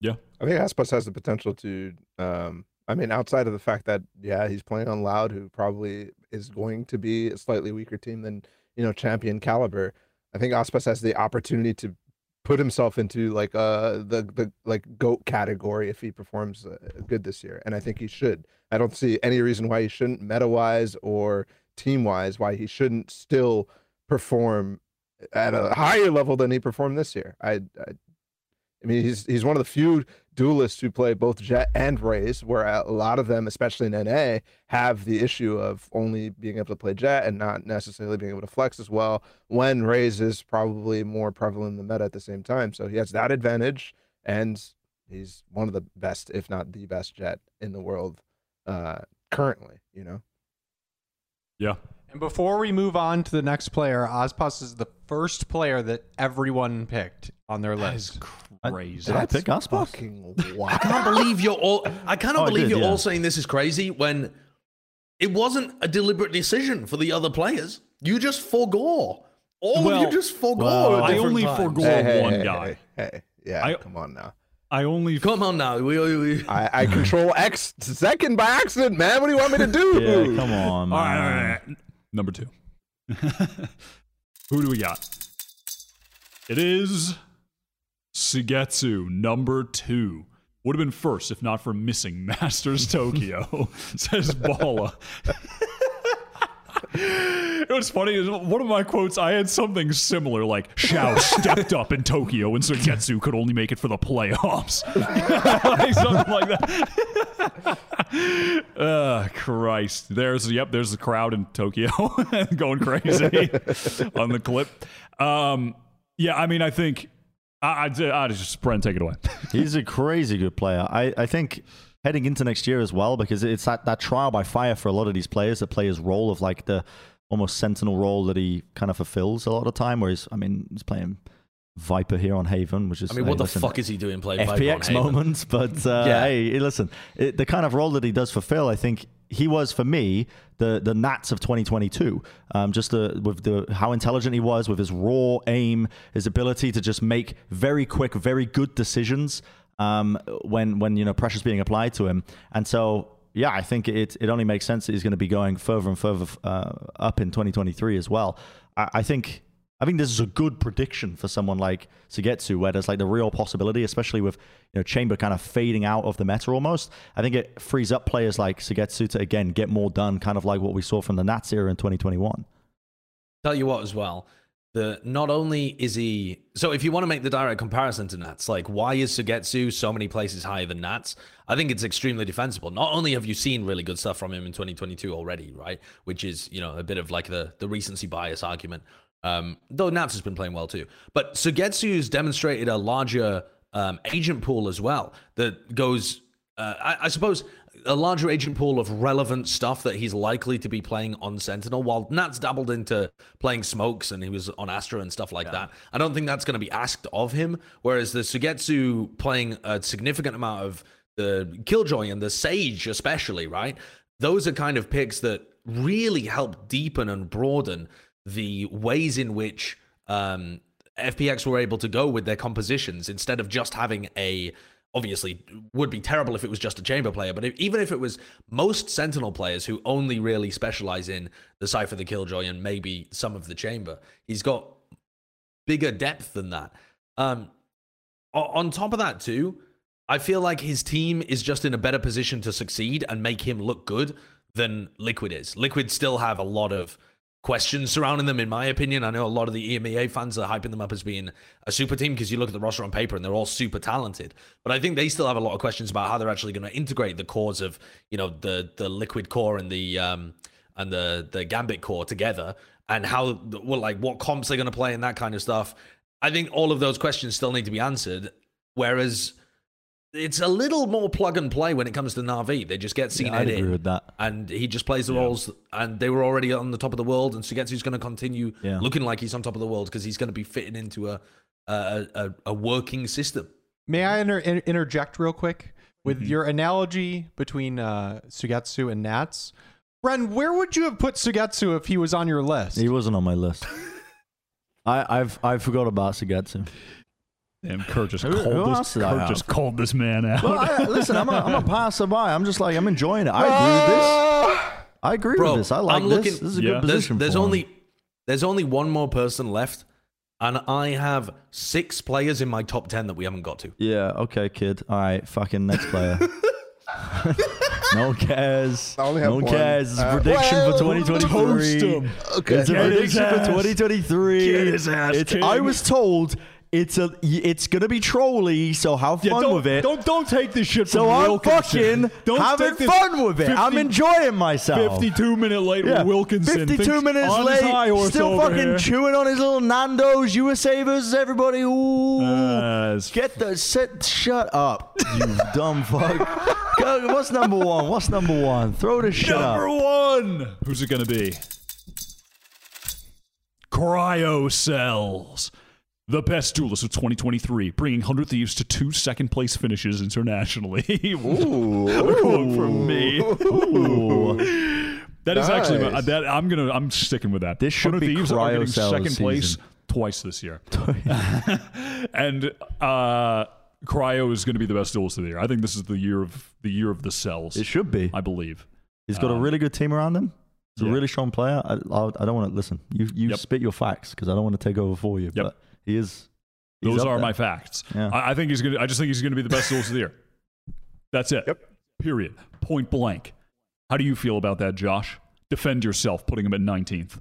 yeah. I think Aspas has the potential to. Um, I mean, outside of the fact that yeah, he's playing on Loud, who probably is going to be a slightly weaker team than you know Champion caliber. I think Aspas has the opportunity to put himself into like uh the the like goat category if he performs uh, good this year, and I think he should. I don't see any reason why he shouldn't meta wise or team wise why he shouldn't still perform at a higher level than he performed this year. I, I I mean, he's he's one of the few duelists who play both Jett and Raze, where a lot of them, especially in NA, have the issue of only being able to play Jett and not necessarily being able to flex as well. When Raze is probably more prevalent in the meta at the same time, so he has that advantage, and he's one of the best, if not the best, Jett in the world uh, currently. You know, Yeah. And before we move on to the next player, Aspas is the first player that everyone picked on their list. Crazy. Did I pick Aspas? Fucking I can't believe you're all. I cannot Oh, I believe did, you're yeah. all saying this is crazy when it wasn't a deliberate decision for the other players. You just forego. All Well, of you just forego. well, I only times. forgo- Hey, hey, one hey, guy. Hey, hey. Yeah, I- come on now. I only Come on now. We, we, we- I, I control X second by accident, man. What do you want me to do? Yeah, come on, All right, all man. right, all right. Number two. Who do we got? It is Suygetsu, number two. Would have been first if not for missing Masters Tokyo, says Bala. It was funny. One of my quotes, I had something similar, like Shao stepped up in Tokyo, and Suygetsu could only make it for the playoffs, like something like that. Uh, Christ. There's yep. There's the crowd in Tokyo going crazy on the clip. Um, yeah. I mean, I think I, I, I just Brent take it away. He's a crazy good player. I, I think heading into next year as well, because it's that, that trial by fire for a lot of these players that play his role of like the almost sentinel role that he kind of fulfills a lot of time. Where he's, I mean, he's playing Viper here on Haven, which is I mean, hey, what the listen, fuck is he doing playing FPX moments, but uh, Yeah. hey, listen, it, the kind of role that he does fulfill, I think he was for me the the Nats of 2022. Um, just the, with the how intelligent he was with his raw aim, his ability to just make very quick, very good decisions um, when when you know pressure's being applied to him, and so. Yeah, I think it it only makes sense that he's going to be going further and further uh, up in 2023 as well. I, I think I think this is a good prediction for someone like Suygetsu, where there's like the real possibility, especially with you know Chamber kind of fading out of the meta almost. I think it frees up players like Suygetsu to again get more done, kind of like what we saw from the Nats era in 2021. Tell you what, as well, the not only is he so if you want to make the direct comparison to Nats, like why is Suygetsu so many places higher than Nats? I think it's extremely defensible. Not only have you seen really good stuff from him in 2022 already, right? Which is you know a bit of like the the recency bias argument. Um, though Nats has been playing well too, but Suygetsu's demonstrated a larger um, agent pool as well that goes uh, I, I suppose a larger agent pool of relevant stuff that he's likely to be playing on Sentinel. While Nat's dabbled into playing smokes and he was on Astra and stuff like that, I don't think that's going to be asked of him. Whereas the Suygetsu playing a significant amount of the Killjoy and the Sage, especially, right? Those are kind of picks that really help deepen and broaden the ways in which um, FPX were able to go with their compositions instead of just having a obviously would be terrible if it was just a chamber player but if, even if it was most sentinel players who only really specialize in the Cypher the killjoy and maybe some of the chamber he's got bigger depth than that. Um on top of that too i feel like his team is just in a better position to succeed and make him look good than liquid is. Liquid still have a lot of questions surrounding them, in my opinion. I know a lot of the EMEA fans are hyping them up as being a super team because you look at the roster on paper and they're all super talented. But I think they still have a lot of questions about how they're actually going to integrate the cores of, you know, the the liquid core and the um and the the gambit core together and how well like what comps they're going to play and that kind of stuff. I think all of those questions still need to be answered. Whereas it's a little more plug and play when it comes to Navi. They just get seen Yeah, I'd in agree with that. and he just plays the roles and they were already on the top of the world and Suygetsu's going to continue Yeah. looking like he's on top of the world because he's going to be fitting into a a, a a working system May I inter- interject real quick with your analogy between uh, Suygetsu and Nats? Ren, where would you have put Suygetsu if he was on your list? He wasn't on my list. I, I've I forgot about Suygetsu. Damn, Kurt just Who- called who this. else Kurt just called this man out. Well, I, listen, I'm a, I'm a passerby. I'm just like I'm enjoying it. I agree with this. I agree Bro, with this. I like I'm this. looking- this is a Yeah. good there's, position. there's for him. only there's only one more person left and I have six players in my top 10 that we haven't got to Yeah, okay, kid. All right, fucking next player. no one cares. I only have no one one. cares. It's a Uh, prediction well, for 2023. toast him. Okay. It's a Get prediction for 2023. Get his ass, It's- I was told it's a it's gonna be trolly, so have Yeah, fun with it. Don't don't take this shit so from I'm Wilkinson. fucking Don't having fun with it. I'm enjoying myself. 52 minute late Yeah. Wilkinson. 52 minutes on his high late, still fucking here. chewing on his little Nando's USA versus everybody. Ooh. Uh, Get the sit. Shut up, you dumb fuck. Go, what's number one? What's number one? Throw this shit Number up. one. Who's it to be? Cryocells. The best duelist of 2023, bringing 100 Thieves to two second place finishes internationally. Ooh. A quote from me. Ooh. That is actually Nice. that. I'm gonna. I'm sticking with that. This should be Thieves are getting second place twice this year, and uh, Cryo is going to be the best duelist of the year. I think this is the year of the year of the cells. It should be. I believe. He's got a Um, really good team around him. He's yeah. a really strong player. I, I, I don't want to listen. You you Yep. spit your facts because I don't want to take over for you. Yep. But he is. he's Those are there. my facts. Yeah. I, I think he's gonna. I just think he's gonna be the best duelist of the year. That's it. Yep. Period. Point blank. How do you feel about that, Josh? Defend yourself, putting him at 19th.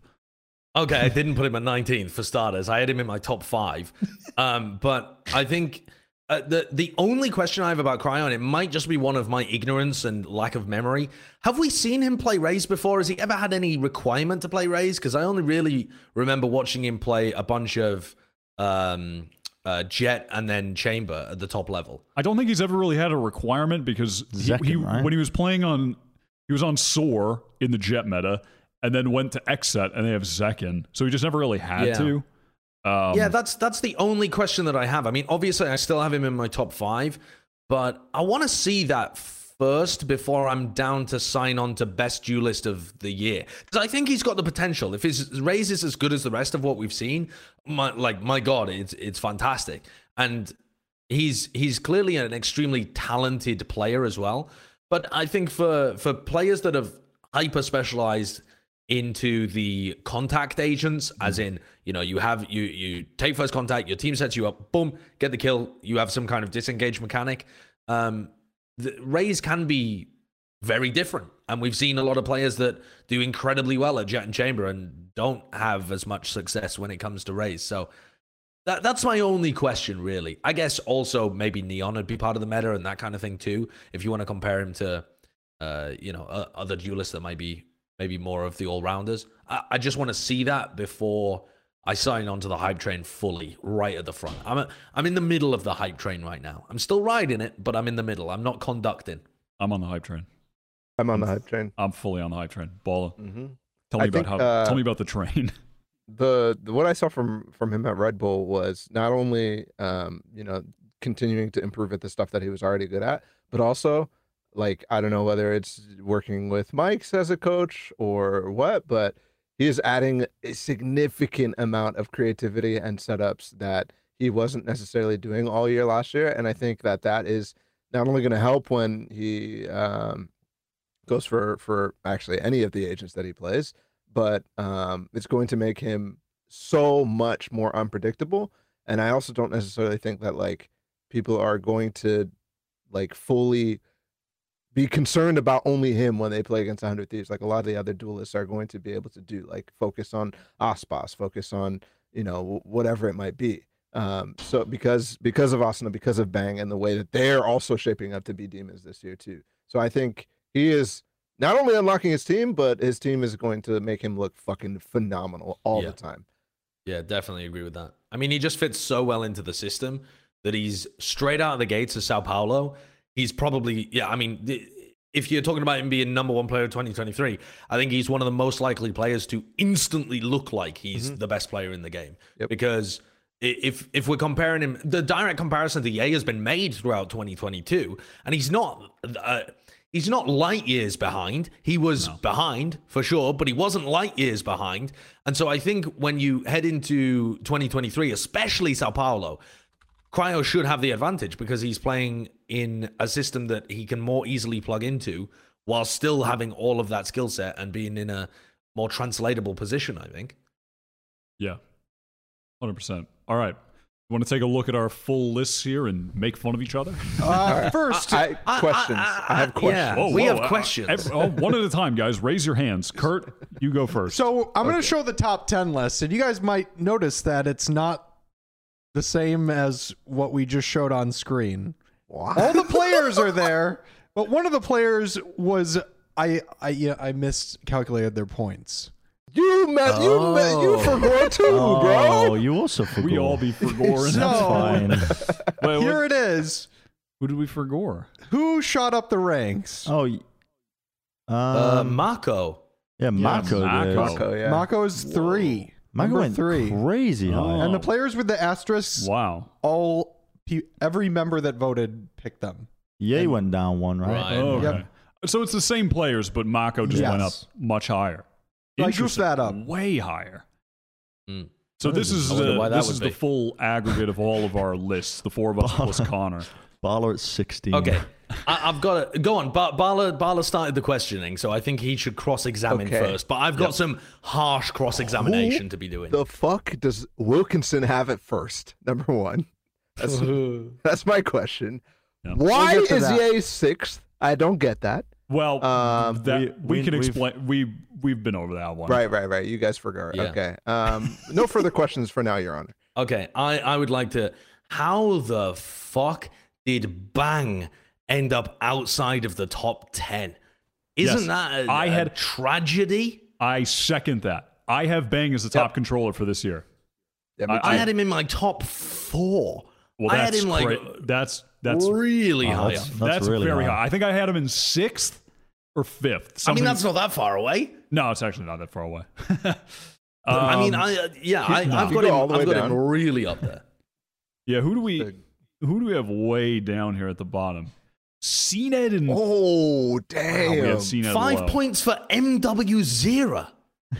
Okay, I didn't put him at 19th for starters. I had him in my top five. Um, but I think uh, the the only question I have about Cryon, it might just be one of my ignorance and lack of memory. Have we seen him play Raze before? Has he ever had any requirement to play Raze? Because I only really remember watching him play a bunch of um, uh, Jett and then Chamber at the top level. I don't think he's ever really had a requirement because he, Zekken, he- right? when he was playing on, he was on Soar in the Jett meta, and then went to XSET, and they have Zekken, so he just never really had Yeah. to. Um, yeah, that's that's the only question that I have. I mean, obviously, I still have him in my top five, but I want to see that first before I'm down to sign on to best duelist of the year because I think he's got the potential. If his Raze is as good as the rest of what we've seen, my like my god, it's it's fantastic, and he's he's clearly an extremely talented player as well. But I think for for players that have hyper specialized into the contact agents as in you know you have you you take first contact your team sets you up boom get the kill you have some kind of disengage mechanic um the Raze can be very different and we've seen a lot of players that do incredibly well at jet and chamber and don't have as much success when it comes to Raze. So that, that's my only question really. I guess also maybe neon would be part of the meta and that kind of thing too if you want to compare him to uh you know uh, other duelists that might be maybe more of the all-rounders. I, I just want to see that before i sign on to the hype train fully right at the front i'm a, i'm in the middle of the hype train right now i'm still riding it but i'm in the middle i'm not conducting I'm on the hype train. I'm on the hype train. I'm fully on the hype train. Balla, Mm-hmm. tell me I about think, how. uh, tell me about the train. the, the what I saw from from him at Red Bull was not only um you know continuing to improve at the stuff that he was already good at, but also like I don't know whether it's working with Mike's as a coach or what, but he is adding a significant amount of creativity and setups that he wasn't necessarily doing all year last year, and I think that that is not only going to help when he um, goes for for actually any of the agents that he plays, but um, it's going to make him so much more unpredictable. And I also don't necessarily think that like people are going to like fully be concerned about only him when they play against 100 Thieves. Like a lot of the other duelists are going to be able to do, like focus on Aspas, focus on, you know, whatever it might be. Um, so because because of Asuna, because of Bang, and the way that they're also shaping up to be demons this year too. So I think he is not only unlocking his team, but his team is going to make him look fucking phenomenal all Yeah. the time. Yeah, definitely agree with that. I mean, he just fits so well into the system that he's straight out of the gates of Sao Paulo. He's probably, yeah, I mean, if you're talking about him being number one player of 2023, I think he's one of the most likely players to instantly look like he's the best player in the game. Yep. Because if if we're comparing him, the direct comparison to Yay has been made throughout 2022, and he's not. Uh, He's not light years behind. He was behind for sure, but he wasn't light years behind. And so I think when you head into 2023, especially Sao Paulo, Cryo should have the advantage because he's playing in a system that he can more easily plug into while still having all of that skill set and being in a more translatable position, I think. yeah, hundred percent. All right. You want to take a look at our full lists here and make fun of each other? Uh, first, I, questions. I, have questions. yeah. we have questions. uh, oh, one at a time, guys. Raise your hands. Kurt, you go first. so I'm going to show the top 10 list, and you guys might notice that it's not the same as what we just showed on screen. What? All the players are there, but one of the players was I I yeah I miscalculated their points. You met you met you Oh. forgot too, Oh, bro. you also forgot. We all be for Gore. So- that's fine. fine. Wait, Here what, it is. who did we for Gore? Who shot up the ranks? oh, y- um, Uh, Mako. yeah, Mako. Mako. Mako, yeah. Mako is three. Mako Number went three. crazy high. And the players with the asterisks, Wow. all pe- every member that voted picked them. Ye went down one, right? Right. Oh, okay. Yep. So it's the same players, but Mako just went up Yes. much higher. So I goofed Interesting. that up. Way higher. Mm. So this is I wonder the, why that this would is be. the full aggregate of all of our lists, the four of us plus Connor. Baller at 16. Okay, I, I've got to go on. Ba- Bala Bala started the questioning, so I think he should cross-examine Okay. first. But I've got some harsh cross-examination to be doing. The fuck does Wilkinson have it first? Number one. That's, that's my question. Yeah. Why We'll is that. EA sixth? I don't get that. Well, Um, that, we- we, we- can explain. We we've been over that one. Right, right, right. You guys forgot. Yeah. Okay. Um, no further questions for now, Your Honor. Okay, I, I would like to. How the fuck did Bang end up outside of the top 10? Isn't Yes. that a, I a had- tragedy? I second that. I have Bang as the top controller for this year. Yeah, I- I had him in my top four. Well, I had that's him like cra- that's that's really Oh, high that's- up. that's, really very high. high. I think I had him in sixth or fifth. I mean, that's not that far away. no, it's actually not that far away. I mean, Um, I uh, yeah, I, no. I've got him. all the I've way got down. him really up there. yeah. Who do we who do we have way down here at the bottom? cNed and Oh, damn. we have Five low. points for MW Zero.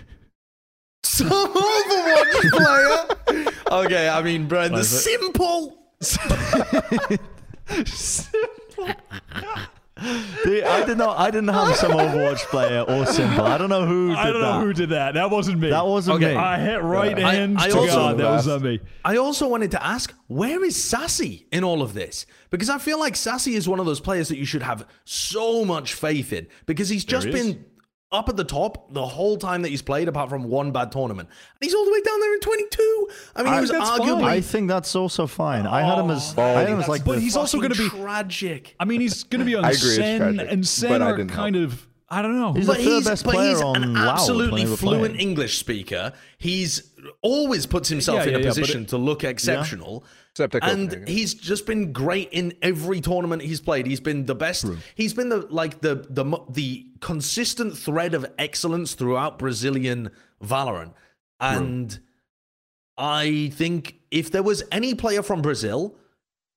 Some Overwatch player. Okay, I mean, bro, the is it? simple. Dude, I did not. I didn't have some Overwatch player or simple. I don't know who did I don't know that. who did that. That wasn't me. that wasn't Okay, me. I hit right I- hands I to also- God. That was Last- not me. I also wanted to ask, where is Sacy in all of this? Because I feel like Sacy is one of those players that you should have so much faith in because he's just There he is. been up at the top the whole time that he's played, apart from one bad tournament. He's all the way down there in 22. I mean, I- he was that's arguably. fine. I think that's also fine. I had him as. Oh, I had him as like. But he's also going to be. tragic. I mean, he's going to be on I agree, Sen, tragic, and but Sen are didn't kind of. I don't know. He's but the third he's, best but player he's on an WoW absolutely they fluent playing. English speaker. He's always puts himself Yeah, in yeah, a yeah, but position to look exceptional. And he's just been great in every tournament he's played. He's been the best. He's been the like the the the consistent thread of excellence throughout Brazilian Valorant. And I think if there was any player from Brazil,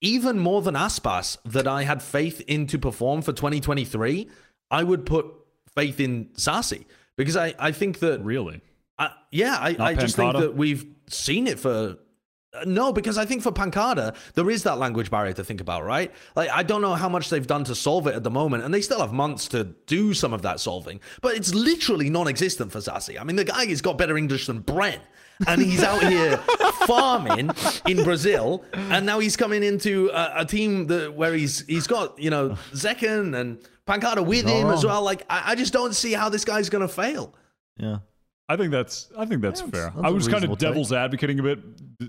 even more than Aspas, that I had faith in to perform for 2023, I would put faith in Sacy because I, I think that really. I, yeah, I, I just think that we've seen it for. Uh, No, because I think for Pancada, there is that language barrier to think about, right? Like, I don't know how much they've done to solve it at the moment, and they still have months to do some of that solving, but it's literally non existent for Sacy. I mean, the guy has got better English than Brent, and he's out here farming in Brazil, and now he's coming into a, a team that where he's he's got, you know, Zekken and Pancada with him as well. Like, I, I just don't see how this guy's going to fail. Yeah. I think that's I think that's Yeah, fair. that's- I was kind reasonable of take. devil's advocating a bit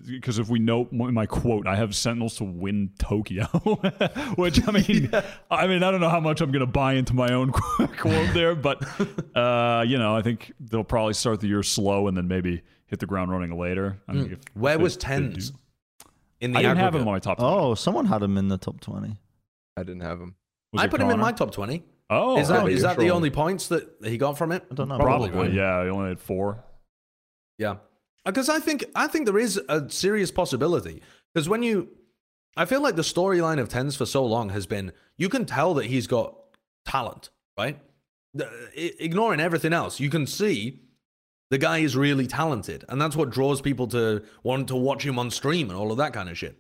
because if we note my quote, I have Sentinels to win Tokyo, which I mean, I mean, I don't know how much I'm going to buy into my own quote there, but uh, you know, I think they'll probably start the year slow and then maybe hit the ground running later. I mean, if- Hmm. Where if was they- they do- TenZ in the I didn't have him on my top. 20. Oh, someone had him in the top twenty. I didn't have him. Was I it put him in my top twenty. Oh, is that okay. is that the only points that he got from it? I don't know. probably? right? Yeah, he only had four. Yeah, uh, because I think I think there is a serious possibility because when you, I feel like the storyline of TenZ for so long has been you can tell that he's got talent, right? Ignoring everything else, you can see the guy is really talented, and that's what draws people to want to watch him on stream and all of that kind of shit.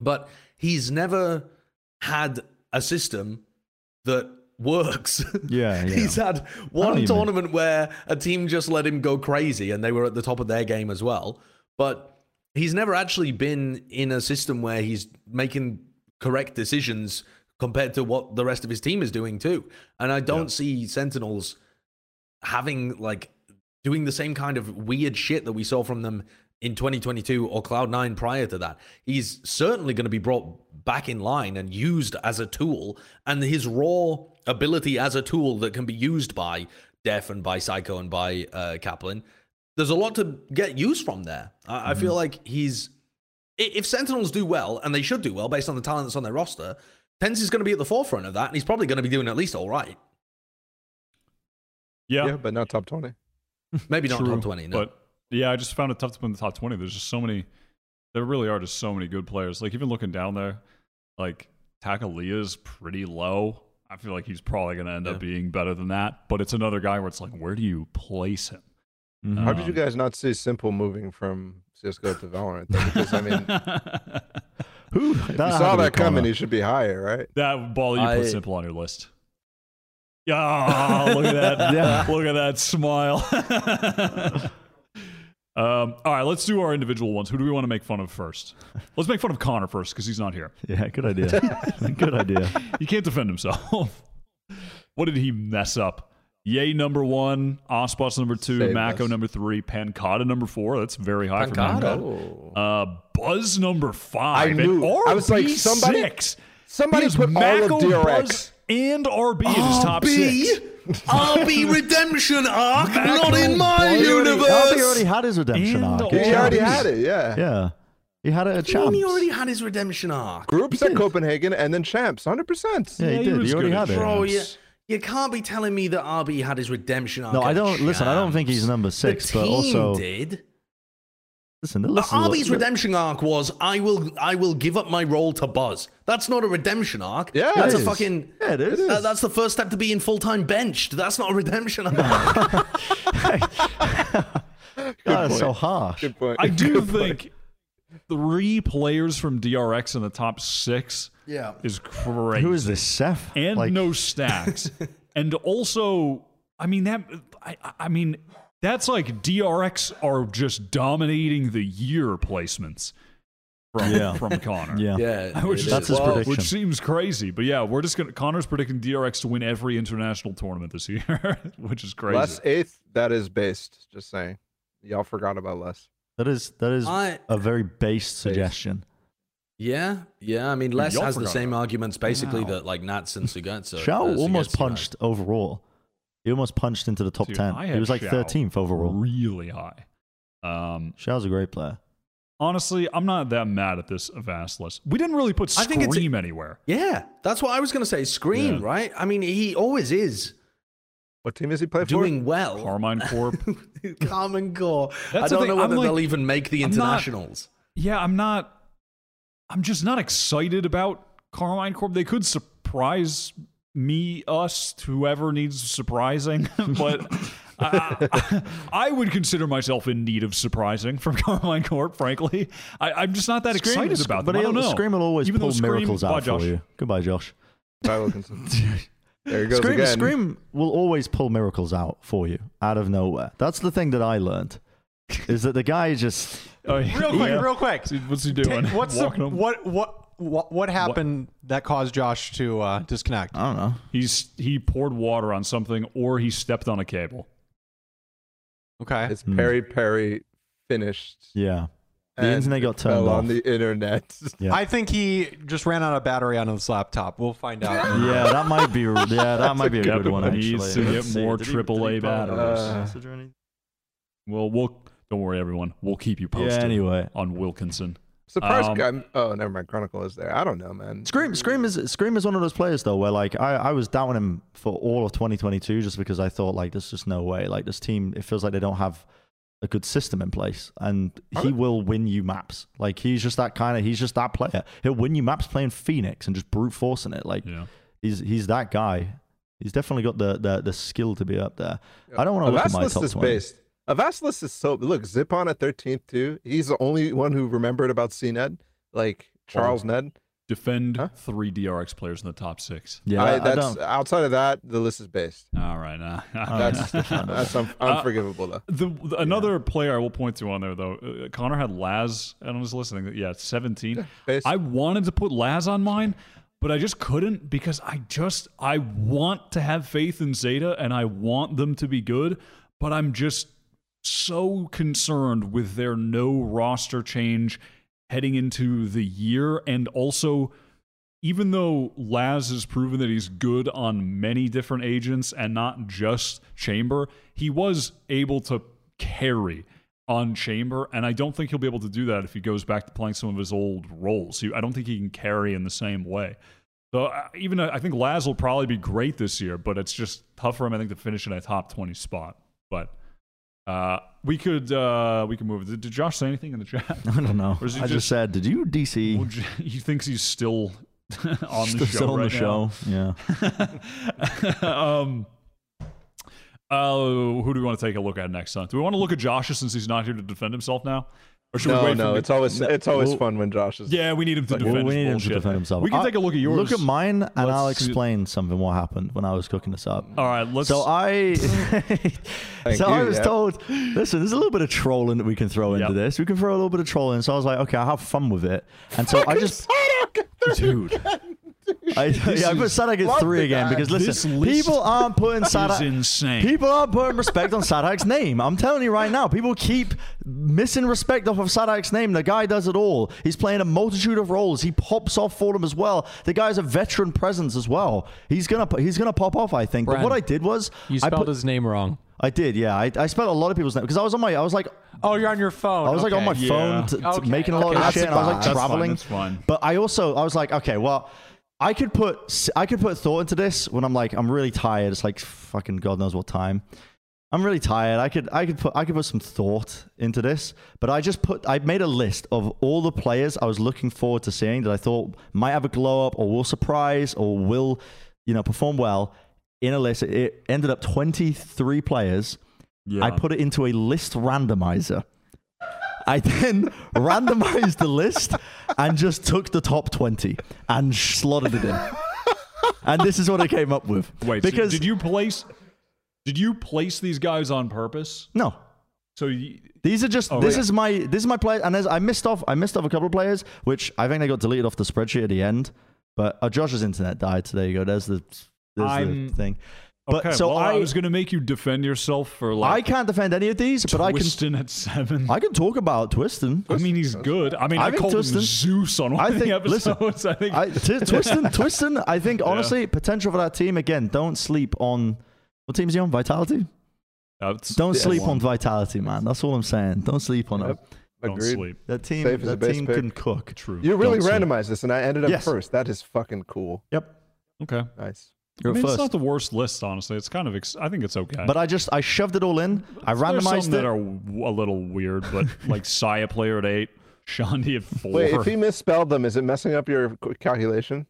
But he's never had a system that works. Yeah, yeah. He's had one tournament where a team just let him go crazy and they were at the top of their game as well. But he's never actually been in a system where he's making correct decisions compared to what the rest of his team is doing too. And I don't see Sentinels having like doing the same kind of weird shit that we saw from them in 2022 or Cloud9 prior to that. He's certainly going to be brought back in line and used as a tool. And his raw ability as a tool that can be used by Def and by Psycho and by uh, Kaplan, there's a lot to get used from there. I, I feel like he's. If Sentinels do well, and they should do well based on the talent that's on their roster, TenZ is going to be at the forefront of that, and he's probably going to be doing at least all right. Yeah, Yeah, but not top 20. Maybe not true, top 20, no. But yeah, I just found it tough to put in the top 20. There's just so many, there really are just so many good players. Like even looking down there, like Takalia is pretty low. I feel like he's probably going to end Yeah. up being better than that. But it's another guy where it's like, where do you place him? Mhm. How did you Um, guys not see Simple moving from CSGO to Valorant? though? Because, I mean, Who? if you saw that coming, he should be higher, right? that ball you I- put simple on your list. Yeah, look at that. Yeah. Look at that smile. Um, all right, let's do our individual ones. Who do we want to make fun of first? Let's make fun of Connor first because he's not here. Yeah, good idea. good idea. He can't defend himself. what did he mess up? Yay number one, Aspas number two, Save Mako us. number three, Pancada number four. That's very high for Pancada? Pancada. Oh. Uh, Buzz number five. I knew. And I was like, RB somebody- six. somebody He has put all of Mako, DRX. Buzz, and RB in his top six. RB redemption arc, not in my He already, universe. RB already had his redemption And arc. all- He already had it, yeah. Yeah. He had it at He already had his redemption arc. Groups at Copenhagen and then champs, 100%. Yeah, he he did. was He already had it. Bro, you, you can't be telling me that RB had his redemption arc. No, I don't. Listen, I don't think he's number six, the but team also did. Listen. Listen RB's look- redemption arc was I will I will give up my role to Buzz. That's not a redemption arc. Yeah, that's it a is. fucking. Yeah, it is. Uh, that's the first step to being full time benched. That's not a redemption arc. God, that's so harsh. Good point. I do Good point. think three players from DRX in the top six yeah. is crazy. Who is this, Seth? and Like, no stax. and also, I mean that. I, I mean that's like DRX are just dominating the year placements from Yeah. from Connor. Yeah. Yeah. Which it is- That's his Well, prediction. Which seems crazy, but yeah, we're just gonna. Connor's predicting DRX to win every international tournament this year, which is crazy. Les eighth, that is based. Just saying. Y'all forgot about Les. That is that is I a very based suggestion. yeah yeah. I mean, Les has the same arguments basically Wow. that like Nats and Suygetsu. Shao uh, almost Suygetsu had. punched overall. He almost punched into the top Dude, ten. He was like thirteenth overall. really high. Um, Shao's a great player. honestly, I'm not that mad at this Avast list. We didn't really put I think it's- Scream anywhere. Yeah, that's what I was gonna say. Scream, Yeah. right? I mean, he always is What team does he playing for? doing well. Karmine Corp. Karmine Corp. I That's the don't know whether like- they'll even make the I'm not- internationals. Yeah, I'm not. I'm just not excited about Karmine Corp. They could surprise me, us, whoever needs surprising, but I, I, I would consider myself in need of surprising from Karmine Corp. Frankly, I, I'm just not that excited Scream- about but them. I don't he'll- know. Scream will always Even though pull Scream- miracles Bye, out Josh. for you. Goodbye, Josh. Ty Wilkinson. there he goes Scream, again. Scream will always pull miracles out for you out of nowhere. That's the thing that I learned. Is that the guy just Oh, yeah. Real quick, Yeah. real quick. What's he doing? What's the, what what what what happened that caused Josh to uh, disconnect? I don't know. He's he poured water on something, or he stepped on a cable. Okay. It's Hmm. Perry Perry finished. Yeah. The and internet got it fell turned on the internet. Yeah. I think he just ran out of battery on his laptop. We'll find out. Yeah, that might be. Yeah, that might be a Captain good one. needs Actually, to get Let's see. more Did he- he AAA put out a batteries. message or anything? Well, we'll don't worry, everyone. We'll keep you posted Yeah. Anyway, on Wilkinson. Surprised Um, guy. Oh, never mind. Chronicle is there. I don't know, man. Scream, Scream is Scream is one of those players though, where like I, I was doubting him for all of 2022 just because I thought like there's just no way. Like this team, it feels like they don't have a good system in place, and he will win you maps. Like he's just that kind of. He's just that player. He'll win you maps playing Phoenix and just brute forcing it. Like Yeah. he's he's that guy. He's definitely got the the, the skill to be up there. I don't want to look at my top list is 20. based. Avast list is so look. zip on at 13th too. He's the only one who remembered about CNED, like Charles Ned. Defend Huh? three DRX players in the top six. Yeah, I, I, that's don't. outside of that. The list is based. All right. Nah. That's that's un- Uh, unforgivable though. the, the- another player I will point to on there though. Uh, Connor had Laz, and I was listening. Yeah, seventeen. Based. I wanted to put Laz on mine, but I just couldn't because I just I want to have faith in Zeta and I want them to be good, but I'm just so concerned with their no roster change heading into the year. And also, even though Laz has proven that he's good on many different agents and not just Chamber, he was able to carry on Chamber, and I don't think he'll be able to do that if he goes back to playing some of his old roles. I don't think he can carry in the same way. So uh, even uh, I think Laz will probably be great this year, but it's just tough for him, I think, to finish in a top twenty spot. But uh, we could uh, we can move. Did, did Josh say anything in the chat? I don't know. Or is he I just, just- said, did you DC Well, he thinks he's still on the still show on right the now. show? Yeah. um, uh, who do we want to take a look at next? Huh? Do we want to look at Josh since he's not here to defend himself now, or should we No, wait no, for it's always it's always well- fun when Josh is. Yeah, we need him to defend Well, we need him to defend himself. We can Uh, take a look at yours. Look at mine, and I'll Let's- explain something what happened when I was cooking this up. All right, let's. So I, so I was yeah. told, listen, there's a little bit of trolling that we can throw into this. We can throw a little bit of trolling. So I was like, okay, I'll have fun with it. And so I just, dude, I, yeah, I put Saadhak at three again guy. because listen, people aren't putting is Saadhak. insane. People aren't putting respect on Saadhak's name. I'm telling you right now, people keep missing respect off of Saadhak's name. The guy does it all. He's playing a multitude of roles. He pops off for them as well. The guy's a veteran presence as well. He's gonna he's gonna pop off, I think. But what I did was You I spelled put, his name wrong. I did, yeah. I, I spelled a lot of people's names because I was on my I was like Oh, you're on your phone. I was like on my Okay. phone t- t- Okay, making a lot okay, of that's shit. And I was like fine. That's fine, traveling. that's fine. But I also I was like, okay, well, I could put I could put thought into this when I'm like I'm really tired. It's like fucking God knows what time. I'm really tired. I could I could put I could put some thought into this, but I just put I made a list of all the players I was looking forward to seeing that I thought might have a glow up or will surprise or will you know perform well in a list. It ended up 23 players. yeah. I put it into a list randomizer. I then randomized the list and just took the top 20 and slotted it in. And this is what I came up with. Wait, so because did you place? Did you place these guys on purpose? no, So you, these are just Oh, this wait. is my this is my play and as I missed off I missed off a couple of players which I think they got deleted off the spreadsheet at the end. But uh, Josh's internet died. So there you go. There's the there's I'm- the thing. But okay. so well, I, I was going to make you defend yourself for I can't defend any of these, but I can Twiston at seven. I can talk about Twiston. I mean, he's good. I mean, I I, think called him Zeus on one I of the think- listen, episodes. I think. I, t- Twiston, Twiston, I think honestly, potential for that team again. Don't sleep on what team is he on? Vitality. Uh, That's- Don't Yes. sleep on Vitality, man. That's all I'm saying. Don't sleep on Yep. them. Don't Agreed. sleep. That team, Safe that base team pick. can cook. True. You really Don't sleep. randomized this, and I ended up Yes. first. That is fucking cool. Yep, Okay. Nice. You're I mean, at it's not the worst list, honestly. It's kind of. Ex- I think it's okay. But I just I shoved it all in. I There's randomized some it. that are w- a little weird, but like Sayaplayer at eight, Shandi at four. Wait, if he misspelled them, is it messing up your calculation?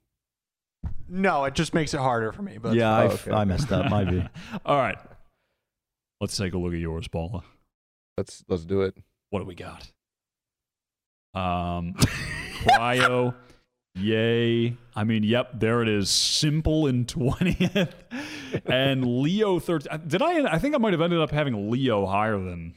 No, it just makes it harder for me. But yeah, I, Oh, okay, I messed up. Might be. All right. Let's take a look at yours, Paula. Let's let's do it. What do we got? Um, Cryo, yay. I mean, yep, there it is. Simple in 20th. And Leo 13. Did I? I think I might have ended up having Leo higher than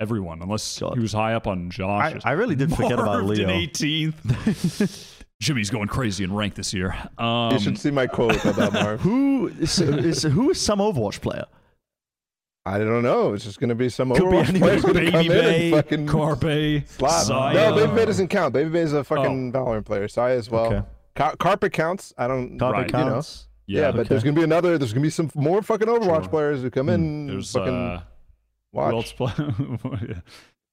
everyone, unless God. he was high up on I, I really did forget about Marved in Leo. 18th. Jimmy's going crazy in rank this year. Um, you should see my quote about Marv. Who is, is who is some Overwatch player? I don't know. It's just gonna be some Could Overwatch player's gonna Baby come in Bay, and fucking Carpe, slap. Saya. No, Babybay doesn't count. Babybay is a fucking Valorant player. Saya as well. Okay. Ca- Carpet counts. I don't. Carpet Right. You know. counts. Yeah, but okay. there's gonna be another. There's gonna be some more fucking Overwatch Sure. players who come in. There's fucking uh, watch. play?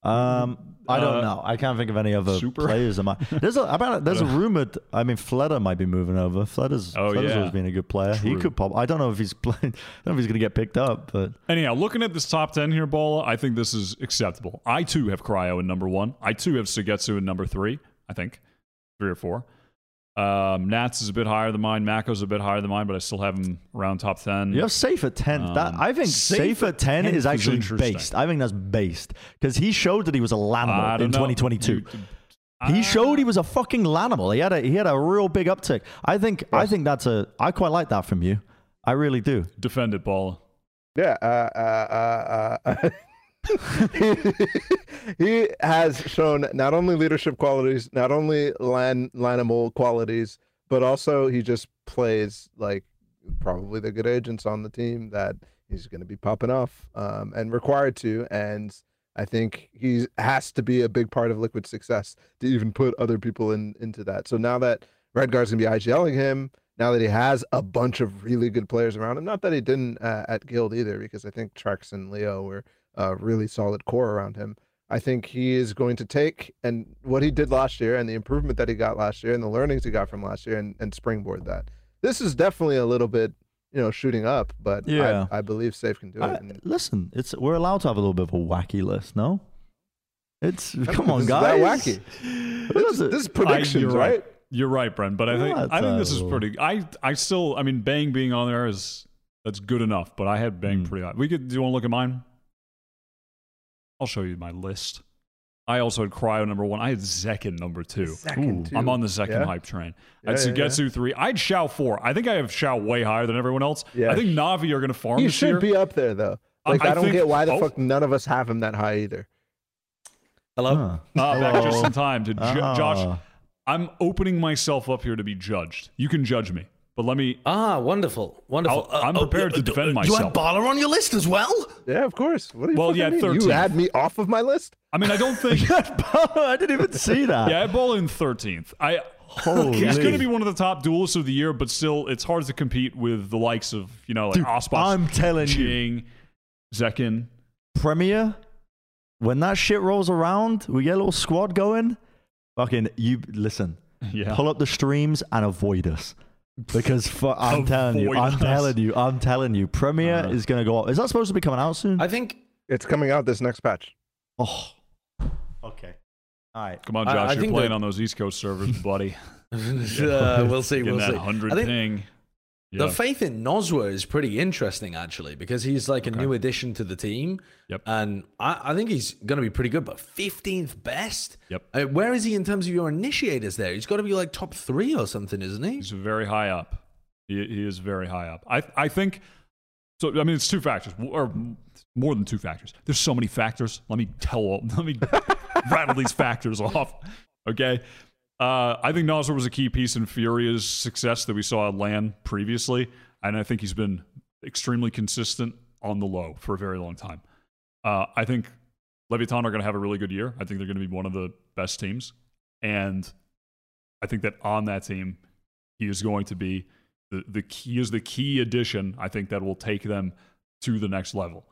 Um, I don't Uh, know. I can't think of any other Super? players. Of mine. There's a about there's a rumored. I mean, Fleder might be moving over. Fleder's Oh, yeah. always been a good player. He could pop. I don't know if he's playing. I don't know if he's gonna get picked up, but Anyhow, looking at this top 10 here, Bola, I think this is acceptable. I too have Cryo in number one. I too have Suygetsu in number three, I think. Three or four. Um, Nats is a bit higher than mine. Mako's a bit higher than mine, but I still have him around top 10. you have safe at ten. that Um, I think Safe safe, at at ten is is actually interesting. based. I think that's based because he showed that he was a Lanimal in 2022. He Ah. showed he was a fucking Lanimal. He had a he had a real big uptick. I think I think that's a I quite like that from you. I really do. Defend it, Bola. Yeah. Uh, uh, uh, uh, he, has shown not only leadership qualities, not only lan lanimal qualities, but also he just plays like probably the good agents on the team that he's going to be popping off um, and required to. And I think he has to be a big part of Liquid's success to even put other people in into that. So now that Redgar's going to be IGLing him, now that he has a bunch of really good players around him, not that he didn't uh, at Guild either, because I think Tex and Leo were a really solid core around him. I think he is going to take and what he did last year and the improvement that he got last year and the learnings he got from last year and, and springboard that. This is definitely a little bit, you know, shooting up, but Yeah. I, I believe Safe can do it. I- and- listen, it's we're allowed to have a little bit of a wacky list, no? It's come on, guys. that wacky. This, is- this is predictions, you're right? right. You're right, Brent. But I think I think this is pretty. I I still. I mean, Bang being on there is that's good enough. But I had Bang Mm. pretty high. We could. Do you want to look at mine? I'll show you my list. I also had Cryo number one. I had Zekken number two. Second, too. I'm on the Zekken Yeah? hype train. Yeah, I had yeah, yeah. Suygetsu three. I had Shao four. I think I have Shao way higher than everyone else. Yeah. I think Navi are going to farm He this should year. be up there though. I- Like I, I don't think- get why the oh. fuck none of us have him that high either. Hello. Huh. Ah, back just Hello. in time to ju- Ah. Josh. I'm opening myself up here to be judged. You can judge me, but let me. Ah, wonderful, wonderful. I'll- I'm oh, prepared to defend myself. You myself. had Baller on your list as well. Yeah, of course. What do you Well, yeah, mean? 13th. You had me off of my list. I mean, I don't think. I didn't even see that. yeah, I ball in 13th. I. Holy. He's going to be one of the top duelists of the year, but still, it's hard to compete with the likes of you know like Dude, Aspas, I'm telling you. Jinggg, Zekken. Premier, when that shit rolls around, we get a little squad going. Fucking you listen. Yeah, Pull up the streams and avoid us. Because fu- I'm telling you, I'm us. telling you, I'm telling you, Premier Uh. is gonna go. Up. Is that supposed to be coming out soon? I think. It's coming out this next patch. oh, okay. All right. come on, Josh, I you're playing that- on those East Coast servers, buddy. uh, we'll see. In We'll see. hundred I think ping. The faith in Noswa is pretty interesting, actually, because he's like a new addition to the team. Yep. And I, I think he's going to be pretty good, but 15th best? Yep. Uh, where is he in terms of your initiators there? He's got to be like top three or something, isn't he? He's very high up. He, he is very high up. I I think so. I mean, it's two factors, or more than two factors. There's so many factors. Let me tell. Let me rattle these factors off. Okay. Uh, I think Nosler was a key piece in Furia's success that we saw at LAN previously, and I think he's been extremely consistent on the low for a very long time. Uh, I think Leviathan are going to have a really good year. I think they're going to be one of the best teams, and I think that on that team, he is going to be the the key is the key addition. I think that will take them to the next level.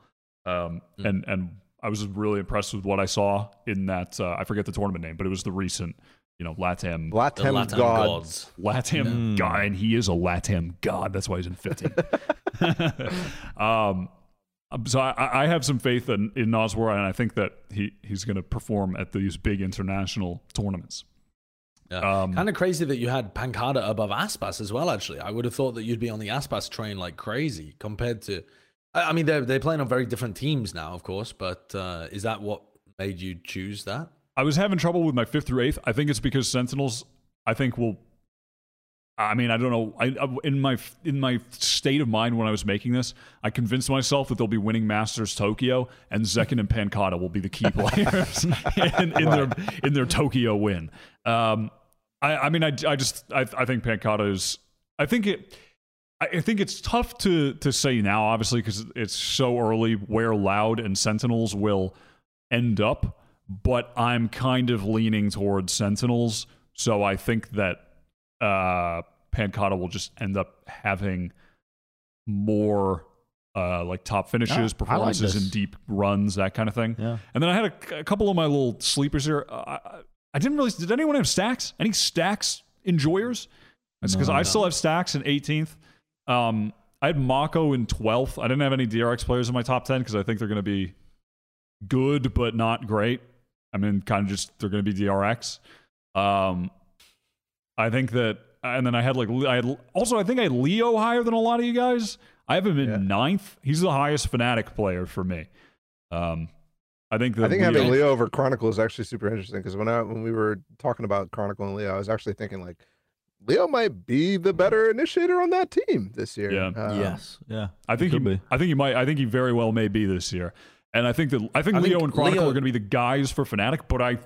Um, Mm. and and I was really impressed with what I saw in that. Uh, I forget the tournament name, but it was the recent, you know, Latam The Latam Latin God. gods. Latam Mm. guy, and he is a Latam god. That's why he's in 15. um, so I, I have some faith in, in Noswar, and I think that he, he's going to perform at these big international tournaments. Yeah. Um, kind of crazy that you had Pancada above Aspas as well, actually. I would have thought that you'd be on the Aspas train like crazy compared to. I I mean, they're, they're playing on very different teams now, of course, but uh, is that what made you choose that? I was having trouble with my fifth through eighth. I think it's because Sentinels, I think will. I mean, I don't know. I, I- in my in my state of mind when I was making this, I convinced myself that they'll be winning Masters Tokyo, and Zekken and Pancada will be the key players in, in their in their Tokyo win. Um, I, I mean, I, I just I, I think Pancada is. I think it. I I think it's tough to to say now, obviously, because it's so early where Loud and Sentinels will end up. But I'm kind of leaning towards Sentinels, so I think that uh, Pancada will just end up having more uh, like top finishes, Ah, like performances in deep runs, that kind of thing. Yeah. And then I had a, a couple of my little sleepers here. Uh, I, I didn't really. Did anyone have stax? Any stax enjoyers? That's because No. I still have stax in 18th. Um, I had Mako in 12th. I didn't have any DRX players in my top 10 because I think they're going to be good but not great. I mean, kind of just they're going to be DRX. Um, I think that, and then I had like I had also I think I had Leo higher than a lot of you guys. I have him in Yeah. ninth. He's the highest Fnatic player for me. Um, I think that I think having Leo over Chronicle is actually super interesting because when I when we were talking about Chronicle and Leo, I was actually thinking like Leo might be the better initiator on that team this year. Yeah. Um, yes. Yeah. I think he, be. I think he might. I think he very well may be this year. And I think that I think I Leo think and Chronicle Leo- are going to be the guys for Fnatic. But I,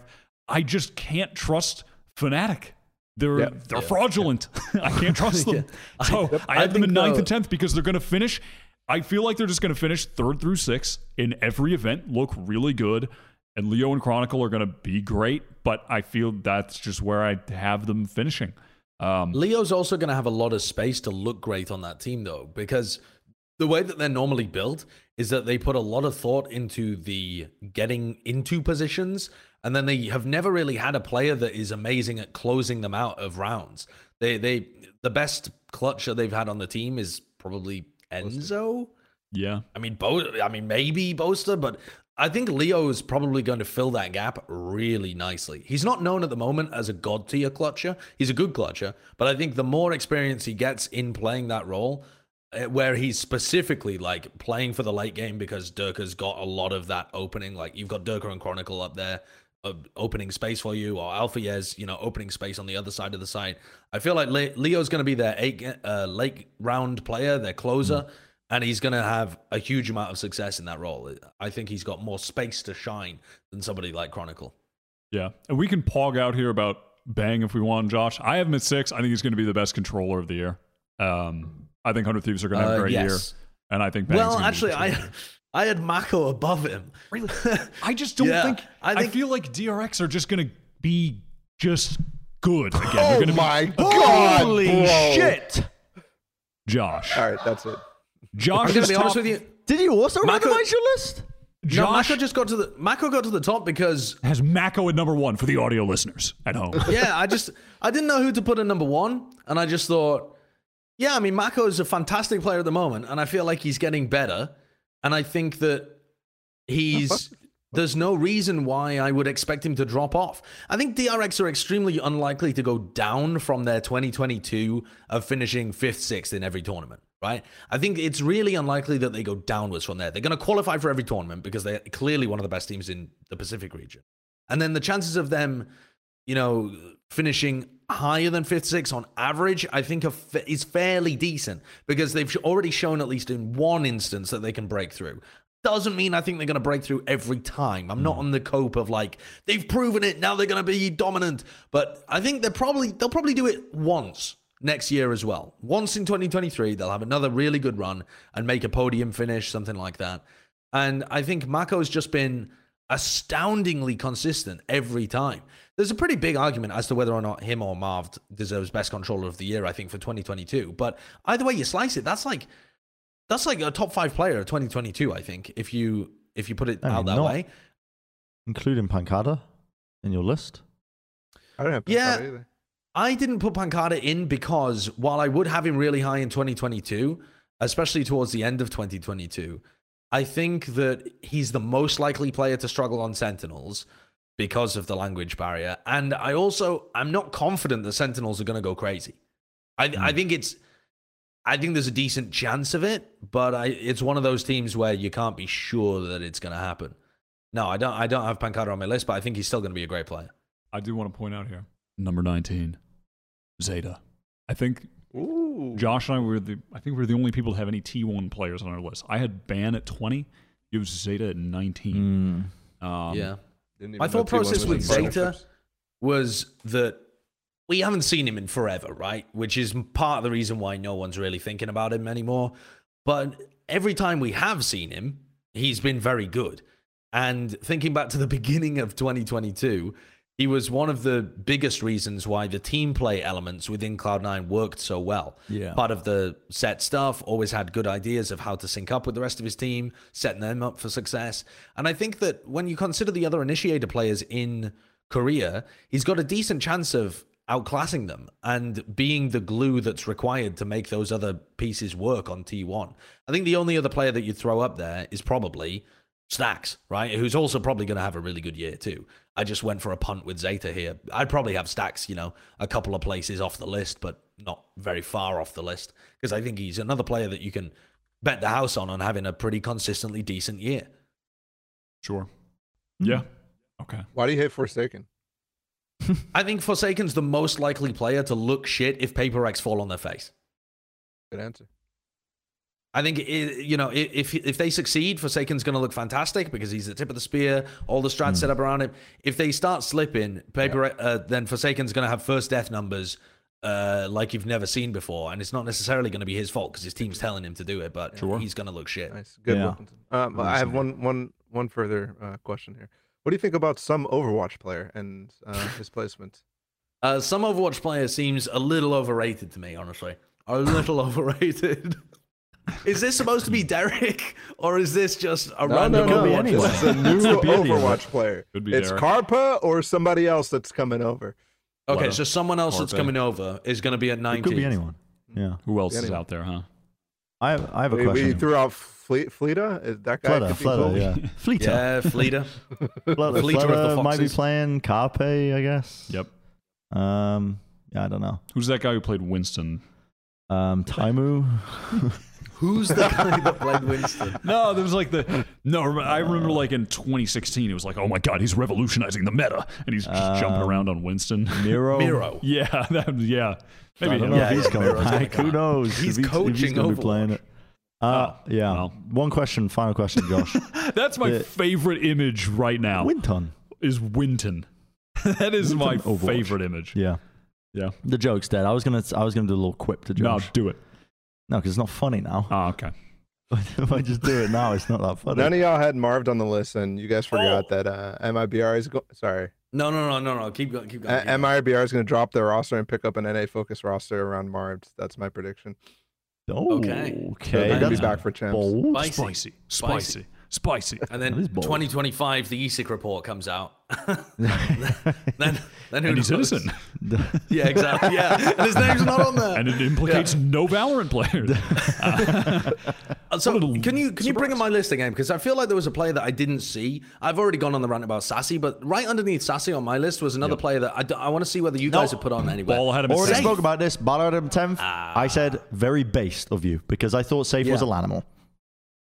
I just can't trust Fnatic. They're Yeah. they're fraudulent. I can't trust them. Yeah. So I, I have them in ninth though- and tenth because they're going to finish I feel like they're just going to finish third through six in every event, look really good, and Leo and Chronicle are going to be great. But I feel that's just where I have them finishing. Um, Leo's also going to have a lot of space to look great on that team, though, because the way that they're normally built is that they put a lot of thought into the getting into positions, and then they have never really had a player that is amazing at closing them out of rounds. They they the best clutcher they've had on the team is probably Enzo. yeah, I mean, Bo- I mean, maybe Boaster, but I think Leo is probably going to fill that gap really nicely. He's not known at the moment as a god tier clutcher. He's a good clutcher, but I think the more experience he gets in playing that role, where he's specifically like playing for the late game because Derke's got a lot of that opening. Like you've got Derke and Chronicle up there. Uh, opening space for you, or Alpha Yes, you know, opening space on the other side of the site. I feel like Le- Leo's going to be their eight, uh, late round player, their closer and he's going to have a huge amount of success in that role. I think he's got more space to shine than somebody like Chronicle. yeah. And we can pog out here about Bang if we want, Josh. I have him at six. I think he's going to be the best controller of the year. Um, I think Hundred Thieves are going to have a Uh, great yes. year, and I think Bang's well, gonna be actually, I. I had Mako above him. Really? I just don't Yeah, think, I I feel like DRX are just going to be just good again. Oh They're gonna my god! Holy bro. shit! Josh. All right, that's it. Josh I'm gonna be honest with you. Did you also Mako- randomize your list? No, Josh Mako just got to the Mako got to the top because has Mako at number one for the audio listeners at home. yeah, I just I didn't know who to put at number one, and I just thought, yeah, I mean, Mako is a fantastic player at the moment, and I feel like he's getting better, and I think that he's there's no reason why I would expect him to drop off. I think DRX are extremely unlikely to go down from their 2022 of finishing fifth, sixth in every tournament. Right? I think it's really unlikely that they go downwards from there. They're going to qualify for every tournament because they're clearly one of the best teams in the Pacific region. And then the chances of them you know, finishing higher than fifth, sixth on average, I think is fairly decent because they've already shown at least in one instance that they can break through. Doesn't mean I think they're going to break through every time. I'm not mm. on the cope of like they've proven it now they're going to be dominant, but I think they're probably they'll probably do it once next year as well. Once in 2023, they'll have another really good run and make a podium finish, something like that. And I think Mako's just been astoundingly consistent every time. There's a pretty big argument as to whether or not him or Marv deserves best controller of the year, I think, for 2022. But either way you slice it, that's like that's like a top five player of 2022, I think, if you if you put it I mean, out that way. Including Pancada in your list? I don't have Yeah. Either. I didn't put Pancada in because while I would have him really high in 2022, especially towards the end of 2022, I think that he's the most likely player to struggle on Sentinels because of the language barrier. And I also, I'm not confident the Sentinels are going to go crazy. I, I think it's, I think there's a decent chance of it, but I, it's one of those teams where you can't be sure that it's going to happen. No, I don't. I don't have Pancada on my list, but I think he's still going to be a great player. I do want to point out here number 19, Zeta. I think Ooh. Josh and I were the I think we are the only people to have any T1 players on our list. I had Ban at 20, you have Zeta at 19. Mm. Um, yeah. My thought process with Zeta was that we haven't seen him in forever, right? Which is part of the reason why no one's really thinking about him anymore. But every time we have seen him, he's been very good. And thinking back to the beginning of 2022, he was one of the biggest reasons why the team play elements within Cloud9 worked so well. Yeah. Part of the set stuff, always had good ideas of how to sync up with the rest of his team, setting them up for success. And I think that when you consider the other initiator players in Korea, he's got a decent chance of outclassing them and being the glue that's required to make those other pieces work on T1. I think the only other player that you'd throw up there is probably stax, right? Who's also probably going to have a really good year too. I just went for a punt with Zeta here. I'd probably have stax, you know, a couple of places off the list, but not very far off the list because I think he's another player that you can bet the house on on having a pretty consistently decent year. Sure. Hmm. Yeah. Okay. Why do you hate Forsaken? I think Forsaken's the most likely player to look shit if Paper Rex fall on their face. Good answer. I think i you know if if they succeed, Forsaken's going to look fantastic because he's the tip of the spear, all the strats set up around him. If they start slipping, paper uh, then Forsaken's going to have first death numbers uh, like you've never seen before, and it's not necessarily going to be his fault because his team's telling him to do it, but Sure. he's going to look shit. Nice, good. Yeah. Wilkinson. Um, I have one, one, one further uh, question here. What do you think about some Overwatch player and uh, his placement? Uh, some Overwatch player seems a little overrated to me, honestly. A little overrated. Is this supposed to be Derek, or is this just a No, random no, no. be Overwatch anyone. player? It's a new the beauty. Overwatch player. Could be It's Derek. Carpa or somebody else that's coming over. Okay, Leto. so someone else that's coming over is going to be at It 19. could be anyone. Yeah. Who else is out there, huh? I have, I have a We, we question. threw out Fle- Fleta. Is that guy? Flutter, could be Flutter, yeah. Fleeter. Yeah, Fleta. Flutter, Fleeter of the Flutter might be playing Carpe, I guess. Yep. Um, yeah, I don't know. Who's that guy who played Winston? Um, Taimu. Who's the guy that played Winston? No, there was like the no. I remember like in 2016, it was like, oh my god, he's revolutionizing the meta, and he's just jumping Um, around on Winston. Miro. Miro. yeah, that, yeah. I Maybe don't know Yeah, if he's yeah, coming Miro's back. Who knows? He's if if coaching gonna be playing it. Uh, yeah. well. One question, final question, Josh. That's my Yeah. favorite image right now. Winton. is Winton. that is my Overwatch. favorite image. Yeah. Yeah. The joke's dead. I was gonna I was gonna do a little quip to Josh. No, do it. No, because it's not funny now. Oh, okay. if I just do it now, it's not that funny. None of y'all had Marved on the list, and you guys forgot Oh. that uh, MIBR is go- sorry. No, no, no, no, no. Keep going. Keep going. Keep going. MIBR is going to drop their roster and pick up an NA focused roster around Marved. That's my prediction. oh, Okay. Okay. So they'll be back for champs. bold. Spicy. Spicy, Spicy. Spicy, spicy. And then 2025, the ESIC report comes out. then, then who And he's knows? innocent. Yeah, exactly. Yeah, and his name's not on there. And it implicates no Valorant players. Uh, so can you can you bring up my list again? Because I feel like there was a player that I didn't see. I've already gone on the rant about Sacy, but right underneath Sacy on my list was another player that I, want to see whether you guys have put on anywhere. Ball had him at Already safe. spoke about this. Ballard at 10th. I said very based of you because I thought Safe was Yeah. a Lanimal.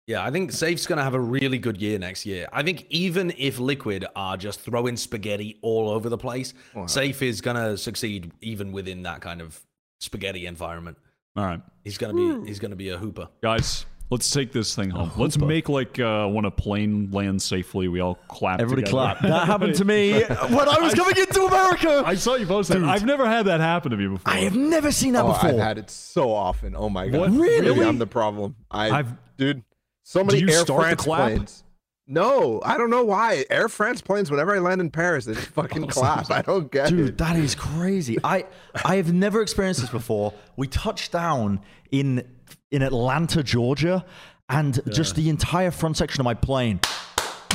Yeah, I think Safe's going to have a really good year next year. I think even if Liquid are just throwing spaghetti all over the place, Safe is going to succeed even within that kind of spaghetti environment. All right, He's going to be he's going to be a hooper. guys, let's take this thing home. Let's make like uh, when a plane lands safely, we all clap. Everybody together. clap. That happened to me when I was coming into America. I saw you post that. I've never had that happen to me before. I have never seen that Oh, before. I've had it so often. Oh my god! What? Really? I'm the problem. I, I've- dude, so many you Air start the France clap? planes. No, I don't know why. Air France planes. Whenever I land in Paris, they just fucking clap. I don't get Dude, it. Dude, that is crazy. I I have never experienced this before. We touched down in in Atlanta, Georgia, and just the entire front section of my plane.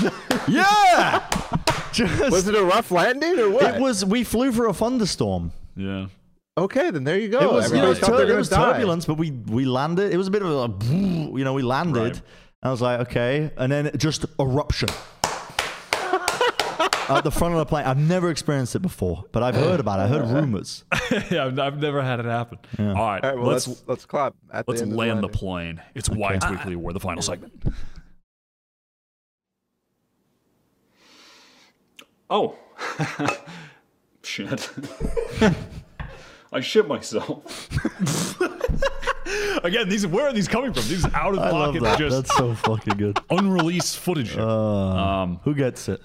yeah. Just, Was it a rough landing or what? it was we flew for a thunderstorm. yeah. Okay, then there you go. it was, you know, Everybody thought tur- it gonna was die. turbulence, but we we landed. It was a bit of a, you know, we landed. Right. And I was like, okay, and then just eruption at the front of the plane. I've never experienced it before, but I've heard about it. I heard rumors. yeah, I've, I've never had it happen. All right, All right, well, let's let's let's, clap at let's the end land the landing. plane. It's Wides Weekly War, the final segment. Oh, shit! I shit myself. Again, these where are these coming from? These out of I love pocket, that. just That's so fucking good. unreleased footage. Uh, um, who gets it?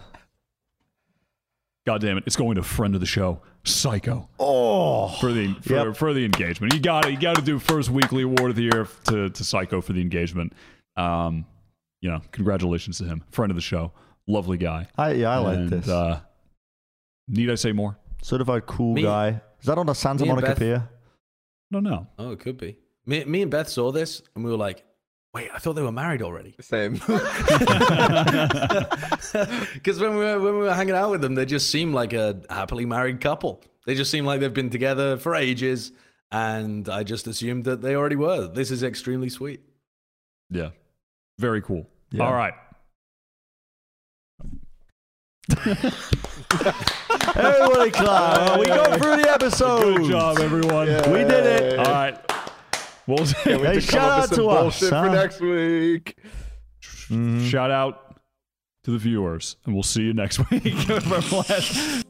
God damn it! It's going to friend of the show, Psycho. Oh, for the for, Yep. for the engagement. You got to You got to do first weekly award of the year to to Psycho for the engagement. Um, you know, congratulations to him, friend of the show, lovely guy. I, yeah, I like this. Uh, need I say more? Certified cool Me- guy. Is that on the Santa me and Monica Beth- Pier? No, no. Oh, it could be. Me, me and Beth saw this and we were like, wait, I thought they were married already. Same. Because when we were when we were hanging out with them, they just seemed like a happily married couple. They just seem like they've been together for ages, and I just assumed that they already were. This is extremely sweet. Yeah, very cool. Yeah. All right. Everybody clap. we go through the episode. Good job, everyone. We did it. All right. We'll Can't Hey, to shout out some to us, bullshit huh? for next week. Mm-hmm. shout out to the viewers, and we'll see you next week. From last-